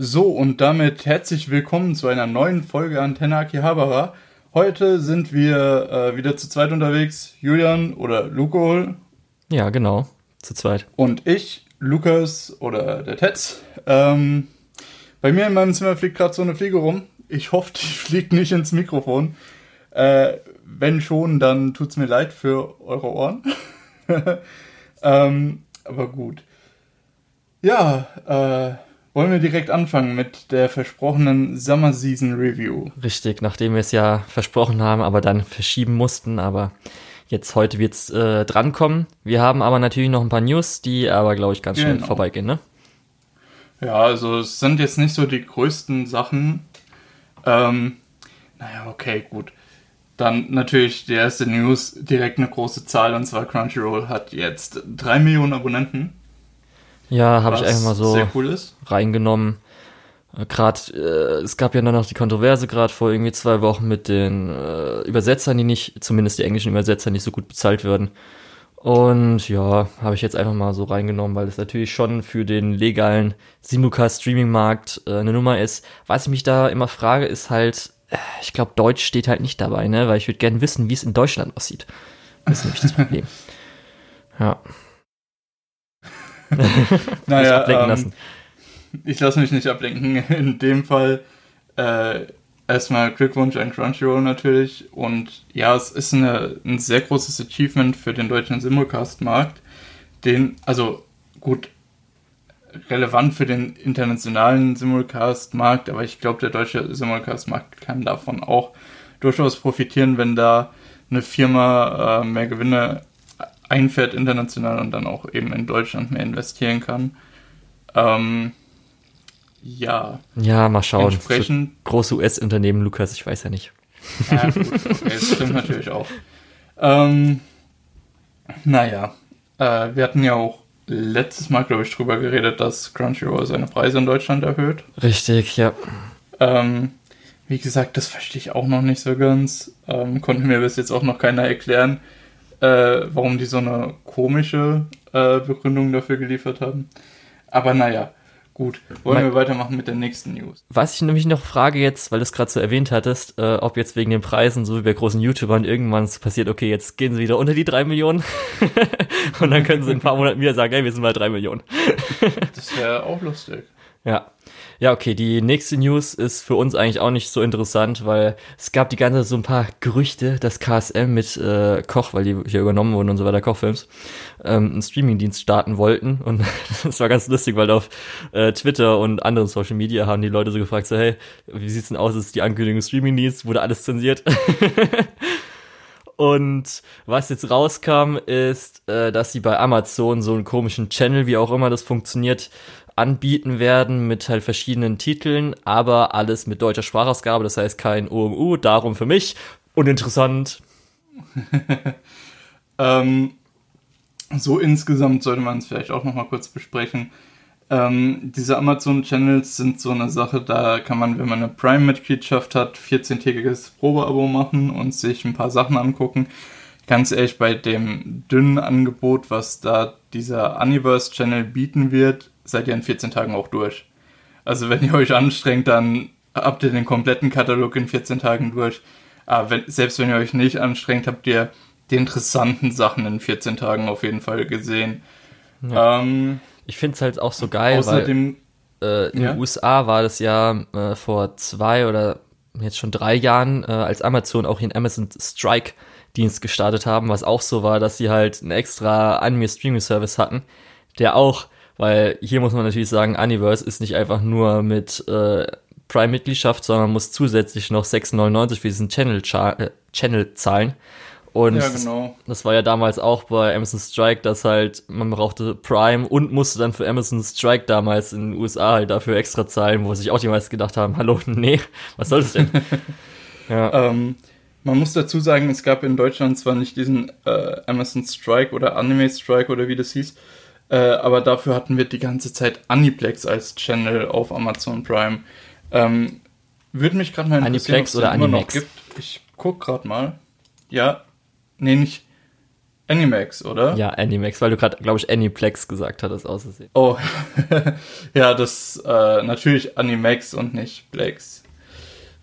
So, und damit herzlich willkommen zu einer neuen Folge Antenne Akihabara. Heute sind wir äh, wieder zu zweit unterwegs. Julian oder Luko. Ja, genau. Zu zweit. Und ich, Lukas oder der Tetz. Ähm, bei mir in meinem Zimmer fliegt gerade so eine Fliege rum. Ich hoffe, die fliegt nicht ins Mikrofon. Äh, wenn schon, dann tut's mir leid für eure Ohren. ähm, aber gut. Ja, äh, wollen wir direkt anfangen mit der versprochenen Summer Season Review? Richtig, nachdem wir es ja versprochen haben, aber dann verschieben mussten, aber jetzt heute wird's äh, drankommen. Wir haben aber natürlich noch ein paar News, die aber, glaube ich, ganz schnell genau. vorbeigehen, ne? Ja, also es sind jetzt nicht so die größten Sachen. Ähm, naja, okay, gut. Dann natürlich die erste News, direkt eine große Zahl, und zwar Crunchyroll hat jetzt drei Millionen Abonnenten. Ja, habe ich einfach mal so cool reingenommen. Äh, gerade, äh, es gab ja dann noch die Kontroverse gerade vor irgendwie zwei Wochen mit den äh, Übersetzern, die nicht, zumindest die englischen Übersetzer, nicht so gut bezahlt werden. Und ja, habe ich jetzt einfach mal so reingenommen, weil es natürlich schon für den legalen Simulcast-Streaming-Markt äh, eine Nummer ist. Was ich mich da immer frage, ist halt, äh, ich glaube, Deutsch steht halt nicht dabei, ne? Weil ich würde gerne wissen, wie es in Deutschland aussieht. Das ist nämlich das Problem. Ja. naja, ablenken ähm, lassen. Ich lasse mich nicht ablenken. In dem Fall äh, erstmal Glückwunsch an Crunchyroll natürlich. Und ja, es ist eine, ein sehr großes Achievement für den deutschen Simulcast-Markt. Den, also gut, relevant für den internationalen Simulcast-Markt, aber ich glaube, der deutsche Simulcast-Markt kann davon auch durchaus profitieren, wenn da eine Firma äh, mehr Gewinne einfährt international und dann auch eben in Deutschland mehr investieren kann. Ähm, ja. Ja, mal schauen. Entsprechend, so große US-Unternehmen, Lukas, ich weiß ja nicht. Ja, gut, okay, das stimmt natürlich auch. Ähm, naja, äh, wir hatten ja auch letztes Mal, glaube ich, drüber geredet, dass Crunchyroll seine Preise in Deutschland erhöht. Richtig, ja. Ähm, wie gesagt, das verstehe ich auch noch nicht so ganz. Ähm, konnte mir bis jetzt auch noch keiner erklären äh, warum die so eine komische äh, Begründung dafür geliefert haben. Aber naja, gut. Wollen wir weitermachen mit der nächsten News? Was ich nämlich noch frage jetzt, weil du es gerade so erwähnt hattest, äh, ob jetzt wegen den Preisen, so wie bei großen YouTubern, irgendwann passiert, okay, jetzt gehen sie wieder unter die drei Millionen und dann können sie in ein paar Monaten wieder sagen, hey, wir sind mal drei Millionen. das wäre auch lustig. Ja. Ja, okay, die nächste News ist für uns eigentlich auch nicht so interessant, weil es gab die ganze Zeit so ein paar Gerüchte, dass KSM mit äh, Koch, weil die hier übernommen wurden und so weiter, Kochfilms, ähm, einen Streamingdienst starten wollten. Und das war ganz lustig, weil auf äh, Twitter und anderen Social Media haben die Leute so gefragt, so, hey, wie sieht's denn aus? Ist die Ankündigung Streamingdienst? Wurde alles zensiert? Und was jetzt rauskam, ist, äh, dass sie bei Amazon so einen komischen Channel, wie auch immer das funktioniert, anbieten werden mit halt verschiedenen Titeln, aber alles mit deutscher Sprachausgabe, das heißt kein OMU, darum für mich uninteressant. ähm, so insgesamt sollte man es vielleicht auch nochmal kurz besprechen. Ähm, diese Amazon-Channels sind so eine Sache, da kann man, wenn man eine Prime-Mitgliedschaft hat, 14-tägiges Probeabo machen und sich ein paar Sachen angucken. Ganz ehrlich, bei dem dünnen Angebot, was da dieser Universe-Channel bieten wird, seid ihr in 14 Tagen auch durch. Also wenn ihr euch anstrengt, dann habt ihr den kompletten Katalog in 14 Tagen durch. Aber wenn, selbst wenn ihr euch nicht anstrengt, habt ihr die interessanten Sachen in 14 Tagen auf jeden Fall gesehen. Ja. Ähm, ich finde es halt auch so geil, außerdem, weil äh, in ja? den USA war das ja äh, vor zwei oder jetzt schon drei Jahren, äh, als Amazon auch den Amazon Strike Dienst gestartet haben, was auch so war, dass sie halt einen extra Anime Streaming Service hatten, der auch weil hier muss man natürlich sagen, Universe ist nicht einfach nur mit äh, Prime-Mitgliedschaft, sondern muss zusätzlich noch 6,99 für diesen Channel, äh, Channel zahlen. Und ja, genau. das war ja damals auch bei Amazon Strike, dass halt man brauchte Prime und musste dann für Amazon Strike damals in den USA halt dafür extra zahlen, wo sich auch die meisten gedacht haben, hallo, nee, was soll das denn? ja. Ähm, man muss dazu sagen, es gab in Deutschland zwar nicht diesen äh, Amazon Strike oder Anime Strike oder wie das hieß, äh, aber dafür hatten wir die ganze Zeit Aniplex als Channel auf Amazon Prime. Ähm, würde mich gerade mal interessieren, Aniplex oder Animex? Noch gibt. Ich guck gerade mal. Ja, nee, nicht. Animax, oder? Ja, Animax, weil du gerade, glaube ich, Aniplex gesagt hattest, außersehen. Oh, ja, das äh, natürlich Animax und nicht Plex.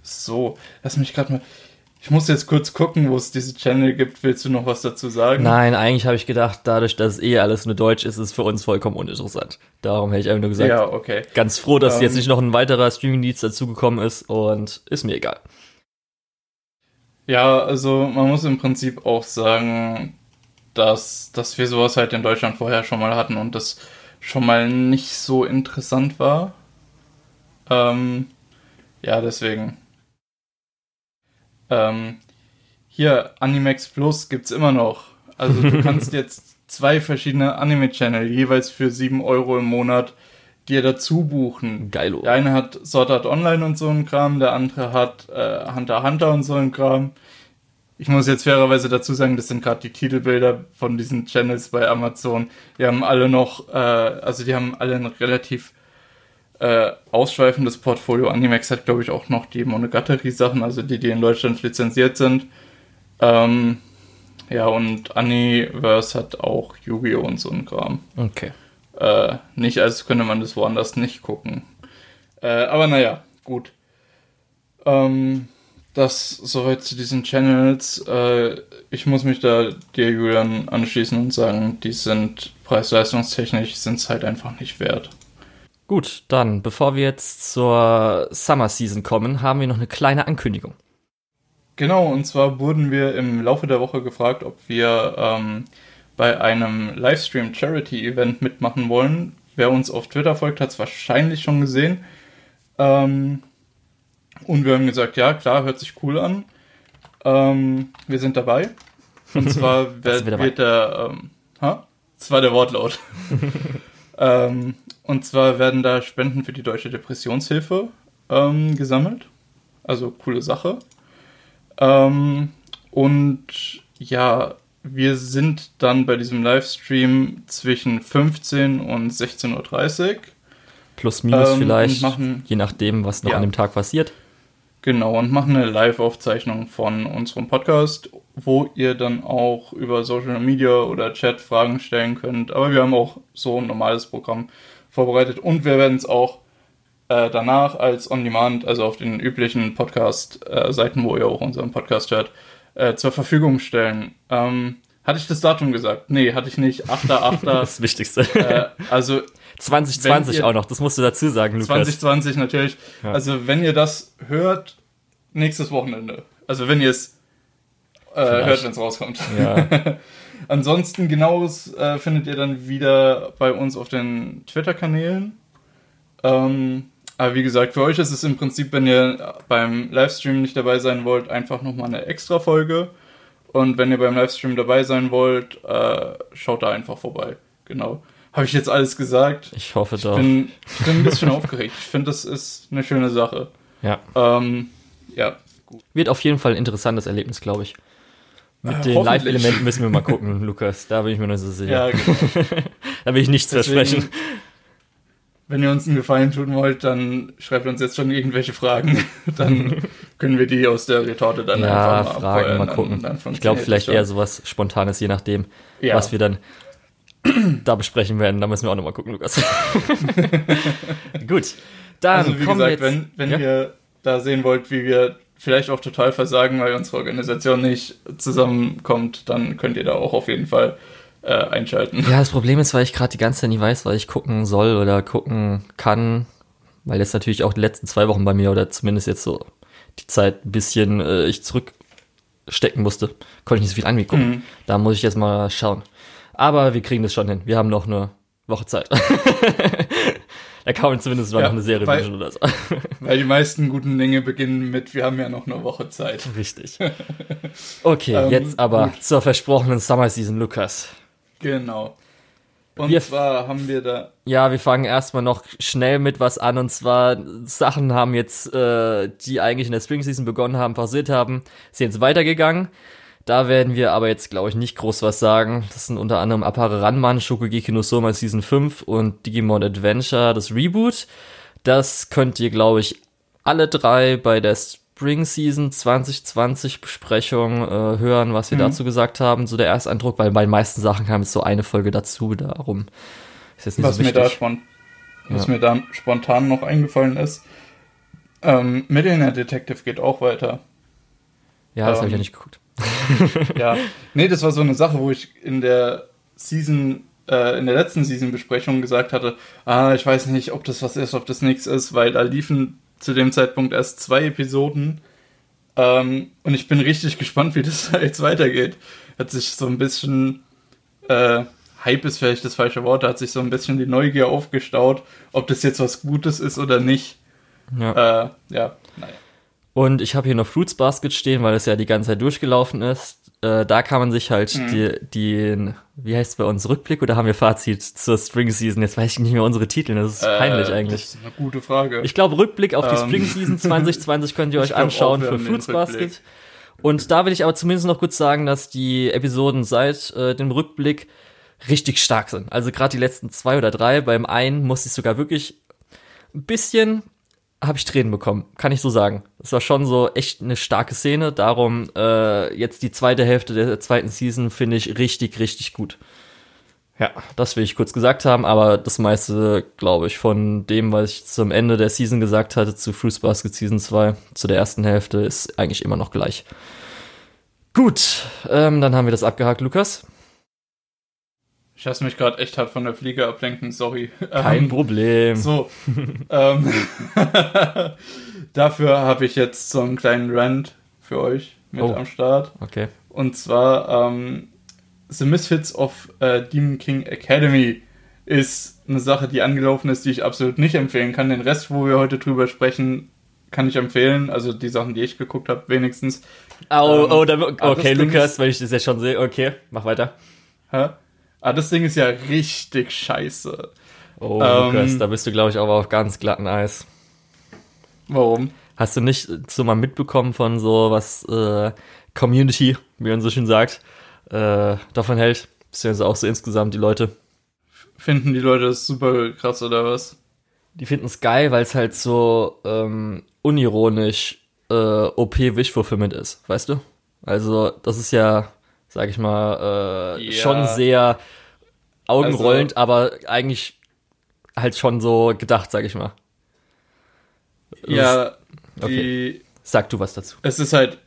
So, lass mich gerade mal. Ich muss jetzt kurz gucken, wo es diese Channel gibt. Willst du noch was dazu sagen? Nein, eigentlich habe ich gedacht, dadurch, dass eh alles nur Deutsch ist, ist es für uns vollkommen uninteressant. Darum hätte ich einfach nur gesagt, ja, okay. ganz froh, dass um, jetzt ähm. nicht noch ein weiterer Streaming-Dienst dazugekommen ist und ist mir egal. Ja, also man muss im Prinzip auch sagen, dass, dass wir sowas halt in Deutschland vorher schon mal hatten und das schon mal nicht so interessant war. Ähm, ja, deswegen. Ähm, hier, Animax Plus gibt's immer noch. Also du kannst jetzt zwei verschiedene Anime-Channel, jeweils für 7 Euro im Monat, dir dazu buchen. Geilo. Der eine hat Sword Art Online und so ein Kram, der andere hat äh, Hunter Hunter und so ein Kram. Ich muss jetzt fairerweise dazu sagen, das sind gerade die Titelbilder von diesen Channels bei Amazon. Die haben alle noch, äh, also die haben alle ein relativ äh, ausschweifendes Portfolio. Animax hat, glaube ich, auch noch die Monogatari-Sachen, also die, die in Deutschland lizenziert sind. Ähm, ja, und Aniverse hat auch Yu-Gi-Oh! und so ein Kram. Okay. Äh, nicht, als könnte man das woanders nicht gucken. Äh, aber naja, gut. Ähm, das soweit zu diesen Channels. Äh, ich muss mich da dir, Julian, anschließen und sagen, die sind preis-leistungstechnisch sind es halt einfach nicht wert. Gut, dann, bevor wir jetzt zur Summer Season kommen, haben wir noch eine kleine Ankündigung. Genau, und zwar wurden wir im Laufe der Woche gefragt, ob wir ähm, bei einem Livestream Charity Event mitmachen wollen. Wer uns auf Twitter folgt, hat es wahrscheinlich schon gesehen. Ähm, und wir haben gesagt, ja, klar, hört sich cool an. Ähm, wir sind dabei. Und zwar wird, wird der, ähm, ha? Das war der Wortlaut. ähm, und zwar werden da Spenden für die Deutsche Depressionshilfe ähm, gesammelt. Also coole Sache. Ähm, und ja, wir sind dann bei diesem Livestream zwischen 15 und 16.30 Uhr. Plus minus ähm, vielleicht, machen, je nachdem, was noch ja. an dem Tag passiert. Genau, und machen eine Live-Aufzeichnung von unserem Podcast, wo ihr dann auch über Social Media oder Chat Fragen stellen könnt. Aber wir haben auch so ein normales Programm vorbereitet und wir werden es auch äh, danach als On-Demand, also auf den üblichen Podcast-Seiten, wo ihr auch unseren Podcast hört, äh, zur Verfügung stellen. Ähm, hatte ich das Datum gesagt? Nee, hatte ich nicht. 8.8. das Wichtigste. Äh, also 2020 ihr, auch noch, das musst du dazu sagen, Lukas. 2020 natürlich. Ja. Also wenn ihr das hört, nächstes Wochenende. Also wenn ihr es äh, hört, wenn es rauskommt. Ja. Ansonsten genaues äh, findet ihr dann wieder bei uns auf den Twitter-Kanälen. Ähm, aber wie gesagt, für euch ist es im Prinzip, wenn ihr beim Livestream nicht dabei sein wollt, einfach nochmal eine extra Folge. Und wenn ihr beim Livestream dabei sein wollt, äh, schaut da einfach vorbei. Genau. Habe ich jetzt alles gesagt? Ich hoffe ich doch. Bin, ich bin ein bisschen aufgeregt. Ich finde, das ist eine schöne Sache. Ja. Ähm, ja. Gut. Wird auf jeden Fall ein interessantes Erlebnis, glaube ich. Mit äh, den Live-Elementen müssen wir mal gucken, Lukas. Da bin ich mir noch so sicher. Ja, genau. da will ich nichts Deswegen, versprechen. Wenn ihr uns einen Gefallen tun wollt, dann schreibt uns jetzt schon irgendwelche Fragen. dann können wir die aus der Retorte dann ja, einfach mal Fragen, mal gucken. Dann ich glaube vielleicht eher sowas Spontanes, je nachdem, ja. was wir dann da besprechen werden. Da müssen wir auch nochmal gucken, Lukas. Gut. Dann also wie gesagt, wenn, wenn ja? ihr da sehen wollt, wie wir vielleicht auch total versagen, weil unsere Organisation nicht zusammenkommt, dann könnt ihr da auch auf jeden Fall äh, einschalten. Ja, das Problem ist, weil ich gerade die ganze Zeit nie weiß, was ich gucken soll oder gucken kann, weil jetzt natürlich auch die letzten zwei Wochen bei mir oder zumindest jetzt so die Zeit ein bisschen äh, ich zurückstecken musste, konnte ich nicht so viel Anime gucken. Mhm. Da muss ich jetzt mal schauen. Aber wir kriegen das schon hin. Wir haben noch eine Woche Zeit. da kann man zumindest mal ja, noch eine Serie weil, wünschen oder so. weil die meisten guten Dinge beginnen mit, wir haben ja noch eine Woche Zeit. Richtig. Okay, ähm, jetzt aber gut. zur versprochenen Summer Season, Lukas. Genau. Und wir, zwar haben wir da. Ja, wir fangen erstmal noch schnell mit was an. Und zwar Sachen haben jetzt, äh, die eigentlich in der Spring Season begonnen haben, pausiert haben, sind jetzt weitergegangen. Da werden wir aber jetzt, glaube ich, nicht groß was sagen. Das sind unter anderem Apare Ranman, Shokugeki no Soma Season 5 und Digimon Adventure, das Reboot. Das könnt ihr, glaube ich, alle drei bei der Spring Season 2020 Besprechung äh, hören, was wir mhm. dazu gesagt haben, so der Ersteindruck, weil bei den meisten Sachen kam jetzt so eine Folge dazu, darum ist jetzt nicht was so wichtig. Mir da spont ja. Was mir da spontan noch eingefallen ist, ähm, Millionaire Detective geht auch weiter. Ja, das ähm, habe ich ja nicht geguckt. ja, nee, das war so eine Sache, wo ich in der Season, äh, in der letzten Season-Besprechung gesagt hatte, ah, ich weiß nicht, ob das was ist, ob das nichts ist, weil da liefen zu dem Zeitpunkt erst zwei Episoden. Ähm, und ich bin richtig gespannt, wie das jetzt weitergeht. Hat sich so ein bisschen, äh, Hype ist vielleicht das falsche Wort, da hat sich so ein bisschen die Neugier aufgestaut, ob das jetzt was Gutes ist oder nicht. Ja, äh, ja naja. Und ich habe hier noch Fruits Basket stehen, weil es ja die ganze Zeit durchgelaufen ist. Äh, da kann man sich halt mhm. die, den, wie heißt es bei uns, Rückblick oder haben wir Fazit zur Spring Season? Jetzt weiß ich nicht mehr unsere Titel, das ist äh, peinlich eigentlich. Das ist eine gute Frage. Ich glaube, Rückblick auf die ähm. Spring Season 2020 könnt ihr euch anschauen für Fruits Basket. Und da will ich aber zumindest noch kurz sagen, dass die Episoden seit äh, dem Rückblick richtig stark sind. Also gerade die letzten zwei oder drei, beim einen musste ich sogar wirklich ein bisschen habe ich Tränen bekommen, kann ich so sagen. Es war schon so echt eine starke Szene. Darum äh, jetzt die zweite Hälfte der zweiten Season finde ich richtig, richtig gut. Ja, das will ich kurz gesagt haben, aber das meiste, glaube ich, von dem, was ich zum Ende der Season gesagt hatte, zu Fruits Basket Season 2, zu der ersten Hälfte, ist eigentlich immer noch gleich. Gut, ähm, dann haben wir das abgehakt, Lukas. Ich lasse mich gerade echt hart von der Fliege ablenken, sorry. Kein ähm, Problem. So. ähm, dafür habe ich jetzt so einen kleinen Rant für euch mit oh, am Start. Okay. Und zwar ähm, The Misfits of äh, Demon King Academy ist eine Sache, die angelaufen ist, die ich absolut nicht empfehlen kann. Den Rest, wo wir heute drüber sprechen, kann ich empfehlen. Also die Sachen, die ich geguckt habe, wenigstens. Oh, oh, da, okay, Lukas, weil ich das ja schon sehe. Okay, mach weiter. Hä? Aber ah, das Ding ist ja richtig scheiße. Oh, ähm, Lukas, da bist du, glaube ich, auch auf ganz glatten Eis. Warum? Hast du nicht so mal mitbekommen von so was äh, Community, wie man so schön sagt, äh, davon hält? Beziehungsweise auch so insgesamt die Leute. Finden die Leute das super krass oder was? Die finden es geil, weil es halt so ähm, unironisch äh, OP-Wish Fulfillment ist, weißt du? Also, das ist ja sag ich mal, äh, ja. schon sehr augenrollend, also, aber eigentlich halt schon so gedacht, sag ich mal. Ja, okay. die, Sag du was dazu. Es ist halt,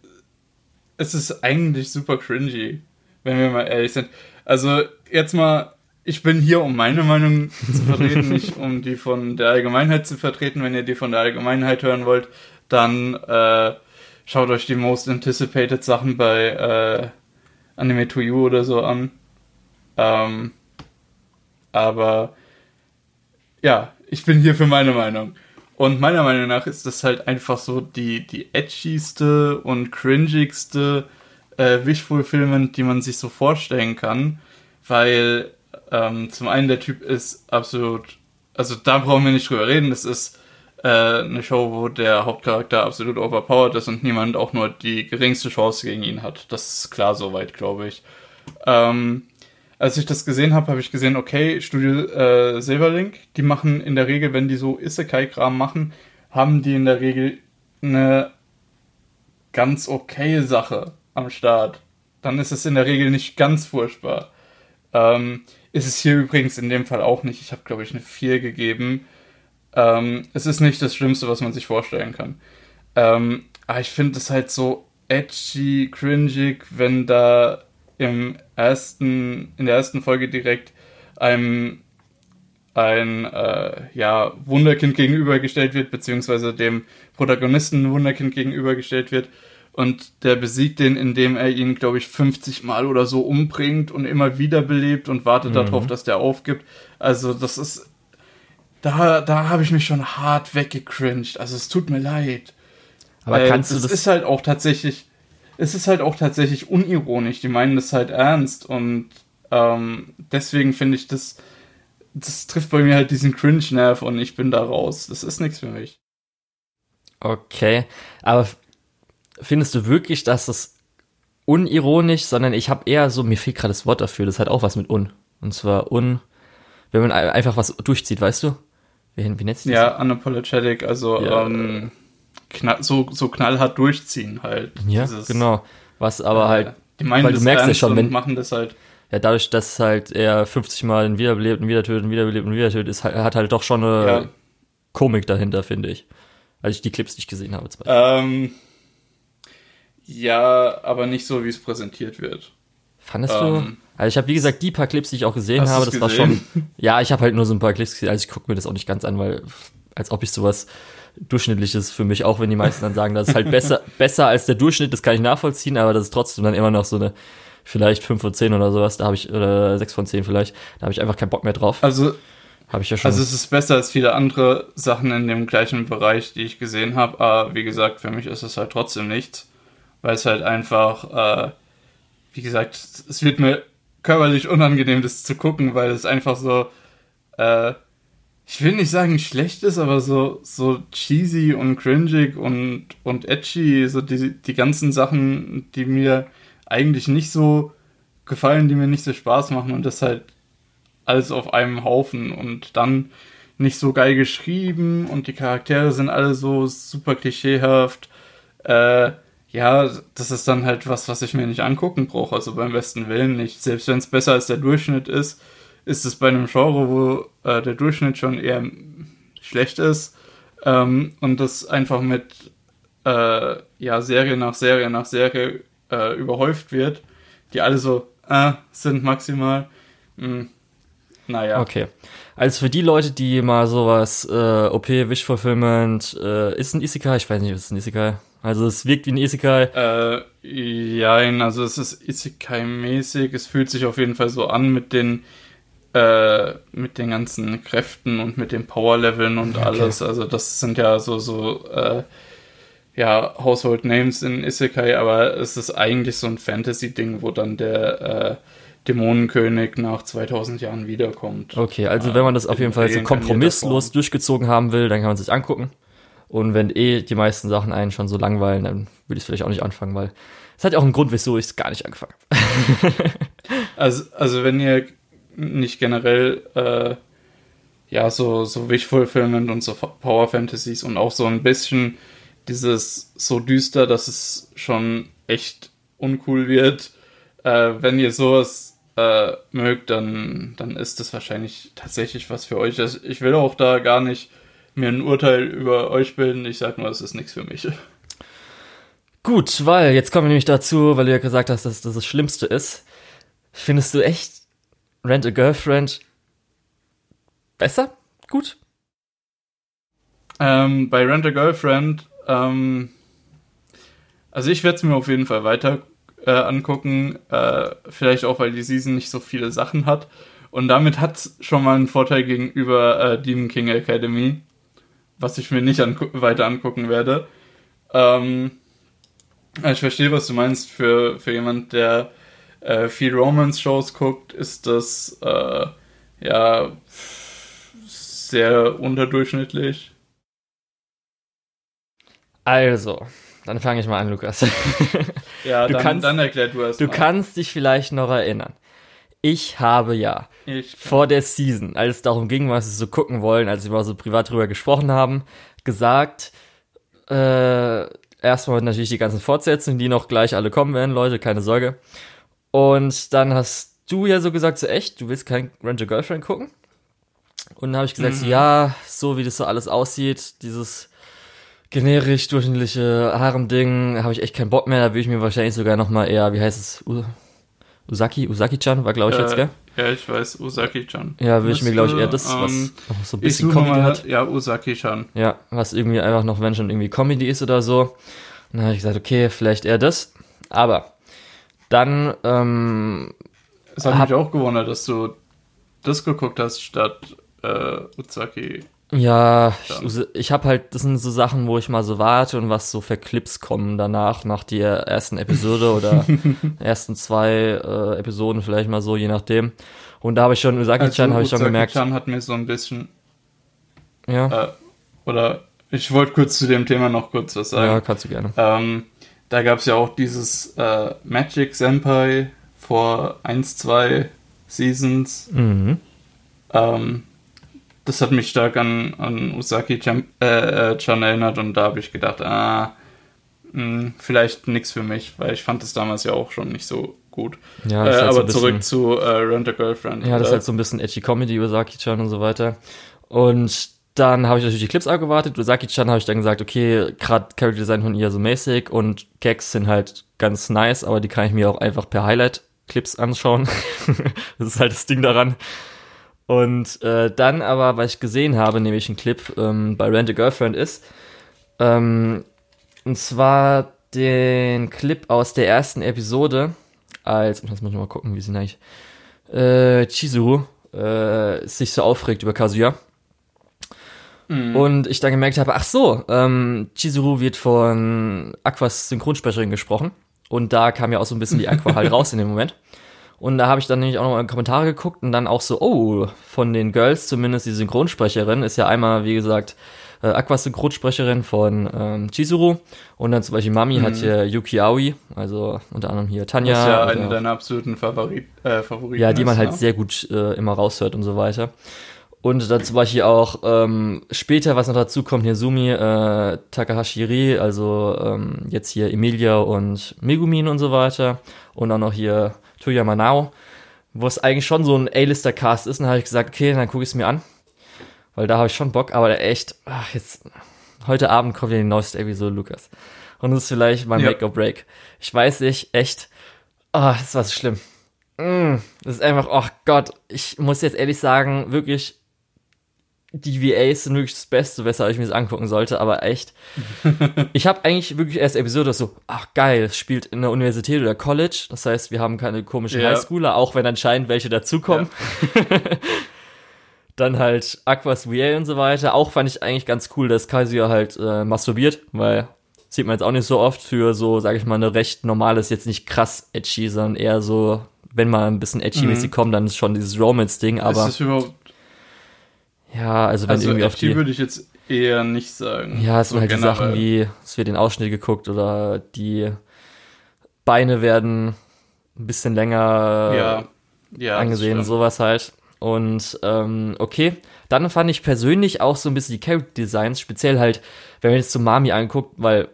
es ist eigentlich super cringy, wenn wir mal ehrlich sind. Also jetzt mal, ich bin hier, um meine Meinung zu vertreten, nicht um die von der Allgemeinheit zu vertreten. Wenn ihr die von der Allgemeinheit hören wollt, dann äh, schaut euch die Most Anticipated Sachen bei äh, Anime to You oder so an. Ähm, aber ja, ich bin hier für meine Meinung. Und meiner Meinung nach ist das halt einfach so die, die edgyste und cringigste äh, Wish-Fulfillment, die man sich so vorstellen kann. Weil ähm, zum einen der Typ ist absolut, also da brauchen wir nicht drüber reden, das ist äh, eine Show, wo der Hauptcharakter absolut overpowered ist und niemand auch nur die geringste Chance gegen ihn hat. Das ist klar soweit, glaube ich. Ähm, als ich das gesehen habe, habe ich gesehen, okay, Studio äh, Silverlink, die machen in der Regel, wenn die so Isekai-Kram machen, haben die in der Regel eine ganz okaye Sache am Start. Dann ist es in der Regel nicht ganz furchtbar. Ähm, ist es hier übrigens in dem Fall auch nicht. Ich habe, glaube ich, eine 4 gegeben. Ähm, es ist nicht das Schlimmste, was man sich vorstellen kann. Ähm, aber ich finde es halt so edgy, cringig, wenn da im ersten, in der ersten Folge direkt einem ein äh, ja, Wunderkind gegenübergestellt wird, beziehungsweise dem Protagonisten ein Wunderkind gegenübergestellt wird. Und der besiegt den, indem er ihn, glaube ich, 50 Mal oder so umbringt und immer wieder belebt und wartet mhm. darauf, dass der aufgibt. Also, das ist da, da habe ich mich schon hart weggecringed. Also es tut mir leid. Aber Weil kannst du das? Es ist halt auch tatsächlich, es ist halt auch tatsächlich unironisch. Die meinen das halt ernst und ähm, deswegen finde ich das, das trifft bei mir halt diesen Cringe-Nerv und ich bin da raus. Das ist nichts für mich. Okay, aber findest du wirklich, dass das unironisch, sondern ich habe eher so, mir fehlt gerade das Wort dafür, das hat auch was mit un. Und zwar un, wenn man einfach was durchzieht, weißt du? Wie, wie nennt sich das? Ja, unapologetic, also ja. ähm, knall, so, so knallhart durchziehen halt. Ja, Dieses, genau. Was aber äh, halt, die meinen weil du merkst ja schon, wenn, machen das halt. Ja, dadurch, dass halt er 50 Mal wiederbelebt und wieder tötet und wiederbelebt und wieder tötet, ist, hat halt doch schon eine ja. Komik dahinter, finde ich. Als ich die Clips nicht gesehen habe. Ähm, ja, aber nicht so, wie es präsentiert wird. Fandest ähm, du? Also ich habe, wie gesagt, die paar Clips, die ich auch gesehen habe, das gesehen? war schon. Ja, ich habe halt nur so ein paar Clips gesehen, also ich gucke mir das auch nicht ganz an, weil als ob ich sowas Durchschnittliches für mich, auch wenn die meisten dann sagen, das ist halt besser, besser als der Durchschnitt, das kann ich nachvollziehen, aber das ist trotzdem dann immer noch so eine, vielleicht 5 von 10 oder sowas, da habe ich, oder 6 von 10 vielleicht, da habe ich einfach keinen Bock mehr drauf. Also, habe ich ja schon. Also es ist besser als viele andere Sachen in dem gleichen Bereich, die ich gesehen habe, aber wie gesagt, für mich ist es halt trotzdem nichts, weil es halt einfach, äh, wie gesagt, es wird mir körperlich unangenehm, das zu gucken, weil es einfach so, äh, ich will nicht sagen schlecht ist, aber so, so cheesy und cringig und, und edgy, so die, die ganzen Sachen, die mir eigentlich nicht so gefallen, die mir nicht so Spaß machen und das halt alles auf einem Haufen und dann nicht so geil geschrieben und die Charaktere sind alle so super klischeehaft. Äh, ja, das ist dann halt was, was ich mir nicht angucken brauche, also beim besten Willen nicht. Selbst wenn es besser als der Durchschnitt ist, ist es bei einem Genre, wo äh, der Durchschnitt schon eher schlecht ist ähm, und das einfach mit äh, ja, Serie nach Serie nach Serie äh, überhäuft wird, die alle so äh, sind maximal. Mh, hm, naja. Okay. Also für die Leute, die mal sowas, äh, OP, Wish Fulfillment, äh, ist ein Isekai? Ich weiß nicht, ist ein Isekai? Also es wirkt wie ein Isekai. Äh, ja, also es ist Isekai-mäßig. Es fühlt sich auf jeden Fall so an mit den äh, mit den ganzen Kräften und mit den Power-Leveln und okay. alles. Also das sind ja so so äh, ja Household Names in Isekai, aber es ist eigentlich so ein Fantasy-Ding, wo dann der äh, Dämonenkönig nach 2000 Jahren wiederkommt. Okay, also wenn man das auf jeden Fall so kompromisslos durchgezogen haben will, dann kann man sich angucken. Und wenn eh die meisten Sachen einen schon so langweilen, dann würde ich es vielleicht auch nicht anfangen, weil es hat ja auch einen Grund, wieso ich es gar nicht angefangen habe. also, also wenn ihr nicht generell äh, ja so, so Wish Fulfillment und so Power Fantasies und auch so ein bisschen dieses so düster, dass es schon echt uncool wird. Äh, wenn ihr sowas äh, mögt, dann, dann ist das wahrscheinlich tatsächlich was für euch. Also ich will auch da gar nicht mir ein Urteil über euch bilden. Ich sag nur, es ist nichts für mich. Gut, weil jetzt kommen wir nämlich dazu, weil du ja gesagt hast, dass das das Schlimmste ist. Findest du echt Rent a Girlfriend besser? Gut? Ähm, bei Rent a Girlfriend, ähm, also ich werde es mir auf jeden Fall weiter äh, angucken. Äh, vielleicht auch, weil die Season nicht so viele Sachen hat. Und damit hat es schon mal einen Vorteil gegenüber äh, Demon King Academy was ich mir nicht angu weiter angucken werde. Ähm, ich verstehe, was du meinst. Für, für jemand, der äh, viel Romance-Shows guckt, ist das äh, ja sehr unterdurchschnittlich. Also, dann fange ich mal an, Lukas. ja, du dann, kannst, dann erklär du erst Du mal. kannst dich vielleicht noch erinnern ich habe ja ich vor der Season, als es darum ging, was sie so gucken wollen, als wir mal so privat drüber gesprochen haben, gesagt, äh, erstmal natürlich die ganzen Fortsetzungen, die noch gleich alle kommen werden, Leute, keine Sorge. Und dann hast du ja so gesagt, so echt, du willst kein Ranger Girlfriend gucken? Und dann habe ich gesagt, mhm. ja, so wie das so alles aussieht, dieses generisch durchschnittliche Harem-Ding, habe ich echt keinen Bock mehr. Da würde ich mir wahrscheinlich sogar noch mal eher, wie heißt es, Usaki, Usaki-chan war, glaube ich, äh, jetzt, gell? Ja, ich weiß, Usaki-chan. Ja, würde ich mir, glaube ich, eher das, was ähm, so ein bisschen Comedy hat. Ja, Usaki-chan. Ja, was irgendwie einfach noch, wenn schon irgendwie Comedy ist oder so. Dann habe ich gesagt, okay, vielleicht eher das. Aber dann, ähm, Es hat mich auch gewundert, dass du das geguckt hast statt äh, Uzaki. Ja, ich, ich habe halt, das sind so Sachen, wo ich mal so warte und was so für Clips kommen danach, nach der ersten Episode oder ersten zwei äh, Episoden vielleicht mal so, je nachdem. Und da habe ich schon, Usagi-chan also, habe ich schon gemerkt. Usagi-chan hat mir so ein bisschen. Ja. Äh, oder ich wollte kurz zu dem Thema noch kurz was sagen. Ja, kannst du gerne. Ähm, da gab es ja auch dieses äh, Magic Senpai vor 1, 2 Seasons. Mhm. Ähm, das hat mich stark an, an Usaki-chan äh, äh, erinnert und da habe ich gedacht, ah, mh, hm, vielleicht nichts für mich, weil ich fand das damals ja auch schon nicht so gut. Ja, äh, halt aber so bisschen, zurück zu äh, Rent a Girlfriend. Ja, das ist halt so ein bisschen edgy Comedy, Usaki-chan und so weiter. Und dann habe ich natürlich die Clips abgewartet. Usaki-chan habe ich dann gesagt, okay, gerade Character Design von ihr so mäßig und Gags sind halt ganz nice, aber die kann ich mir auch einfach per Highlight-Clips anschauen. das ist halt das Ding daran. Und äh, dann aber, was ich gesehen habe, nämlich ein Clip ähm, bei Rent a Girlfriend ist, ähm, und zwar den Clip aus der ersten Episode, als, jetzt muss ich mal gucken, wie sie eigentlich, äh, Chizuru äh, sich so aufregt über Kazuya. Mhm. Und ich dann gemerkt habe, ach so, ähm, Chizuru wird von Aquas Synchronsprecherin gesprochen. Und da kam ja auch so ein bisschen die Aqua halt raus in dem Moment. Und da habe ich dann nämlich auch noch mal in Kommentare geguckt und dann auch so, oh, von den Girls zumindest die Synchronsprecherin ist ja einmal, wie gesagt, äh, Aquas Synchronsprecherin von ähm, Chizuru und dann zum Beispiel Mami mhm. hat hier Yuki Aoi, also unter anderem hier Tanja. Das ist ja eine deiner absoluten Favorit, äh, Favoriten. Ja, die man ist, halt ne? sehr gut äh, immer raushört und so weiter. Und dann zum Beispiel auch ähm, später, was noch dazu kommt, hier Sumi, äh, Takahashiri, also ähm, jetzt hier Emilia und Megumin und so weiter. Und auch noch hier Tuya Manao, wo es eigentlich schon so ein A-Lister-Cast ist. Und da habe ich gesagt, okay, dann gucke ich es mir an. Weil da habe ich schon Bock, aber echt, ach, jetzt, heute Abend kommt ja die neueste Episode, Lukas. Und das ist vielleicht mein ja. Make or Break. Ich weiß nicht, echt, oh, das war so schlimm. Mm, das ist einfach, oh Gott, ich muss jetzt ehrlich sagen, wirklich, die VAs sind wirklich das Beste, weshalb ich mir das angucken sollte, aber echt. ich habe eigentlich wirklich erst Episode so, ach geil, es spielt in der Universität oder College, das heißt, wir haben keine komischen ja. Highschooler, auch wenn anscheinend welche dazukommen. Ja. Dann halt Aquas VA und so weiter. Auch fand ich eigentlich ganz cool, dass Kazuya halt äh, masturbiert, weil sieht man jetzt auch nicht so oft für so, sag ich mal, eine recht normales, jetzt nicht krass edgy, sondern eher so, wenn man ein bisschen edgy-mäßig mhm. kommt, dann ist schon dieses Romance-Ding, aber. Ist das überhaupt ja, also wenn also irgendwie auf die würde ich jetzt eher nicht sagen. Ja, es so sind halt generell. die Sachen wie, es wird den Ausschnitt geguckt oder die Beine werden ein bisschen länger ja. Ja, angesehen, sowas halt. Und ähm, okay, dann fand ich persönlich auch so ein bisschen die Character Designs, speziell halt, wenn man jetzt zu Mami anguckt, weil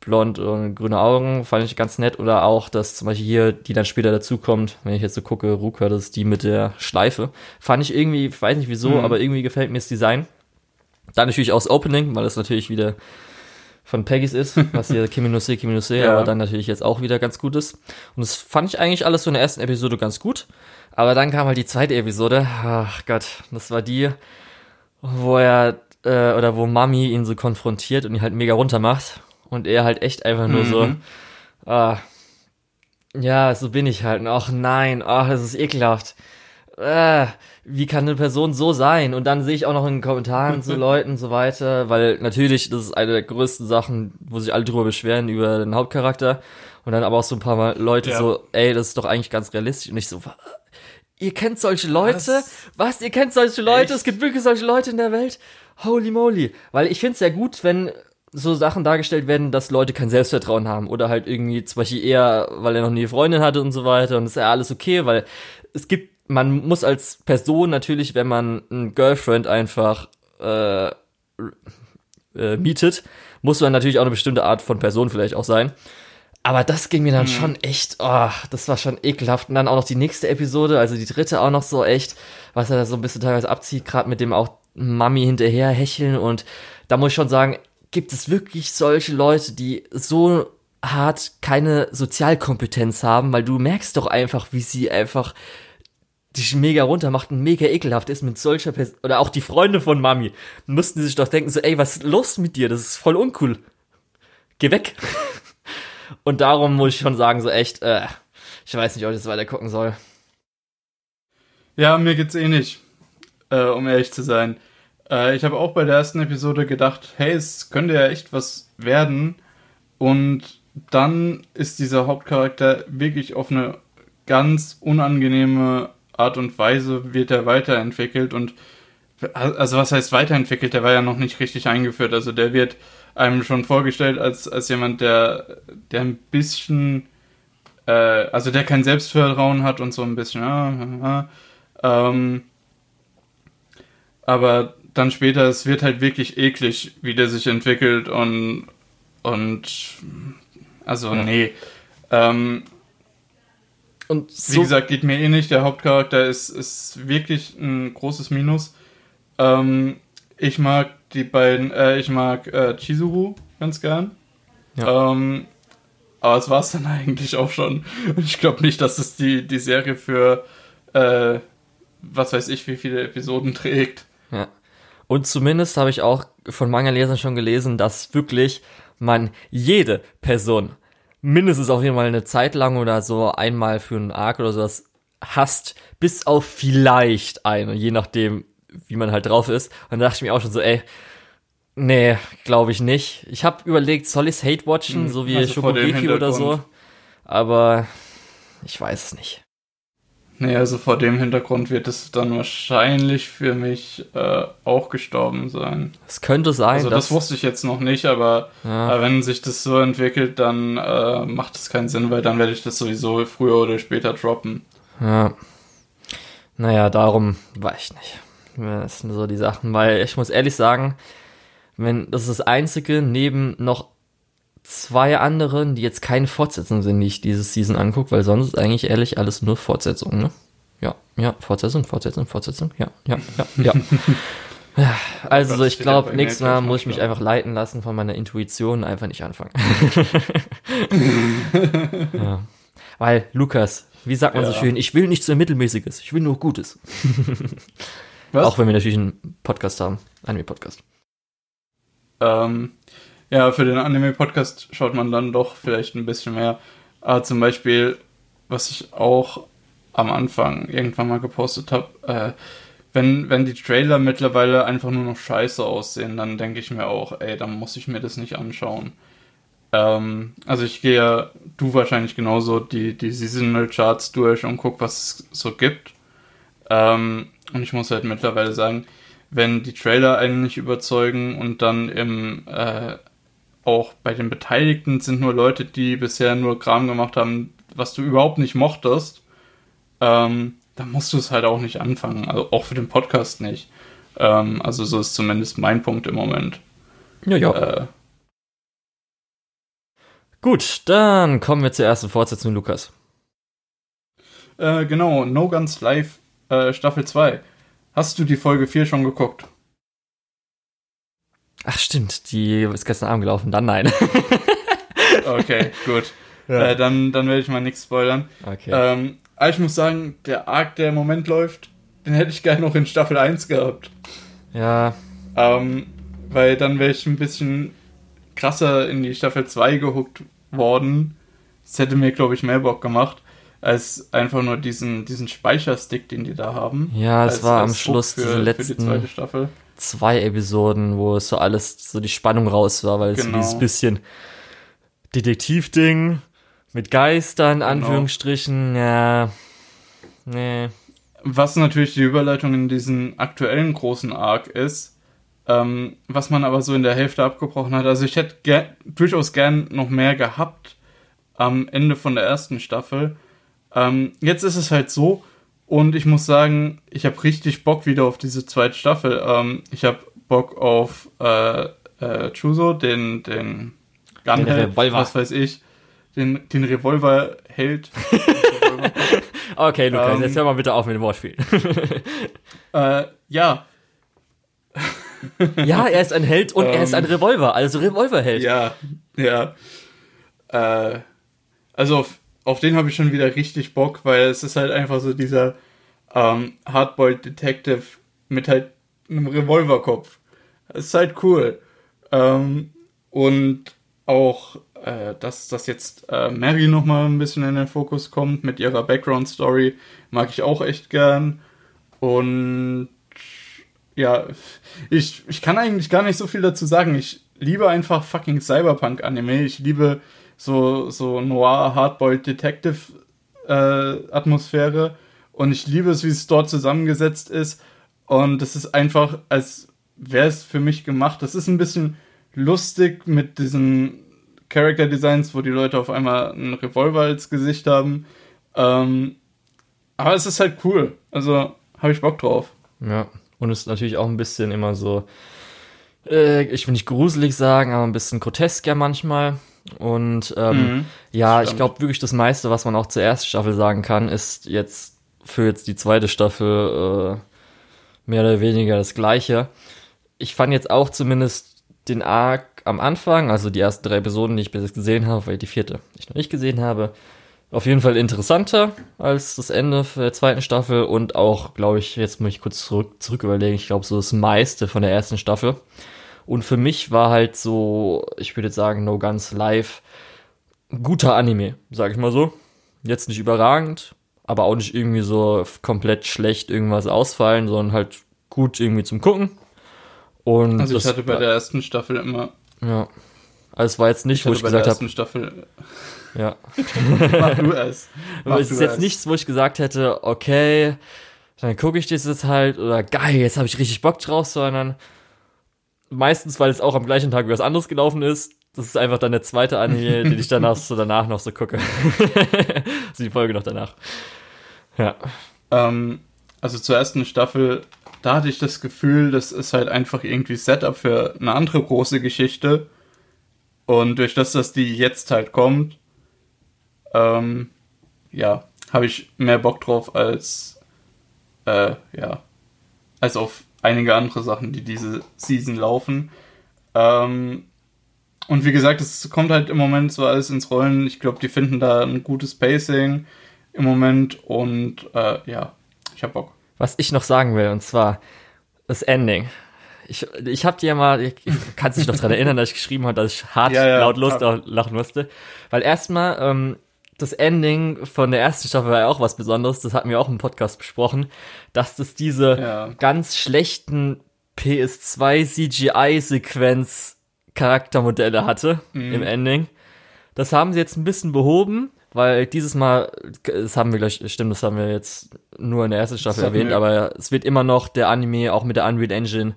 blond und grüne Augen, fand ich ganz nett. Oder auch, dass zum Beispiel hier, die dann später dazukommt, wenn ich jetzt so gucke, Ruka, das ist die mit der Schleife. Fand ich irgendwie, ich weiß nicht wieso, mhm. aber irgendwie gefällt mir das Design. Dann natürlich auch das Opening, weil das natürlich wieder von Peggy's ist, was hier Kimi no Se, Kimi no Se, ja. aber dann natürlich jetzt auch wieder ganz gut ist. Und das fand ich eigentlich alles so in der ersten Episode ganz gut. Aber dann kam halt die zweite Episode. Ach Gott, das war die, wo er, äh, oder wo Mami ihn so konfrontiert und ihn halt mega runter macht und er halt echt einfach nur mhm. so, ah, ja, so bin ich halt. ach nein, ach, das ist ekelhaft. Äh, wie kann eine Person so sein? Und dann sehe ich auch noch in den Kommentaren zu Leuten und so weiter, weil natürlich, das ist eine der größten Sachen, wo sich alle drüber beschweren, über den Hauptcharakter. Und dann aber auch so ein paar Leute ja. so, ey, das ist doch eigentlich ganz realistisch. Und ich so, ihr kennt solche Leute? Was? Was? Ihr kennt solche Leute? Echt? Es gibt wirklich solche Leute in der Welt? Holy moly. Weil ich finde es ja gut, wenn so Sachen dargestellt werden, dass Leute kein Selbstvertrauen haben oder halt irgendwie zum Beispiel eher, weil er noch nie Freundin hatte und so weiter und das ist ja alles okay, weil es gibt, man muss als Person natürlich, wenn man ein Girlfriend einfach äh, äh, mietet, muss man natürlich auch eine bestimmte Art von Person vielleicht auch sein. Aber das ging mir dann mhm. schon echt, oh, das war schon ekelhaft. Und dann auch noch die nächste Episode, also die dritte auch noch so echt, was er da so ein bisschen teilweise abzieht, gerade mit dem auch Mami hinterher hecheln und da muss ich schon sagen, gibt es wirklich solche Leute, die so hart keine Sozialkompetenz haben, weil du merkst doch einfach, wie sie einfach dich mega runter macht und mega ekelhaft ist mit solcher Person. Oder auch die Freunde von Mami mussten sich doch denken, so, ey, was ist los mit dir? Das ist voll uncool. Geh weg. und darum muss ich schon sagen, so echt, äh, ich weiß nicht, ob ich das weiter gucken soll. Ja, mir geht's eh nicht, äh, um ehrlich zu sein. Äh, ich habe auch bei der ersten Episode gedacht, hey, es könnte ja echt was werden. Und dann ist dieser Hauptcharakter wirklich auf eine ganz unangenehme Art und Weise wird er weiterentwickelt und also was heißt weiterentwickelt, der war ja noch nicht richtig eingeführt. Also der wird einem schon vorgestellt als, als jemand, der, der ein bisschen, äh, also der kein Selbstvertrauen hat und so ein bisschen, ja, ja, ähm, aber dann später, es wird halt wirklich eklig, wie der sich entwickelt und, und also ja. nee. Ähm, und so wie gesagt, geht mir eh nicht. Der Hauptcharakter ist, ist wirklich ein großes Minus. Ähm, ich mag die beiden, äh, ich mag äh, Chizuru ganz gern. Ja. Ähm, aber es war es dann eigentlich auch schon. Ich glaube nicht, dass es die, die Serie für äh, was weiß ich, wie viele Episoden trägt. Ja. Und zumindest habe ich auch von Manga-Lesern schon gelesen, dass wirklich man jede Person mindestens auf jeden Fall eine Zeit lang oder so einmal für einen Arc oder sowas hasst, bis auf vielleicht eine, je nachdem, wie man halt drauf ist. Und da dachte ich mir auch schon so, ey, nee, glaube ich nicht. Ich habe überlegt, soll ich Hate watchen, hm, so wie also Shokugeki oder so, aber ich weiß es nicht. Nee, also vor dem Hintergrund wird es dann wahrscheinlich für mich äh, auch gestorben sein. Es könnte sein. Also das wusste ich jetzt noch nicht, aber ja. äh, wenn sich das so entwickelt, dann äh, macht es keinen Sinn, weil dann werde ich das sowieso früher oder später droppen. Ja. Naja, darum weiß ich nicht. Das sind so die Sachen, weil ich muss ehrlich sagen, wenn das ist das einzige neben noch zwei anderen, die jetzt keine Fortsetzung sind, die ich dieses Season angucke, weil sonst ist eigentlich ehrlich alles nur Fortsetzung, ne? Ja, ja, Fortsetzung, Fortsetzung, Fortsetzung, ja, ja, ja, ja. Also ich glaube, nächstes Mal muss ich mich einfach leiten lassen von meiner Intuition und einfach nicht anfangen. ja. Weil, Lukas, wie sagt man ja. so schön, ich will nichts so Mittelmäßiges, ich will nur Gutes. Was? Auch wenn wir natürlich einen Podcast haben, Anime-Podcast. Ähm, ja, für den Anime-Podcast schaut man dann doch vielleicht ein bisschen mehr. Aber zum Beispiel, was ich auch am Anfang irgendwann mal gepostet habe, äh, wenn, wenn die Trailer mittlerweile einfach nur noch scheiße aussehen, dann denke ich mir auch, ey, dann muss ich mir das nicht anschauen. Ähm, also ich gehe ja, du wahrscheinlich genauso, die, die Seasonal Charts durch und guck, was es so gibt. Ähm, und ich muss halt mittlerweile sagen, wenn die Trailer einen nicht überzeugen und dann im äh, auch bei den Beteiligten sind nur Leute, die bisher nur Kram gemacht haben, was du überhaupt nicht mochtest, ähm, dann musst du es halt auch nicht anfangen. Also auch für den Podcast nicht. Ähm, also so ist zumindest mein Punkt im Moment. Ja, ja. Äh, Gut, dann kommen wir zur ersten Fortsetzung, Lukas. Äh, genau, No Guns Live äh, Staffel 2. Hast du die Folge 4 schon geguckt? Ach stimmt, die ist gestern Abend gelaufen, dann nein. okay, gut. Ja. Äh, dann, dann werde ich mal nichts spoilern. Okay. Ähm, aber ich muss sagen, der Arc, der im Moment läuft, den hätte ich gerne noch in Staffel 1 gehabt. Ja. Ähm, weil dann wäre ich ein bisschen krasser in die Staffel 2 gehuckt worden. Das hätte mir, glaube ich, mehr Bock gemacht, als einfach nur diesen, diesen Speicherstick, den die da haben. Ja, es war am Schluss für, diese letzten, für die zweite Staffel zwei Episoden, wo es so alles, so die Spannung raus war, weil es genau. dieses bisschen Detektivding mit Geistern, genau. Anführungsstrichen, ja, nee. Was natürlich die Überleitung in diesen aktuellen großen Arc ist, ähm, was man aber so in der Hälfte abgebrochen hat. Also ich hätte ger durchaus gern noch mehr gehabt am Ende von der ersten Staffel. Ähm, jetzt ist es halt so, und ich muss sagen, ich habe richtig Bock wieder auf diese zweite Staffel. Ähm, ich habe Bock auf äh, äh, Chuso, den, den Gunheld, was weiß ich, den, den Revolver-Held. okay, Lukas, ähm, jetzt hör mal bitte auf mit dem Wortspiel. äh, ja. ja, er ist ein Held und er ist ein ähm, Revolver, also Revolverheld. Ja, ja. Äh, also auf, auf den habe ich schon wieder richtig Bock, weil es ist halt einfach so dieser ähm, Hardboiled Detective mit halt einem Revolverkopf. Das ist halt cool. Ähm, und auch, äh, dass, dass jetzt äh, Mary nochmal ein bisschen in den Fokus kommt mit ihrer Background-Story, mag ich auch echt gern. Und ja, ich, ich kann eigentlich gar nicht so viel dazu sagen. Ich liebe einfach fucking Cyberpunk-Anime. Ich liebe so, so Noir, Hardboiled Detective äh, Atmosphäre. Und ich liebe es, wie es dort zusammengesetzt ist. Und es ist einfach, als wäre es für mich gemacht. Das ist ein bisschen lustig mit diesen Character Designs, wo die Leute auf einmal einen Revolver als Gesicht haben. Ähm, aber es ist halt cool. Also habe ich Bock drauf. Ja. Und ist natürlich auch ein bisschen immer so, äh, ich will nicht gruselig sagen, aber ein bisschen grotesker manchmal. Und ähm, mhm, ja, ich glaube wirklich das meiste, was man auch zur ersten Staffel sagen kann, ist jetzt für jetzt die zweite Staffel äh, mehr oder weniger das gleiche. Ich fand jetzt auch zumindest den Arc am Anfang, also die ersten drei Episoden, die ich bis jetzt gesehen habe, weil die vierte ich noch nicht gesehen habe, auf jeden Fall interessanter als das Ende der zweiten Staffel und auch, glaube ich, jetzt muss ich kurz zurück, zurück überlegen, ich glaube so das meiste von der ersten Staffel. Und für mich war halt so, ich würde jetzt sagen, No Guns Live guter Anime, sag ich mal so. Jetzt nicht überragend, aber auch nicht irgendwie so komplett schlecht irgendwas ausfallen, sondern halt gut irgendwie zum Gucken. Und also ich hatte bei der ersten Staffel immer. Ja. Also es war jetzt nicht, ich wo ich gesagt habe. Staffel. Ja. Mach du es. Mach es ist jetzt es. nichts, wo ich gesagt hätte, okay, dann gucke ich das jetzt halt oder geil, jetzt habe ich richtig Bock drauf, sondern meistens, weil es auch am gleichen Tag wie was anderes gelaufen ist. Das ist einfach dann der zweite Anime, den ich danach so danach noch so gucke. also die Folge noch danach. Ja. Ähm, also zur ersten Staffel, da hatte ich das Gefühl, das ist halt einfach irgendwie Setup für eine andere große Geschichte. Und durch das, dass die jetzt halt kommt, ähm, ja, habe ich mehr Bock drauf als, äh, ja, als auf einige andere Sachen, die diese Season laufen. Ähm, und wie gesagt, es kommt halt im Moment so alles ins Rollen. Ich glaube, die finden da ein gutes Pacing im Moment und äh, ja, ich hab Bock. Was ich noch sagen will, und zwar das Ending. Ich, ich habe dir ja mal, ich, kann dich noch daran erinnern, dass ich geschrieben habe, dass ich hart ja, ja, laut Lust lachen musste. Weil erstmal, ähm, das Ending von der ersten Staffel war ja auch was Besonderes, das hatten wir auch im Podcast besprochen, dass das diese ja. ganz schlechten PS2 CGI-Sequenz Charaktermodelle hatte mhm. im Ending. Das haben sie jetzt ein bisschen behoben, weil dieses Mal, das haben wir gleich, stimmt, das haben wir jetzt nur in der ersten Staffel erwähnt, aber es wird immer noch der Anime auch mit der Unreal Engine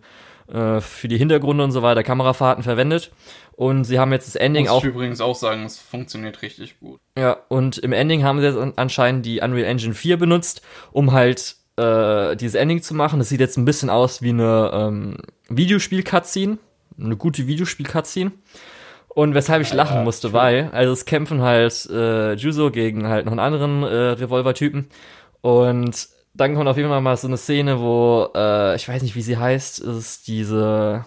äh, für die Hintergründe und so weiter, Kamerafahrten verwendet. Und sie haben jetzt das Ending Muss auch. Ich übrigens auch sagen, es funktioniert richtig gut. Ja, und im Ending haben sie jetzt anscheinend die Unreal Engine 4 benutzt, um halt äh, dieses Ending zu machen. Das sieht jetzt ein bisschen aus wie eine ähm, Videospiel-Cutscene. Eine gute Videospiel-Cutscene. Und weshalb ich lachen ja, musste, true. weil, also es kämpfen halt äh, Juzo gegen halt noch einen anderen äh, Revolver-Typen. Und dann kommt auf jeden Fall mal so eine Szene, wo, äh, ich weiß nicht, wie sie heißt, ist diese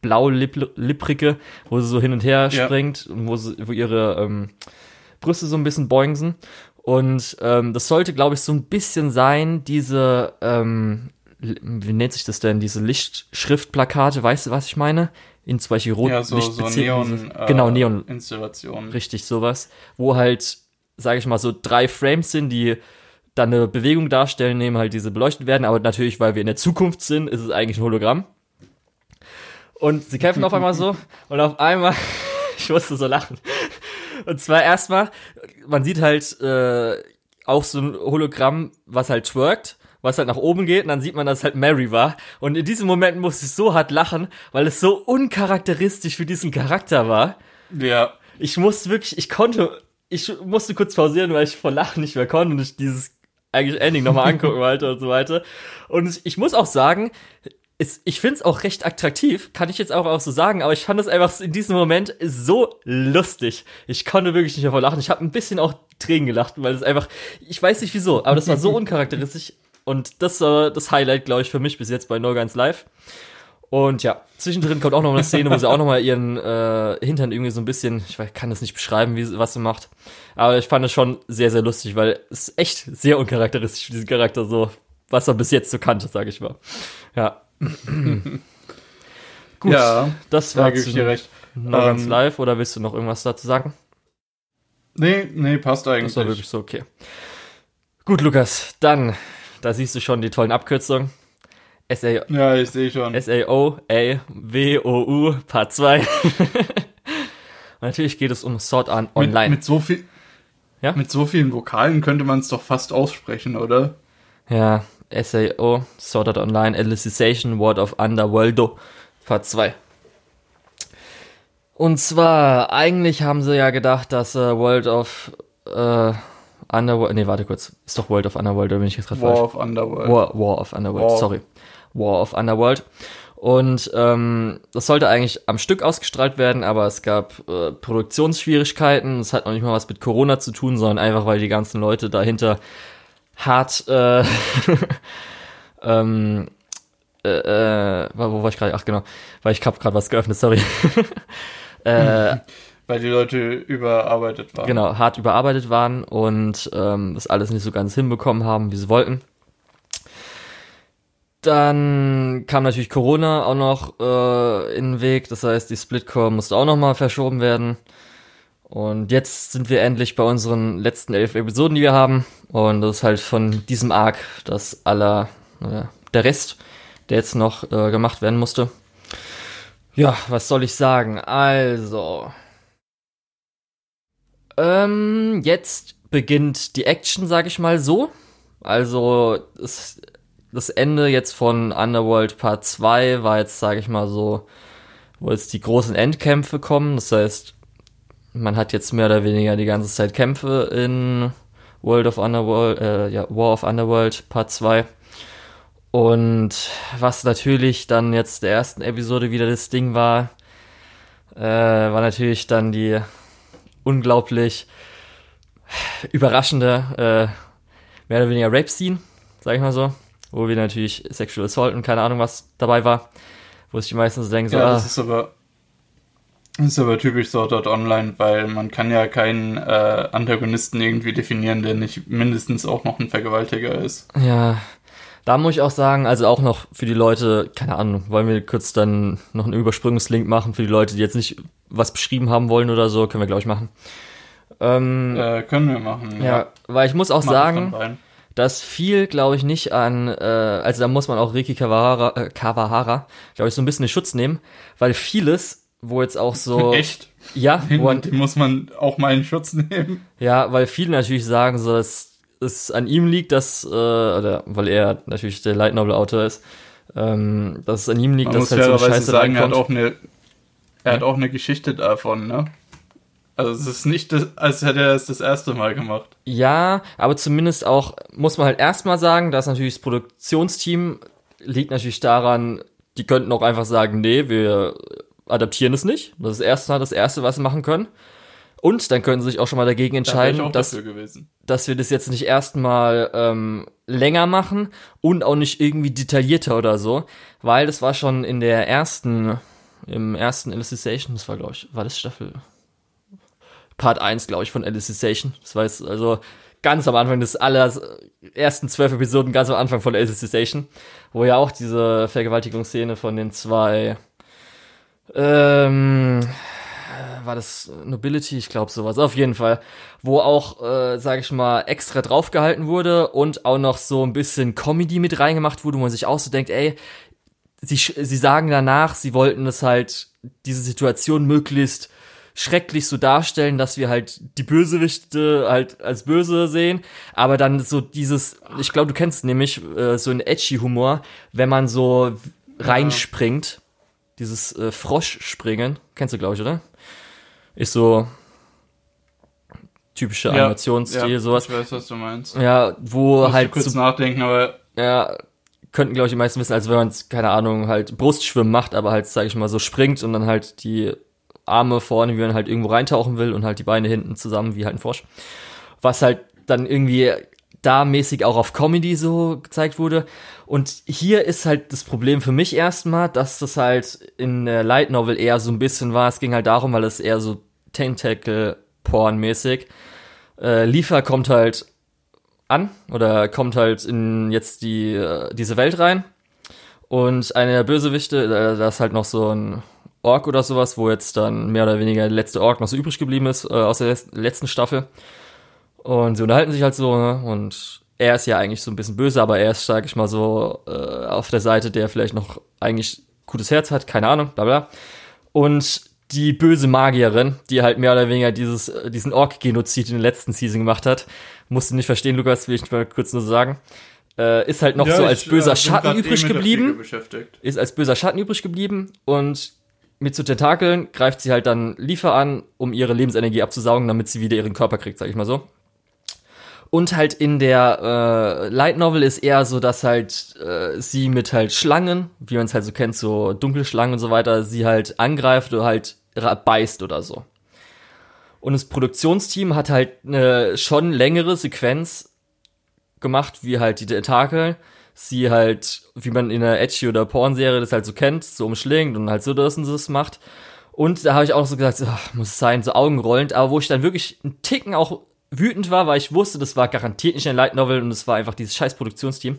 blau-lipprige, wo sie so hin und her ja. springt und wo, sie, wo ihre ähm, Brüste so ein bisschen boingsen. Und ähm, das sollte, glaube ich, so ein bisschen sein, diese, ähm, wie nennt sich das denn, diese Lichtschriftplakate, weißt du, was ich meine? In zum Beispiel rot ja, so, so Neon, äh, genau, Neon. Installationen. Richtig, sowas. Wo halt, sage ich mal, so drei Frames sind, die dann eine Bewegung darstellen, nehmen halt diese beleuchtet werden, aber natürlich, weil wir in der Zukunft sind, ist es eigentlich ein Hologramm. Und sie kämpfen auf einmal so und auf einmal, ich musste so lachen. Und zwar erstmal, man sieht halt äh, auch so ein Hologramm, was halt twerkt, was halt nach oben geht und dann sieht man, dass es halt Mary war. Und in diesem Moment musste ich so hart lachen, weil es so uncharakteristisch für diesen Charakter war. Ja. Ich musste wirklich, ich konnte, ich musste kurz pausieren, weil ich vor Lachen nicht mehr konnte und ich dieses eigentlich Ending nochmal angucken wollte und so weiter. Und ich muss auch sagen, ist, ich finde es auch recht attraktiv, kann ich jetzt auch, auch so sagen, aber ich fand es einfach in diesem Moment so lustig. Ich konnte wirklich nicht davor lachen. Ich habe ein bisschen auch Tränen gelacht, weil es einfach, ich weiß nicht wieso, aber das war so uncharakteristisch und das war das Highlight, glaube ich, für mich bis jetzt bei No Guns Live. Und ja, zwischendrin kommt auch noch eine Szene, wo sie auch noch mal ihren äh, Hintern irgendwie so ein bisschen, ich kann das nicht beschreiben, wie, was sie macht. Aber ich fand es schon sehr, sehr lustig, weil es echt sehr uncharakteristisch für diesen Charakter so, was er bis jetzt so kannte, sage ich mal. Ja. Gut, ja, das war da ich dir recht. No ähm, Live oder willst du noch irgendwas dazu sagen? Nee, nee, passt eigentlich. Das war wirklich so okay. Gut, Lukas, dann, da siehst du schon die tollen Abkürzungen. S -A ja, ich sehe schon. S-A-O-A-W-O-U, Part 2. natürlich geht es um Sword Art Online. Mit, mit so viel, ja? mit so vielen Vokalen könnte man es doch fast aussprechen, oder? Ja, SAO, Sword Art Online, Alicization, Word of Underworldo, Part 2. Und zwar, eigentlich haben sie ja gedacht, dass äh, World of äh, Underworld, nee, warte kurz, ist doch World of Underworld, oder bin ich jetzt gerade falsch? War of Underworld. War, War of Underworld, War. sorry. War of Underworld. Und ähm, das sollte eigentlich am Stück ausgestrahlt werden, aber es gab äh, Produktionsschwierigkeiten. Es hat noch nicht mal was mit Corona zu tun, sondern einfach, weil die ganzen Leute dahinter hart äh, ähm, äh, äh, wo war ich gerade? Ach genau, weil ich habe gerade was geöffnet, sorry. äh, weil die Leute überarbeitet waren. Genau, hart überarbeitet waren und ähm, das alles nicht so ganz hinbekommen haben, wie sie wollten. Dann kam natürlich Corona auch noch äh, in den Weg, das heißt, die Splitcore musste auch nochmal verschoben werden. Und jetzt sind wir endlich bei unseren letzten elf Episoden, die wir haben. Und das ist halt von diesem Arc das aller, äh, der Rest, der jetzt noch äh, gemacht werden musste. Ja, was soll ich sagen? Also. Ähm, jetzt beginnt die Action, sag ich mal so. Also, es das Ende jetzt von Underworld Part 2 war jetzt, sage ich mal so, wo jetzt die großen Endkämpfe kommen. Das heißt, man hat jetzt mehr oder weniger die ganze Zeit Kämpfe in World of Underworld, äh, ja, War of Underworld Part 2. Und was natürlich dann jetzt der ersten Episode wieder das Ding war, äh, war natürlich dann die unglaublich überraschende, äh, mehr oder weniger Rape-Scene, sag ich mal so wo wir natürlich Sexual Assault und keine Ahnung was dabei war, wo sich die meisten so denken, so, ja, das ah. ist aber das ist aber typisch Sword Art Online, weil man kann ja keinen äh, Antagonisten irgendwie definieren, der nicht mindestens auch noch ein Vergewaltiger ist. Ja, da muss ich auch sagen, also auch noch für die Leute, keine Ahnung, wollen wir kurz dann noch einen Übersprungslink machen für die Leute, die jetzt nicht was beschrieben haben wollen oder so, können wir glaube ich machen. Ähm, äh, können wir machen. Ja, ja. weil ich muss auch sagen, das fiel, glaube ich, nicht an, äh, also da muss man auch Ricky Kawahara, äh, Kawahara glaube ich, so ein bisschen in Schutz nehmen, weil vieles, wo jetzt auch so. Echt? Ja, den, wo man, den muss man auch mal in Schutz nehmen. Ja, weil viele natürlich sagen, so dass es an ihm liegt, dass, äh, oder weil er natürlich der Light Novel Autor ist, ähm, dass es an ihm liegt, man dass halt so Scheiße sagen, er hat auch eine, er hat auch eine Geschichte davon, ne? Also es ist nicht, das, als hätte er es das erste Mal gemacht. Ja, aber zumindest auch, muss man halt erstmal sagen, dass natürlich das Produktionsteam liegt natürlich daran, die könnten auch einfach sagen, nee, wir adaptieren es nicht. Das ist erstmal das Erste, was sie machen können. Und dann können sie sich auch schon mal dagegen entscheiden, da dass, dass wir das jetzt nicht erstmal ähm, länger machen und auch nicht irgendwie detaillierter oder so, weil das war schon in der ersten, im ersten Illustration, das war glaube ich, war das Staffel Part 1, glaube ich, von Alicization. Das war jetzt also ganz am Anfang des aller ersten zwölf Episoden, ganz am Anfang von Alicization, wo ja auch diese Vergewaltigungsszene von den zwei ähm, war das Nobility, ich glaube sowas, auf jeden Fall, wo auch, äh, sage ich mal, extra draufgehalten wurde und auch noch so ein bisschen Comedy mit reingemacht wurde, wo man sich auch so denkt, ey, sie, sie sagen danach, sie wollten es halt, diese Situation möglichst schrecklich so darstellen, dass wir halt die Bösewichte halt als böse sehen, aber dann so dieses, ich glaube, du kennst nämlich äh, so ein edgy Humor, wenn man so reinspringt, dieses äh, Froschspringen, kennst du glaube ich, oder? Ist so typische ja, Animationsstil, ja, sowas. Ich weiß, was du meinst. Ja, wo Musst halt kurz so, nachdenken, aber ja, könnten glaube ich die meisten wissen, als wenn man keine Ahnung halt Brustschwimmen macht, aber halt sage ich mal so springt und dann halt die Arme vorne, wie man halt irgendwo reintauchen will und halt die Beine hinten zusammen wie halt ein Frosch. Was halt dann irgendwie da mäßig auch auf Comedy so gezeigt wurde. Und hier ist halt das Problem für mich erstmal, dass das halt in der Light Novel eher so ein bisschen war. Es ging halt darum, weil es eher so Tentacle-Porn-mäßig. Äh, Liefer kommt halt an oder kommt halt in jetzt die, äh, diese Welt rein. Und eine der Bösewichte, äh, da ist halt noch so ein Ork oder sowas, wo jetzt dann mehr oder weniger der letzte Ork noch so übrig geblieben ist äh, aus der letzten Staffel. Und sie unterhalten sich halt so, ne? Und er ist ja eigentlich so ein bisschen böse, aber er ist, sag ich mal so, äh, auf der Seite, der vielleicht noch eigentlich gutes Herz hat, keine Ahnung, bla bla. Und die böse Magierin, die halt mehr oder weniger dieses, äh, diesen Ork-Genozid in der letzten Season gemacht hat, musste nicht verstehen, Lukas, will ich mal kurz nur sagen. Äh, ist halt noch ja, so als ich, böser äh, Schatten übrig geblieben. Ist als böser Schatten übrig geblieben und mit so Tentakeln greift sie halt dann Liefer an, um ihre Lebensenergie abzusaugen, damit sie wieder ihren Körper kriegt, sag ich mal so. Und halt in der äh, Light Novel ist eher so, dass halt äh, sie mit halt Schlangen, wie man es halt so kennt, so dunkle Schlangen und so weiter, sie halt angreift oder halt beißt oder so. Und das Produktionsteam hat halt eine schon längere Sequenz gemacht, wie halt die Tentakel sie halt, wie man in einer Edgy- oder Porn-Serie das halt so kennt, so umschlingt und halt so das und das macht. Und da habe ich auch so gesagt, ach, muss es sein, so augenrollend, aber wo ich dann wirklich einen Ticken auch wütend war, weil ich wusste, das war garantiert nicht ein Light Novel und es war einfach dieses scheiß Produktionsteam.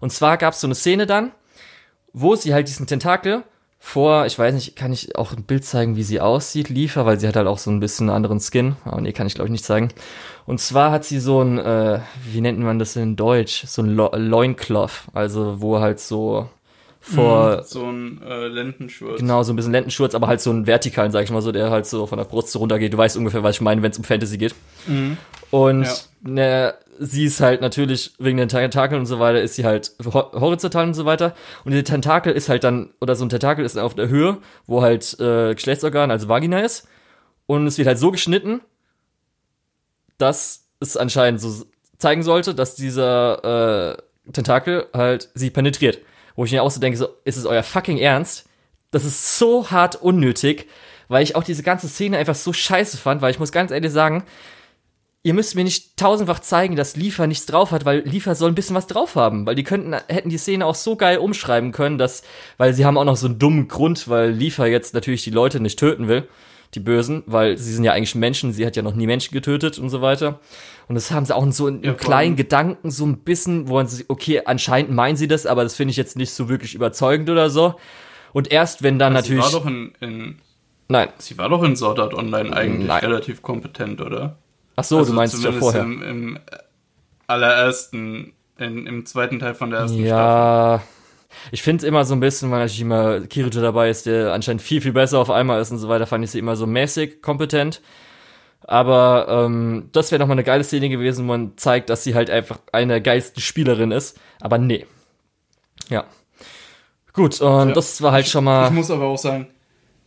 Und zwar gab es so eine Szene dann, wo sie halt diesen Tentakel vor, ich weiß nicht, kann ich auch ein Bild zeigen, wie sie aussieht, liefer, weil sie hat halt auch so ein bisschen einen anderen Skin. Aber nee, kann ich glaube ich nicht zeigen. Und zwar hat sie so ein, äh, wie nennt man das in Deutsch? So ein Lo Loincloth, also wo halt so vor. Mhm, so ein äh, Lendenschurz. Genau, so ein bisschen Lendenschurz, aber halt so ein vertikalen, sag ich mal so, der halt so von der Brust so runtergeht. Du weißt ungefähr, was ich meine, wenn es um Fantasy geht. Mhm. Und ja. ne, sie ist halt natürlich wegen den Tentakeln und so weiter, ist sie halt horizontal und so weiter. Und die Tentakel ist halt dann, oder so ein Tentakel ist auf der Höhe, wo halt äh, Geschlechtsorgan, also Vagina ist. Und es wird halt so geschnitten, dass es anscheinend so zeigen sollte, dass dieser äh, Tentakel halt sie penetriert. Wo ich mir auch so denke, so, ist es euer fucking Ernst? Das ist so hart unnötig, weil ich auch diese ganze Szene einfach so scheiße fand, weil ich muss ganz ehrlich sagen, ihr müsst mir nicht tausendfach zeigen, dass Liefer nichts drauf hat, weil Liefer soll ein bisschen was drauf haben, weil die könnten, hätten die Szene auch so geil umschreiben können, dass, weil sie haben auch noch so einen dummen Grund, weil Liefer jetzt natürlich die Leute nicht töten will, die Bösen, weil sie sind ja eigentlich Menschen, sie hat ja noch nie Menschen getötet und so weiter. Und das haben sie auch in so in, ja, kleinen Gedanken so ein bisschen, wo man sich, okay, anscheinend meinen sie das, aber das finde ich jetzt nicht so wirklich überzeugend oder so. Und erst wenn dann natürlich. Sie war doch in, in Nein. Sie war doch in Sword Art Online eigentlich Nein. relativ kompetent, oder? Ach so, also du meinst ja vorher. Im, im allerersten, in, im zweiten Teil von der ersten ja, Staffel. Ich finde es immer so ein bisschen, weil natürlich immer Kirito dabei ist, der anscheinend viel, viel besser auf einmal ist und so weiter, fand ich sie immer so mäßig kompetent. Aber ähm, das wäre nochmal eine geile Szene gewesen, wo man zeigt, dass sie halt einfach eine geilste Spielerin ist. Aber nee. Ja. Gut, und ja, das war halt schon mal. Ich muss aber auch sagen,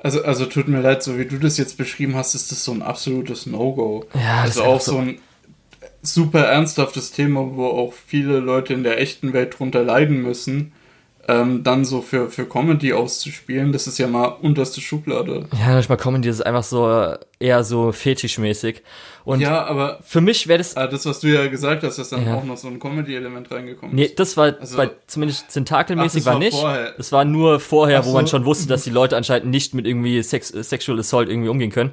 also, also tut mir leid, so wie du das jetzt beschrieben hast, ist das so ein absolutes No-Go. Ja, das also ist auch so ein super ernsthaftes Thema, wo auch viele Leute in der echten Welt drunter leiden müssen ähm, dann so für, für Comedy auszuspielen, das ist ja mal unterste Schublade. Ja, manchmal Comedy ist einfach so äh, eher so fetischmäßig. Und ja, aber für mich wäre das. Ah, das, was du ja gesagt hast, dass dann ja. auch noch so ein Comedy-Element reingekommen ist. Nee, das war also, bei, zumindest tentakelmäßig ach, war, war, nicht. Vorher. Das war nur vorher, ach wo so. man schon wusste, dass die Leute anscheinend nicht mit irgendwie Sex, Sexual Assault irgendwie umgehen können.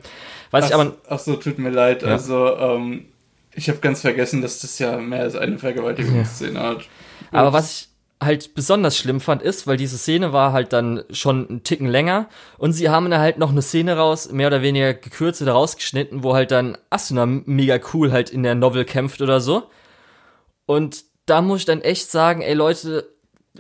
Weiß ach, ich aber. Ach so, tut mir leid. Ja. Also, ähm, ich habe ganz vergessen, dass das ja mehr als eine Vergewaltigungsszene ja. hat. Ups. Aber was ich halt besonders schlimm fand, ist, weil diese Szene war halt dann schon einen Ticken länger und sie haben da halt noch eine Szene raus, mehr oder weniger gekürzt oder rausgeschnitten, wo halt dann Asuna mega cool halt in der Novel kämpft oder so. Und da muss ich dann echt sagen, ey Leute,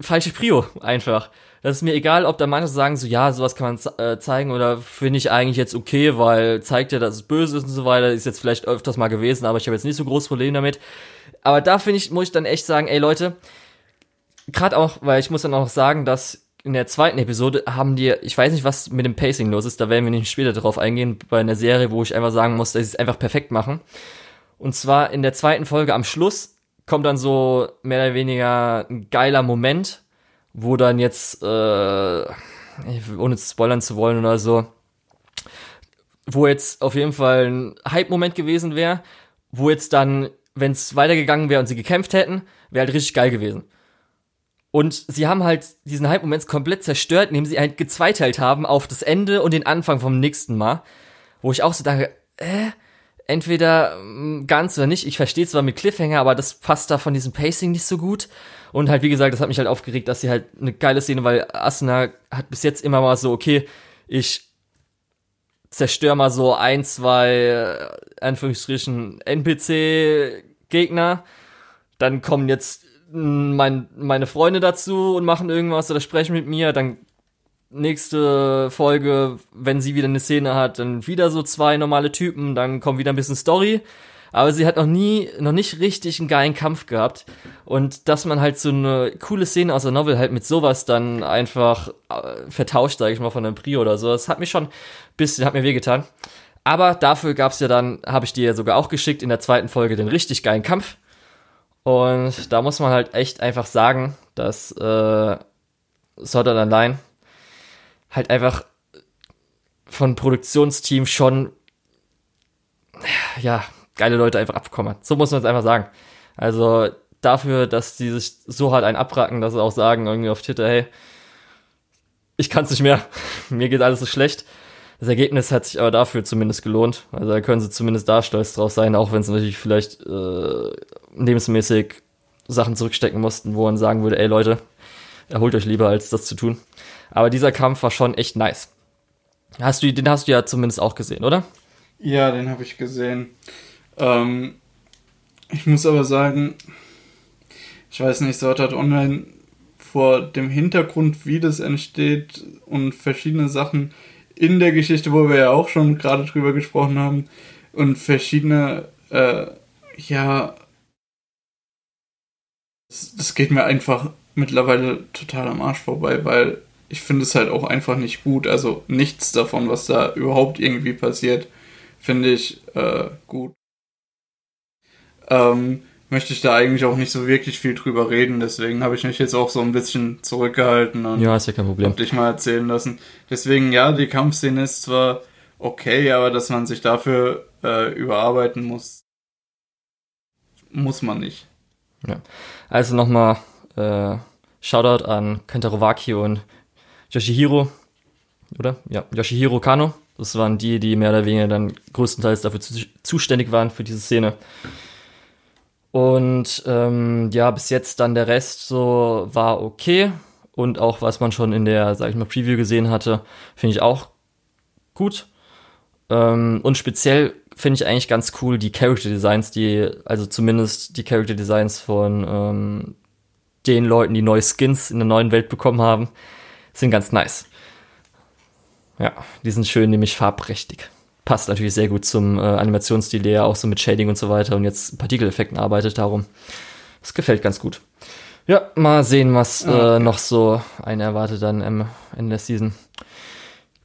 falsche Prio einfach. Das ist mir egal, ob da manche sagen so, ja, sowas kann man äh, zeigen oder finde ich eigentlich jetzt okay, weil zeigt ja, dass es böse ist und so weiter. Ist jetzt vielleicht öfters mal gewesen, aber ich habe jetzt nicht so großes Problem damit. Aber da finde ich, muss ich dann echt sagen, ey Leute, gerade auch, weil ich muss dann auch sagen, dass in der zweiten Episode haben die, ich weiß nicht, was mit dem Pacing los ist, da werden wir nicht später drauf eingehen, bei einer Serie, wo ich einfach sagen muss, dass sie es einfach perfekt machen. Und zwar in der zweiten Folge am Schluss kommt dann so mehr oder weniger ein geiler Moment, wo dann jetzt, äh, ohne zu spoilern zu wollen oder so, wo jetzt auf jeden Fall ein Hype-Moment gewesen wäre, wo jetzt dann, wenn es weitergegangen wäre und sie gekämpft hätten, wäre halt richtig geil gewesen. Und sie haben halt diesen Hype-Moment komplett zerstört, indem sie halt gezweiteilt haben auf das Ende und den Anfang vom nächsten Mal. Wo ich auch so dachte, äh, entweder mm, ganz oder nicht. Ich verstehe zwar mit Cliffhanger, aber das passt da von diesem Pacing nicht so gut. Und halt, wie gesagt, das hat mich halt aufgeregt, dass sie halt eine geile Szene, weil Asuna hat bis jetzt immer mal so, okay, ich zerstör mal so ein, zwei, äh, Anführungsstrichen, NPC-Gegner. Dann kommen jetzt mein, meine Freunde dazu und machen irgendwas oder sprechen mit mir, dann nächste Folge, wenn sie wieder eine Szene hat, dann wieder so zwei normale Typen, dann kommt wieder ein bisschen Story. Aber sie hat noch nie, noch nicht richtig einen geilen Kampf gehabt. Und dass man halt so eine coole Szene aus der Novel halt mit sowas dann einfach äh, vertauscht, sage ich mal, von einem Prio oder so, das hat mich schon ein bisschen, hat mir wehgetan. Aber dafür gab es ja dann, habe ich dir ja sogar auch geschickt, in der zweiten Folge den richtig geilen Kampf. Und da muss man halt echt einfach sagen, dass äh, Art Online halt einfach von Produktionsteam schon ja, geile Leute einfach abbekommen hat. So muss man es einfach sagen. Also dafür, dass die sich so hart einen abracken, dass sie auch sagen irgendwie auf Twitter, hey, ich kann es nicht mehr, mir geht alles so schlecht. Das Ergebnis hat sich aber dafür zumindest gelohnt. Also da können sie zumindest da stolz drauf sein, auch wenn sie natürlich vielleicht äh, lebensmäßig Sachen zurückstecken mussten, wo man sagen würde, ey Leute, erholt euch lieber, als das zu tun. Aber dieser Kampf war schon echt nice. Hast du, den hast du ja zumindest auch gesehen, oder? Ja, den habe ich gesehen. Ähm, ich muss aber sagen, ich weiß nicht, Sword Art Online vor dem Hintergrund, wie das entsteht und verschiedene Sachen in der Geschichte, wo wir ja auch schon gerade drüber gesprochen haben, und verschiedene, äh, ja, das, das geht mir einfach mittlerweile total am Arsch vorbei, weil ich finde es halt auch einfach nicht gut. Also nichts davon, was da überhaupt irgendwie passiert, finde ich äh, gut. Ähm, möchte ich da eigentlich auch nicht so wirklich viel drüber reden, deswegen habe ich mich jetzt auch so ein bisschen zurückgehalten und ja, ist ja kein Problem. hab dich mal erzählen lassen. Deswegen, ja, die Kampfszene ist zwar okay, aber dass man sich dafür äh, überarbeiten muss, muss man nicht. Ja. Also nochmal äh, Shoutout an Kentaro Waki und Yoshihiro, oder? Ja, Yoshihiro Kano. Das waren die, die mehr oder weniger dann größtenteils dafür zu, zuständig waren für diese Szene. Und ähm, ja, bis jetzt dann der Rest so war okay. Und auch was man schon in der, sag ich mal, Preview gesehen hatte, finde ich auch gut. Ähm, und speziell finde ich eigentlich ganz cool die Character Designs, die, also zumindest die Character Designs von ähm, den Leuten, die neue Skins in der neuen Welt bekommen haben, sind ganz nice. Ja, die sind schön, nämlich farbprächtig passt natürlich sehr gut zum äh, Animationsstil, der ja auch so mit Shading und so weiter und jetzt Partikeleffekten arbeitet darum. Das gefällt ganz gut. Ja, mal sehen, was äh, äh, noch so einen erwartet dann am Ende der Season.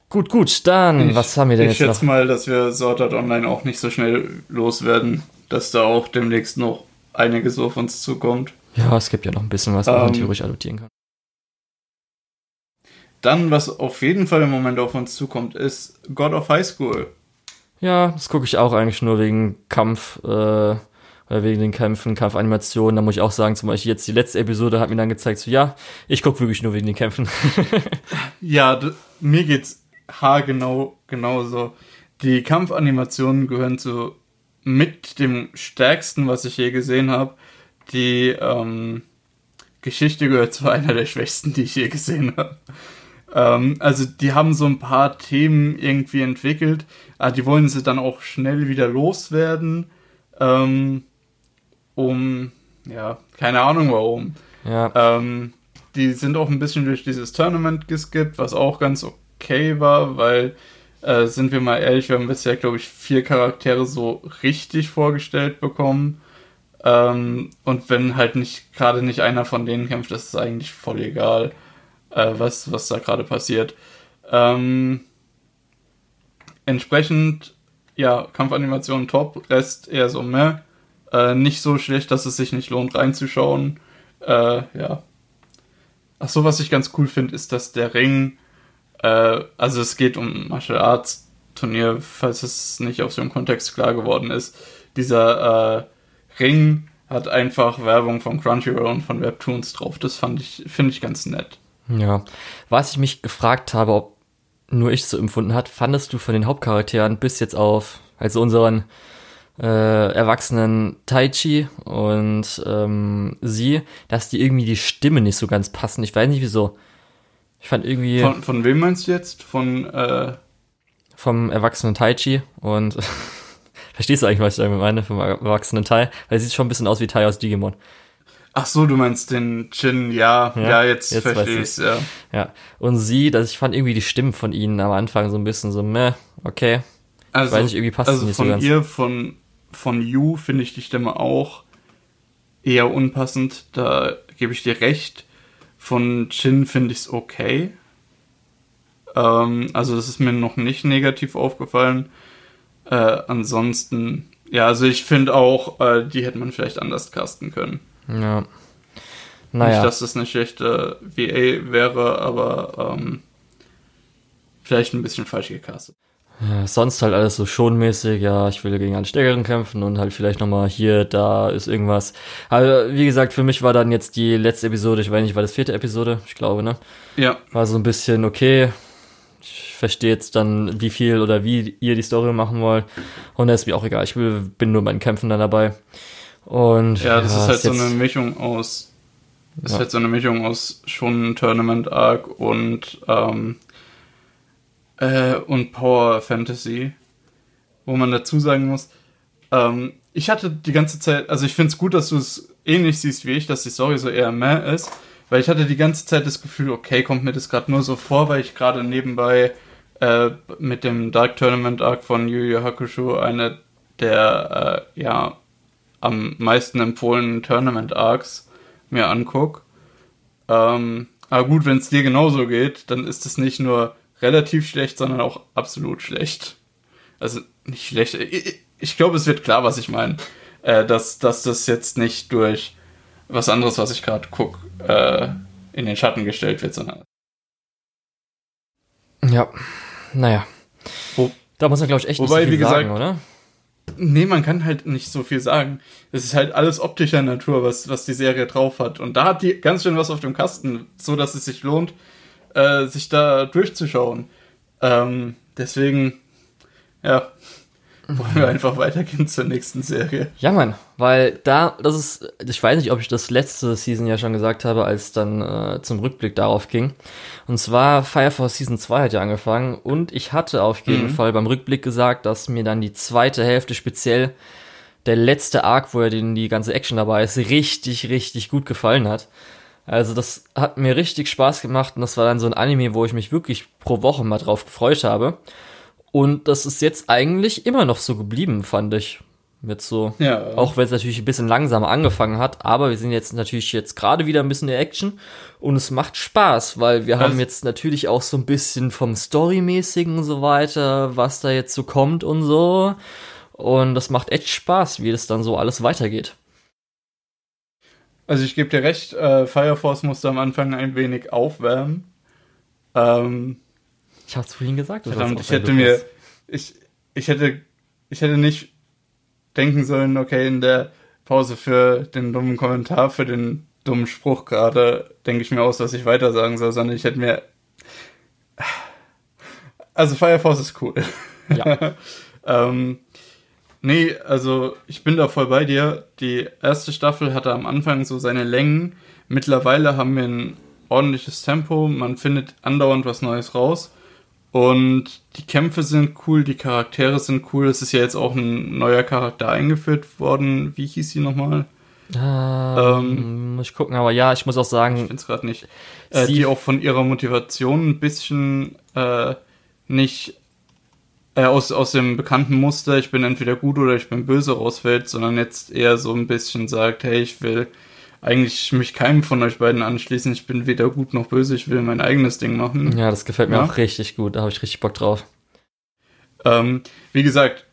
Gut, gut, dann, ich, was haben wir denn jetzt noch? Ich schätze mal, dass wir Sword Art Online auch nicht so schnell loswerden, dass da auch demnächst noch einiges auf uns zukommt. Ja, es gibt ja noch ein bisschen was, was um, man ähm, theoretisch adoptieren kann. Dann, was auf jeden Fall im Moment auf uns zukommt, ist God of High School. Ja, das gucke ich auch eigentlich nur wegen Kampf, äh, oder wegen den Kämpfen, Kampfanimationen. Da muss ich auch sagen, zum Beispiel jetzt die letzte Episode hat mir dann gezeigt, so ja, ich gucke wirklich nur wegen den Kämpfen. ja, mir geht's haargenau genauso. Die Kampfanimationen gehören zu mit dem stärksten, was ich je gesehen habe. Die ähm, Geschichte gehört zu einer der schwächsten, die ich je gesehen habe. Ähm, also die haben so ein paar Themen irgendwie entwickelt, aber die wollen sie dann auch schnell wieder loswerden, ähm, um, ja, keine Ahnung warum. Ja. Ähm, die sind auch ein bisschen durch dieses Tournament geskippt, was auch ganz okay war, weil, äh, sind wir mal ehrlich, wir haben bisher, glaube ich, vier Charaktere so richtig vorgestellt bekommen. Ähm, und wenn halt nicht gerade nicht einer von denen kämpft, das ist eigentlich voll egal äh, was, was da gerade passiert. Ähm, entsprechend, ja, Kampfanimation top, Rest eher so mehr. Äh, nicht so schlecht, dass es sich nicht lohnt reinzuschauen. Äh, ja. Ach so, was ich ganz cool finde, ist, dass der Ring, äh, also es geht um Martial Arts Turnier, falls es nicht aus dem Kontext klar geworden ist. Dieser äh, Ring hat einfach Werbung von Crunchyroll und von Webtoons drauf. Das fand ich, finde ich ganz nett. Ja. Was ich mich gefragt habe, ob nur ich so empfunden hat, fandest du von den Hauptcharakteren bis jetzt auf, also unseren äh, erwachsenen Taichi und ähm, sie, dass die irgendwie die Stimme nicht so ganz passen. Ich weiß nicht wieso. Ich fand irgendwie. Von, von wem meinst du jetzt? Von äh vom erwachsenen Taichi und verstehst du eigentlich, was ich damit meine, vom erwachsenen Tai? Weil er sieht schon ein bisschen aus wie Tai aus Digimon. Ach so, du meinst den Chin, ja, ja, ja jetzt, jetzt verstehe ich ja. Ja, und sie, dass ich fand irgendwie die Stimmen von ihnen am Anfang so ein bisschen so, meh, okay. Also, weiß nicht, irgendwie passt also nicht von so ganz. ihr, von, von Yu finde ich die Stimme auch eher unpassend, da gebe ich dir recht. Von Chin finde ich es okay. Ähm, also das ist mir noch nicht negativ aufgefallen. Äh, ansonsten, ja, also ich finde auch, äh, die hätte man vielleicht anders casten können. Ja. Naja. Nicht, dass das eine schlechte VA wäre, aber ähm, vielleicht ein bisschen falsch gecastet. Ja, sonst halt alles so schonmäßig, ja, ich will gegen einen Stärkeren kämpfen und halt vielleicht nochmal hier, da ist irgendwas. Aber wie gesagt, für mich war dann jetzt die letzte Episode, ich weiß nicht, war das vierte Episode, ich glaube, ne? Ja. War so ein bisschen, okay, ich verstehe jetzt dann, wie viel oder wie ihr die Story machen wollt. Und das ist mir auch egal, ich will, bin nur bei den Kämpfen dann dabei. Und ja, das ja, ist halt so eine Mischung aus, das ja. ist halt so eine Mischung aus schon Tournament Arc und ähm, äh, und Power Fantasy, wo man dazu sagen muss, ähm, ich hatte die ganze Zeit, also ich finde es gut, dass du es ähnlich siehst wie ich, dass die Story so eher mehr ist, weil ich hatte die ganze Zeit das Gefühl, okay, kommt mir das gerade nur so vor, weil ich gerade nebenbei äh, mit dem Dark Tournament Arc von Yu Yu Hakusho eine der äh, ja am meisten empfohlenen Tournament Arcs mir anguck. Ähm, aber gut, wenn es dir genauso geht, dann ist es nicht nur relativ schlecht, sondern auch absolut schlecht. Also nicht schlecht. Ich, ich glaube, es wird klar, was ich meine. Äh, dass, dass das jetzt nicht durch was anderes, was ich gerade gucke, äh, in den Schatten gestellt wird, sondern. Ja, naja. Wo, da muss man, glaube ich, echt wobei, viel gesagt, sagen, oder? Nee, man kann halt nicht so viel sagen. Es ist halt alles optischer Natur, was, was die Serie drauf hat. Und da hat die ganz schön was auf dem Kasten, so dass es sich lohnt, äh, sich da durchzuschauen. Ähm, deswegen, ja, wollen wir einfach weitergehen zur nächsten Serie. Ja, Mann, weil da, das ist, ich weiß nicht, ob ich das letzte Season ja schon gesagt habe, als dann äh, zum Rückblick darauf ging. Und zwar Fire Force Season 2 hat ja angefangen und ich hatte auf jeden mhm. Fall beim Rückblick gesagt, dass mir dann die zweite Hälfte speziell der letzte Arc, wo er den die ganze Action dabei ist, richtig, richtig gut gefallen hat. Also das hat mir richtig Spaß gemacht und das war dann so ein Anime, wo ich mich wirklich pro Woche mal drauf gefreut habe. Und das ist jetzt eigentlich immer noch so geblieben, fand ich. Mit so, ja. auch wenn es natürlich ein bisschen langsamer angefangen hat, aber wir sind jetzt natürlich jetzt gerade wieder ein bisschen in der Action und es macht Spaß, weil wir also, haben jetzt natürlich auch so ein bisschen vom Storymäßigen und so weiter, was da jetzt so kommt und so. Und das macht echt Spaß, wie das dann so alles weitergeht. Also ich gebe dir recht, äh, Fire Force musste am Anfang ein wenig aufwärmen. Ähm, ich hab's vorhin gesagt. Verdammt, ich hätte mir, ich, ich hätte, ich hätte nicht denken sollen, okay, in der Pause für den dummen Kommentar, für den dummen Spruch gerade, denke ich mir aus, was ich weiter sagen soll, sondern ich hätte mir, also Fire Force ist cool. Ja. ähm, Nee, also ich bin da voll bei dir. Die erste Staffel hatte am Anfang so seine Längen. Mittlerweile haben wir ein ordentliches Tempo. Man findet andauernd was Neues raus. Und die Kämpfe sind cool, die Charaktere sind cool. Es ist ja jetzt auch ein neuer Charakter eingeführt worden. Wie hieß sie nochmal? Ähm, ähm, muss ich gucken, aber ja, ich muss auch sagen. Ich finde es gerade nicht. Äh, die auch von ihrer Motivation ein bisschen äh, nicht äh, aus, aus dem bekannten Muster, ich bin entweder gut oder ich bin böse rausfällt, sondern jetzt eher so ein bisschen sagt, hey, ich will eigentlich mich keinem von euch beiden anschließen, ich bin weder gut noch böse, ich will mein eigenes Ding machen. Ja, das gefällt mir ja. auch richtig gut, da habe ich richtig Bock drauf. Ähm, wie gesagt,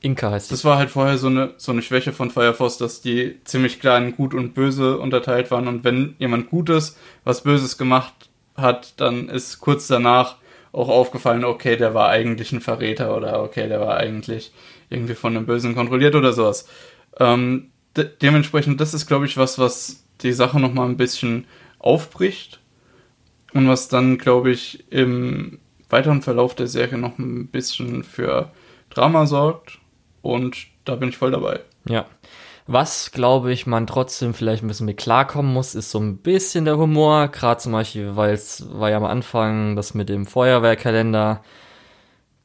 Inka heißt das. Das war halt vorher so eine, so eine Schwäche von Fire Force, dass die ziemlich klar in gut und böse unterteilt waren und wenn jemand Gutes was Böses gemacht hat, dann ist kurz danach auch aufgefallen, okay, der war eigentlich ein Verräter oder okay, der war eigentlich irgendwie von einem Bösen kontrolliert oder sowas. Ähm, de dementsprechend, das ist, glaube ich, was, was die Sache nochmal ein bisschen aufbricht und was dann, glaube ich, im weiteren Verlauf der Serie noch ein bisschen für Drama sorgt und da bin ich voll dabei. Ja, was, glaube ich, man trotzdem vielleicht ein bisschen mit klarkommen muss, ist so ein bisschen der Humor. Gerade zum Beispiel, weil es war ja am Anfang das mit dem Feuerwehrkalender.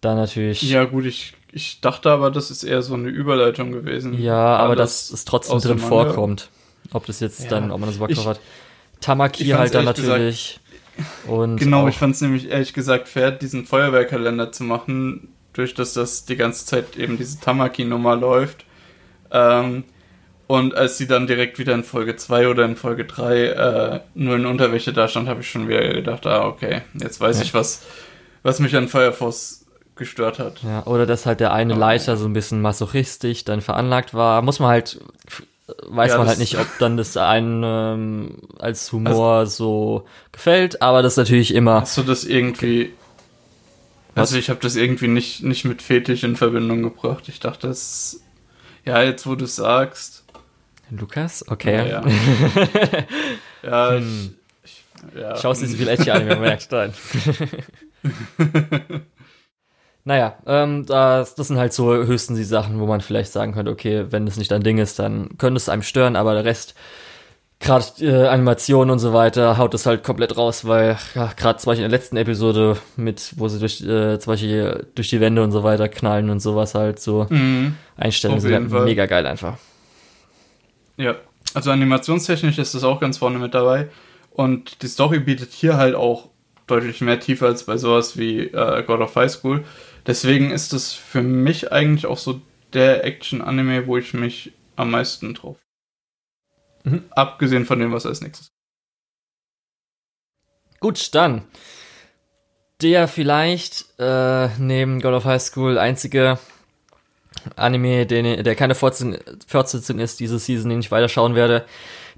Da natürlich. Ja, gut, ich, ich dachte aber, das ist eher so eine Überleitung gewesen. Ja, aber dass es trotzdem drin vorkommt. Ob das jetzt ja. dann, ob man das drauf hat. Tamaki halt dann natürlich. Gesagt, und genau, auch, ich fand es nämlich ehrlich gesagt fair, diesen Feuerwehrkalender zu machen, durch dass das die ganze Zeit eben diese Tamaki-Nummer läuft. Ähm, und als sie dann direkt wieder in Folge 2 oder in Folge 3 äh, nur in Unterwäsche da stand, habe ich schon wieder gedacht, ah, okay, jetzt weiß ja. ich, was, was mich an Fire Force gestört hat. Ja, oder dass halt der eine Leiter so ein bisschen masochistisch dann veranlagt war. Muss man halt, weiß ja, man halt nicht, ob dann das einen ähm, als Humor also, so gefällt, aber das ist natürlich immer. Hast du das irgendwie. Was? Also ich habe das irgendwie nicht, nicht mit Fetisch in Verbindung gebracht. Ich dachte, das. Ja, jetzt wo du es sagst. Lukas? Okay. Ja, ja. ja hm. ich, ich, ja. Schaust dir so viel Edge an, man merkt, nein. naja, ähm, das, das sind halt so höchstens die Sachen, wo man vielleicht sagen könnte, okay, wenn es nicht dein Ding ist, dann könnte es einem stören, aber der Rest, gerade äh, Animationen und so weiter, haut es halt komplett raus, weil ja, gerade zum Beispiel in der letzten Episode mit, wo sie durch, äh, zum Beispiel durch die Wände und so weiter knallen und sowas halt so mhm. Einstellungen sind halt mega geil einfach. Ja, also animationstechnisch ist das auch ganz vorne mit dabei und die Story bietet hier halt auch deutlich mehr Tiefe als bei sowas wie äh, God of High School. Deswegen ist es für mich eigentlich auch so der Action-Anime, wo ich mich am meisten drauf. Mhm. Abgesehen von dem, was als nächstes. Gut, dann. Der vielleicht äh, neben God of High School einzige Anime, den, der keine Fortsetzung ist, diese Season, den ich weiterschauen werde,